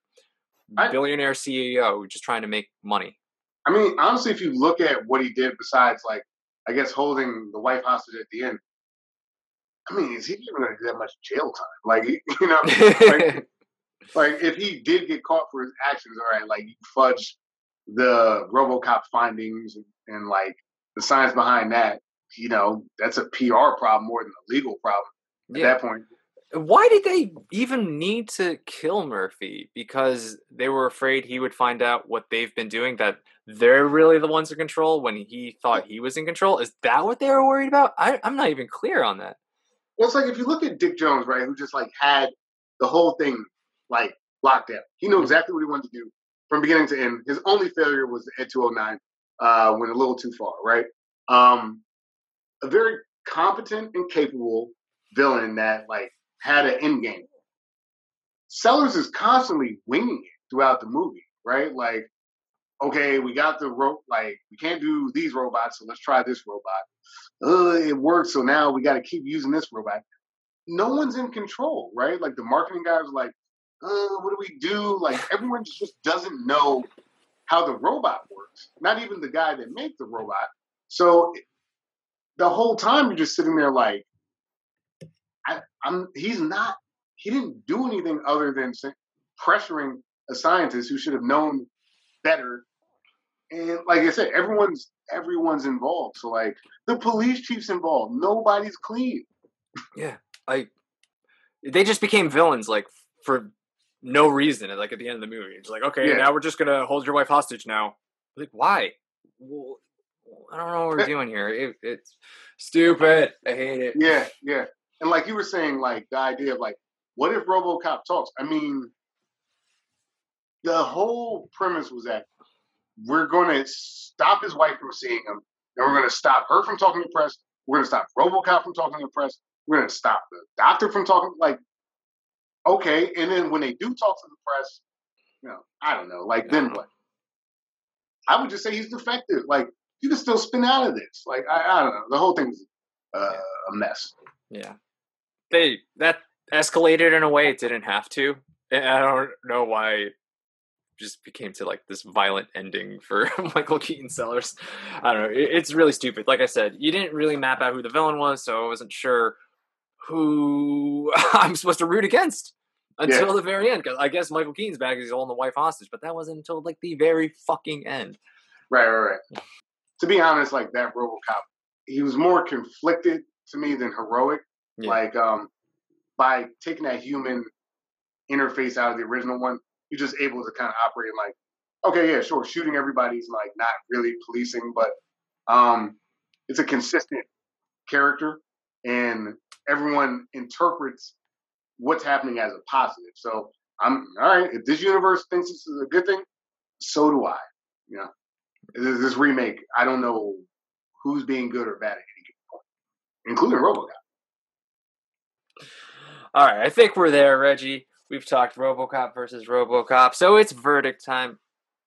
I- billionaire CEO just trying to make money. I mean, honestly, if you look at what he did besides like, I guess holding the wife hostage at the end, I mean, is he even going to do that much jail time? Like, [LAUGHS] you know, like, [LAUGHS] like if he did get caught for his actions, all right, like you fudge the RoboCop findings and, and like the science behind that, you know, that's a PR problem more than a legal problem at Yeah. that point. Why did they even need to kill Murphy? Because they were afraid he would find out what they've been doing, that they're really the ones in control when he thought he was in control. Is that what they were worried about? I, I'm not even clear on that. Well, it's like if you look at Dick Jones, right, who just like had the whole thing like locked down. He knew exactly what he wanted to do from beginning to end. His only failure was the Ed 209, uh, went a little too far, right? Um, a very competent and capable villain that like had an end game. Sellars is constantly winging it throughout the movie, right? Like, okay, we got the rope, like we can't do these robots, so let's try this robot. It worked, so now we got to keep using this robot. No one's in control, right? Like the marketing guys are like, what do we do? Like everyone just doesn't know how the robot works. Not even the guy that made the robot. So the whole time you're just sitting there like, I, I'm. He's not. He didn't do anything other than pressuring a scientist who should have known better. And like I said, everyone's everyone's involved. So like the police chief's involved. Nobody's clean. Yeah, like They just became villains, like for no reason. And like at the end of the movie, it's like, okay, Yeah. now we're just gonna hold your wife hostage. Now, like, why? Well, I don't know what we're [LAUGHS] doing here. It, it's stupid. I hate it. Yeah, yeah. And like you were saying, like the idea of like, what if RoboCop talks? I mean, the whole premise was that we're going to stop his wife from seeing him, and we're going to stop her from talking to the press. We're going to stop RoboCop from talking to the press. We're going to stop the doctor from talking. Like, okay, and then when they do talk to the press, you know, I don't know. Like, then what? I would just say he's defective. Like, you can still spin out of this. Like, I, I don't know. The whole thing's uh, a mess. Yeah, they that escalated in a way it didn't have to. I don't know why it just became to like this violent ending for [LAUGHS] Michael Keaton Sellars. I don't know. It, it's really stupid. Like I said, you didn't really map out who the villain was, so I wasn't sure who [LAUGHS] I'm supposed to root against until Yeah. the very end. Because I guess Michael Keaton's back. He's holding the wife hostage, but that wasn't until like the very fucking end. Right, right, right. To be honest, like that RoboCop, he was more conflicted to me than heroic. Yeah. Like, um, by taking that human interface out of the original one, you're just able to kind of operate like, okay, yeah, sure, shooting everybody's like not really policing, but um, it's a consistent character, and everyone interprets what's happening as a positive. So I'm all right. If this universe thinks this is a good thing, so do I. You know, this, this remake, I don't know who's being good or bad at any given point, including RoboCop. All right, I think we're there, Reggie. We've talked RoboCop versus RoboCop, so it's verdict time.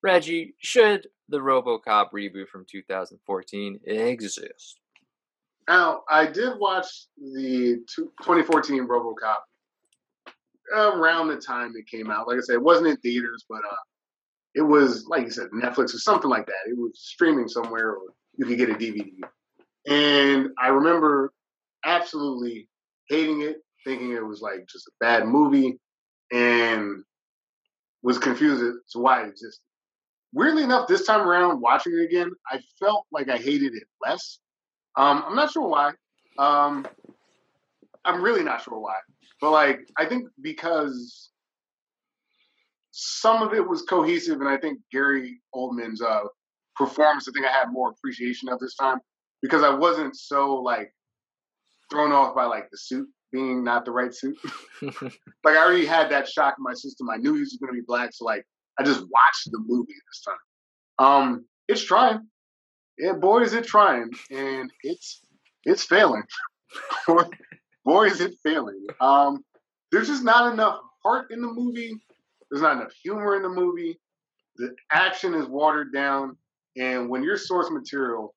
Reggie, should the RoboCop reboot from 2014 exist? Now, I did watch the 2014 RoboCop around the time it came out. Like I said, it wasn't in theaters, but uh, it was like you said, Netflix or something like that. It was streaming somewhere, or you could get a DVD. And I remember absolutely hating it, thinking it was like just a bad movie, and was confused as to why it existed. Weirdly enough, this time around, watching it again, I felt like I hated it less. Um, I'm not sure why. Um, I'm really not sure why. But like, I think because some of it was cohesive, and I think Gary Oldman's uh, performance, I think I had more appreciation of this time because I wasn't so like thrown off by like the suit being not the right suit. [LAUGHS] like I already had that shock in my system. I knew he was going to be black, so like I just watched the movie this time. Um, it's trying. Yeah, boy, is it trying, and it's it's failing. [LAUGHS] boy, is it failing. Um, there's just not enough heart in the movie. There's not enough humor in the movie. The action is watered down, and when your source material,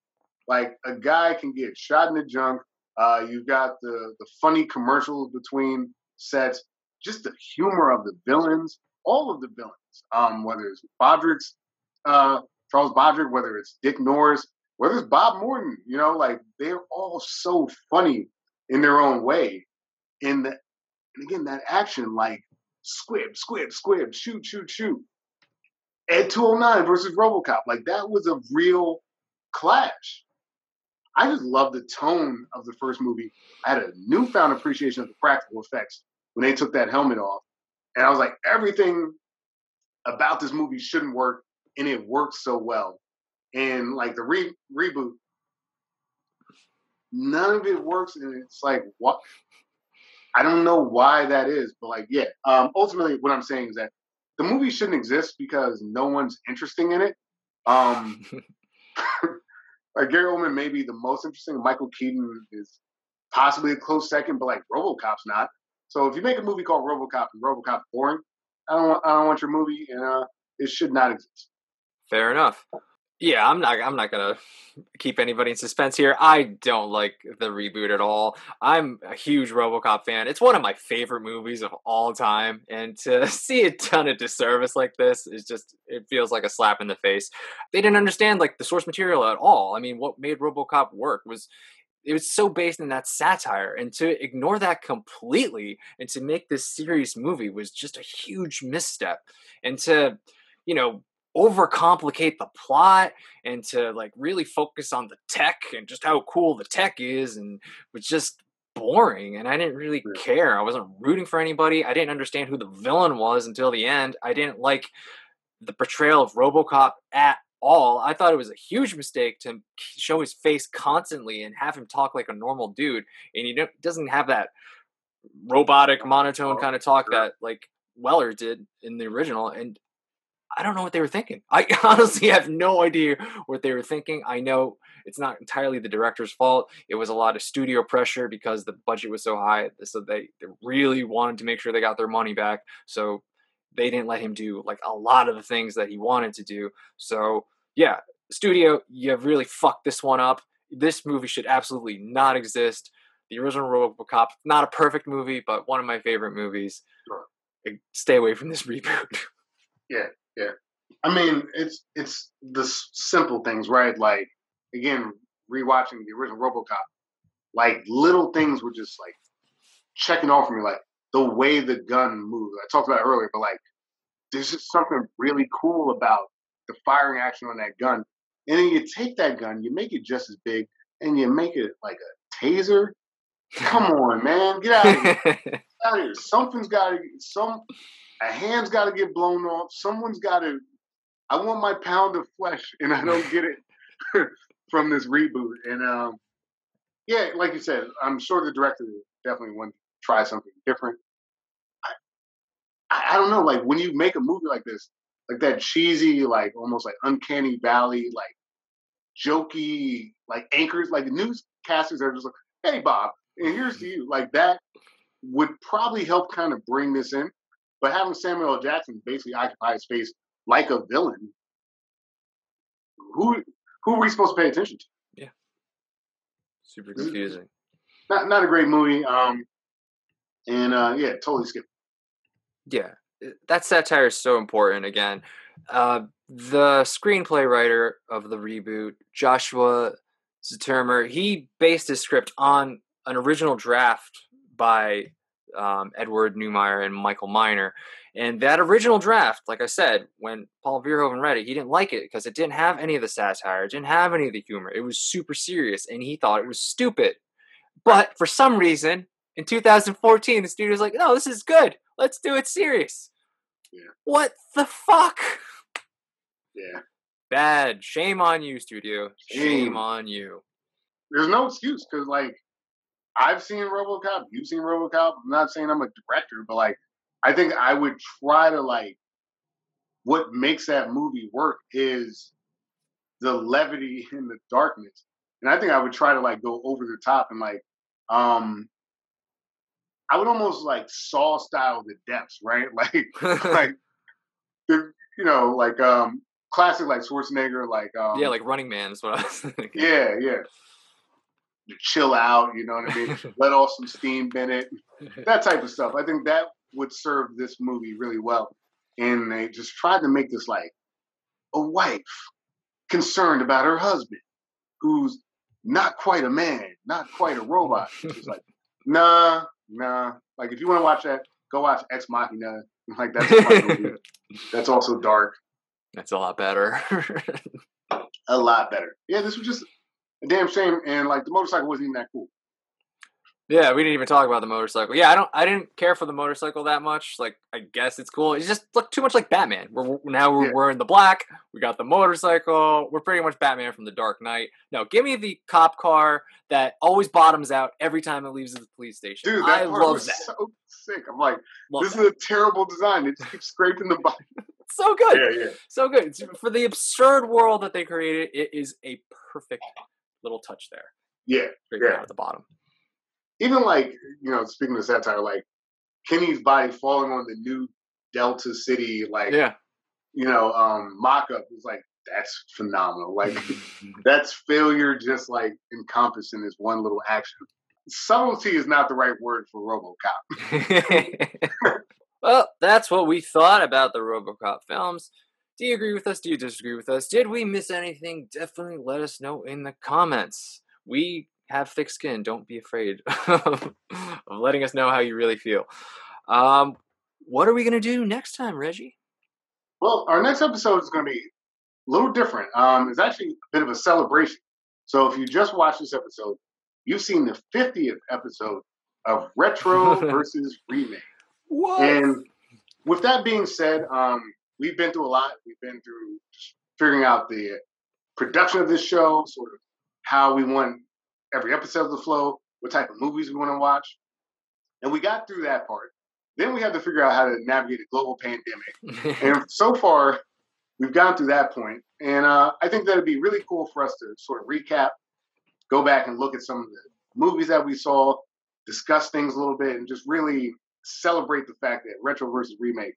like a guy can get shot in the junk. Uh, you've got the the funny commercials between sets, just the humor of the villains, all of the villains. Um, whether it's Bodrick's uh, Charles Bodrick, whether it's Dick Norris, whether it's Bob Morton, you know, like they're all so funny in their own way. And the, and again, that action, like squib, squib, squib, shoot, shoot, shoot. Ed 209 versus Robocop, like that was a real clash. I just love the tone of the first movie. I had a newfound appreciation of the practical effects when they took that helmet off. And I was like, everything about this movie shouldn't work, and it works so well. And like the re- reboot, none of it works, and it's like what? I don't know why that is, but like, yeah. Um, ultimately, what I'm saying is that the movie shouldn't exist because no one's interesting in it. Um, [LAUGHS] like Gary Oldman may be the most interesting. Michael Keaton is possibly a close second, but like RoboCop's not. So if you make a movie called RoboCop and RoboCop's boring, I don't want, I don't want your movie, and uh, it should not exist. Fair enough. Yeah, I'm not. I'm not gonna keep anybody in suspense here. I don't like the reboot at all. I'm a huge RoboCop fan. It's one of my favorite movies of all time, and to [LAUGHS] see it done a disservice like this is just. It feels like a slap in the face. They didn't understand like the source material at all. I mean, what made RoboCop work was it was so based in that satire and to ignore that completely and to make this serious movie was just a huge misstep and to you know overcomplicate the plot and to like really focus on the tech and just how cool the tech is and was just boring and I didn't really care. I wasn't rooting for anybody. I didn't understand who the villain was until the end. I didn't like the portrayal of RoboCop at all. I thought it was a huge mistake to show his face constantly and have him talk like a normal dude and he doesn't have that robotic monotone kind of talk that like Weller did in the original and I don't know what they were thinking. I [LAUGHS] honestly have no idea what they were thinking. I know it's not entirely the director's fault. It was a lot of studio pressure because the budget was so high. So they, they really wanted to make sure they got their money back. So they didn't let him do like a lot of the things that he wanted to do. So yeah, studio, you have really fucked this one up. This movie should absolutely not exist. The original RoboCop, not a perfect movie, but one of my favorite movies. Stay away from this reboot. [LAUGHS] Yeah, yeah. I mean, it's it's the simple things, right? Like again, rewatching the original RoboCop, like little things were just like checking off for me, like the way the gun moves. I talked about it earlier, but like there's just something really cool about the firing action on that gun. And then you take that gun, you make it just as big, and you make it like a taser. Come on, man, get out of here! [LAUGHS] Get out of here! Something's got to some a hand's got to get blown off. Someone's got to. I want my pound of flesh, and I don't get it [LAUGHS] from this reboot. And um, yeah, like you said, I'm sure the director definitely wanted to try something different. I, I don't know, like when you make a movie like this, like that cheesy, like almost like uncanny valley, like jokey, like anchors, like the newscasters are just like, "Hey, Bob, and here's to you," like that would probably help kind of bring this in. But having Samuel L. Jackson basically occupy his space like a villain, who who are we supposed to pay attention to? Yeah, super confusing. Not not a great movie. Um, and uh, yeah, totally skip. Yeah, that satire is so important. Again, uh, the screenplay writer of the reboot, Joshua Zetumer, he based his script on an original draft by um, Edward Neumeier and Michael Miner. And that original draft, like I said, when Paul Verhoeven read it, he didn't like it because it didn't have any of the satire, it didn't have any of the humor. It was super serious, and he thought it was stupid. But for some reason, in 2014, the studio's like, no, this is good. Let's do it serious. Yeah. What the fuck? Yeah. Bad. Shame on you, studio. Shame Shame. on you. There's no excuse because like I've seen RoboCop, you've seen RoboCop. I'm not saying I'm a director, but like I think I would try to like what makes that movie work is the levity [LAUGHS] and the darkness. And I think I would try to like go over the top and like um I would almost like saw style the depths, right? [LAUGHS] Like like [LAUGHS] the you know, like um classic like Schwarzenegger, like um yeah, like Running Man is what I was thinking. yeah, yeah. Chill out, you know what I mean? [LAUGHS] Let off some steam, Bennett. That type of stuff. I think that would serve this movie really well. And they just tried to make this like a wife concerned about her husband, who's not quite a man, not quite a robot. It's like, [LAUGHS] nah, nah. Like if you want to watch that, go watch Ex Machina. [LAUGHS] Like that's a. That's also dark. That's a lot better. a lot better. Yeah, this was just a damn shame, and like the motorcycle wasn't even that cool. Yeah, we didn't even talk about the motorcycle. Yeah, I don't. I didn't care for the motorcycle that much. Like, I guess it's cool. It just looked too much like Batman. We're we're- now we're, Yeah. we're in the black. We got the motorcycle. We're pretty much Batman from the Dark Knight. No, give me the cop car that always bottoms out every time it leaves the police station. Dude, that I part love was that. so sick. I'm like, Love this that. is a terrible design. It just keeps scraping the [LAUGHS] bottom. So good. Yeah, yeah. So good. It's- For the absurd world that they created, it is a perfect little touch there. Yeah, yeah. at the bottom. Even like, you know, speaking of satire, like Kinney's body falling on the new Delta City, like, Yeah. you know, um, mock up was like, that's phenomenal. Like, [LAUGHS] that's failure just like encompassed in this one little action. Subtlety is not the right word for Robocop. [LAUGHS] well, that's what we thought about the RoboCop films. Do you agree with us? Do you disagree with us? Did we miss anything? Definitely let us know in the comments. We have thick skin. Don't be afraid [LAUGHS] of letting us know how you really feel. Um, what are we gonna do next time, Reggie? Well, our next episode is going to be a little different. Um, it's actually a bit of a celebration. So if you just watched this episode, you've seen the 50th episode of Retro [LAUGHS] versus Remake. What? And with that being said, um, we've been through a lot. We've been through figuring out the production of this show, sort of how we want every episode to flow, what type of movies we want to watch. And we got through that part. Then we had to figure out how to navigate a global pandemic. [LAUGHS] and so far, we've gone through that point. point, and uh, I think that'd be really cool for us to sort of recap, go back and look at some of the movies that we saw, discuss things a little bit, and just really celebrate the fact that retro versus remake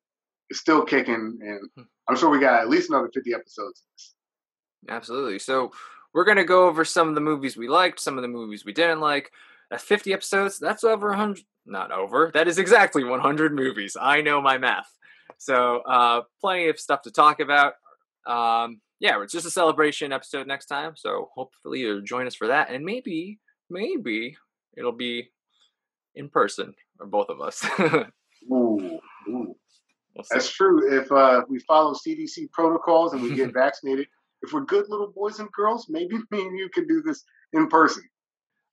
still kicking, and I'm sure we got at least another 50 episodes. Absolutely. So we're gonna go over some of the movies we liked, some of the movies we didn't like. At 50 episodes, that's over 100. Not over. That is exactly 100 movies. I know my math. So uh, plenty of stuff to talk about. Um, yeah, it's just a celebration episode next time. So hopefully you'll join us for that, and maybe, maybe it'll be in person or both of us. [LAUGHS] ooh, ooh. That's true. If uh, we follow CDC protocols and we get [LAUGHS] vaccinated, if we're good little boys and girls, maybe [LAUGHS] me and you can do this in person.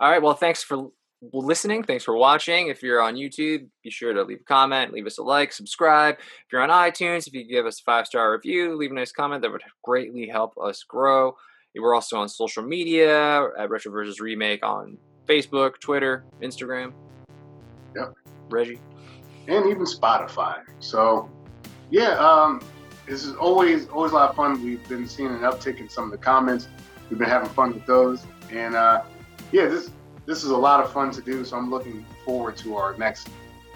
All right. Well, thanks for listening. Thanks for watching. If you're on YouTube, be sure to leave a comment, leave us a like, subscribe. If you're on iTunes, if you give us a five star review, leave a nice comment, that would greatly help us grow. We're also on social media at Retro versus Remake on Facebook, Twitter, Instagram. Yep. Reggie. And even Spotify. So, yeah, um, this is always always a lot of fun. We've been seeing an uptick in some of the comments. We've been having fun with those, and uh, yeah, this this is a lot of fun to do. So I'm looking forward to our next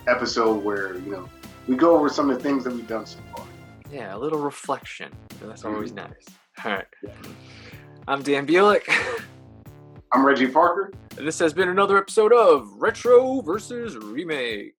episode where you know we go over some of the things that we've done so far. Yeah, a little reflection. That's always mm-hmm. nice. All right. Yeah. I'm Dan Bulick. I'm Reggie Parker. And this has been another episode of Retro versus Remake.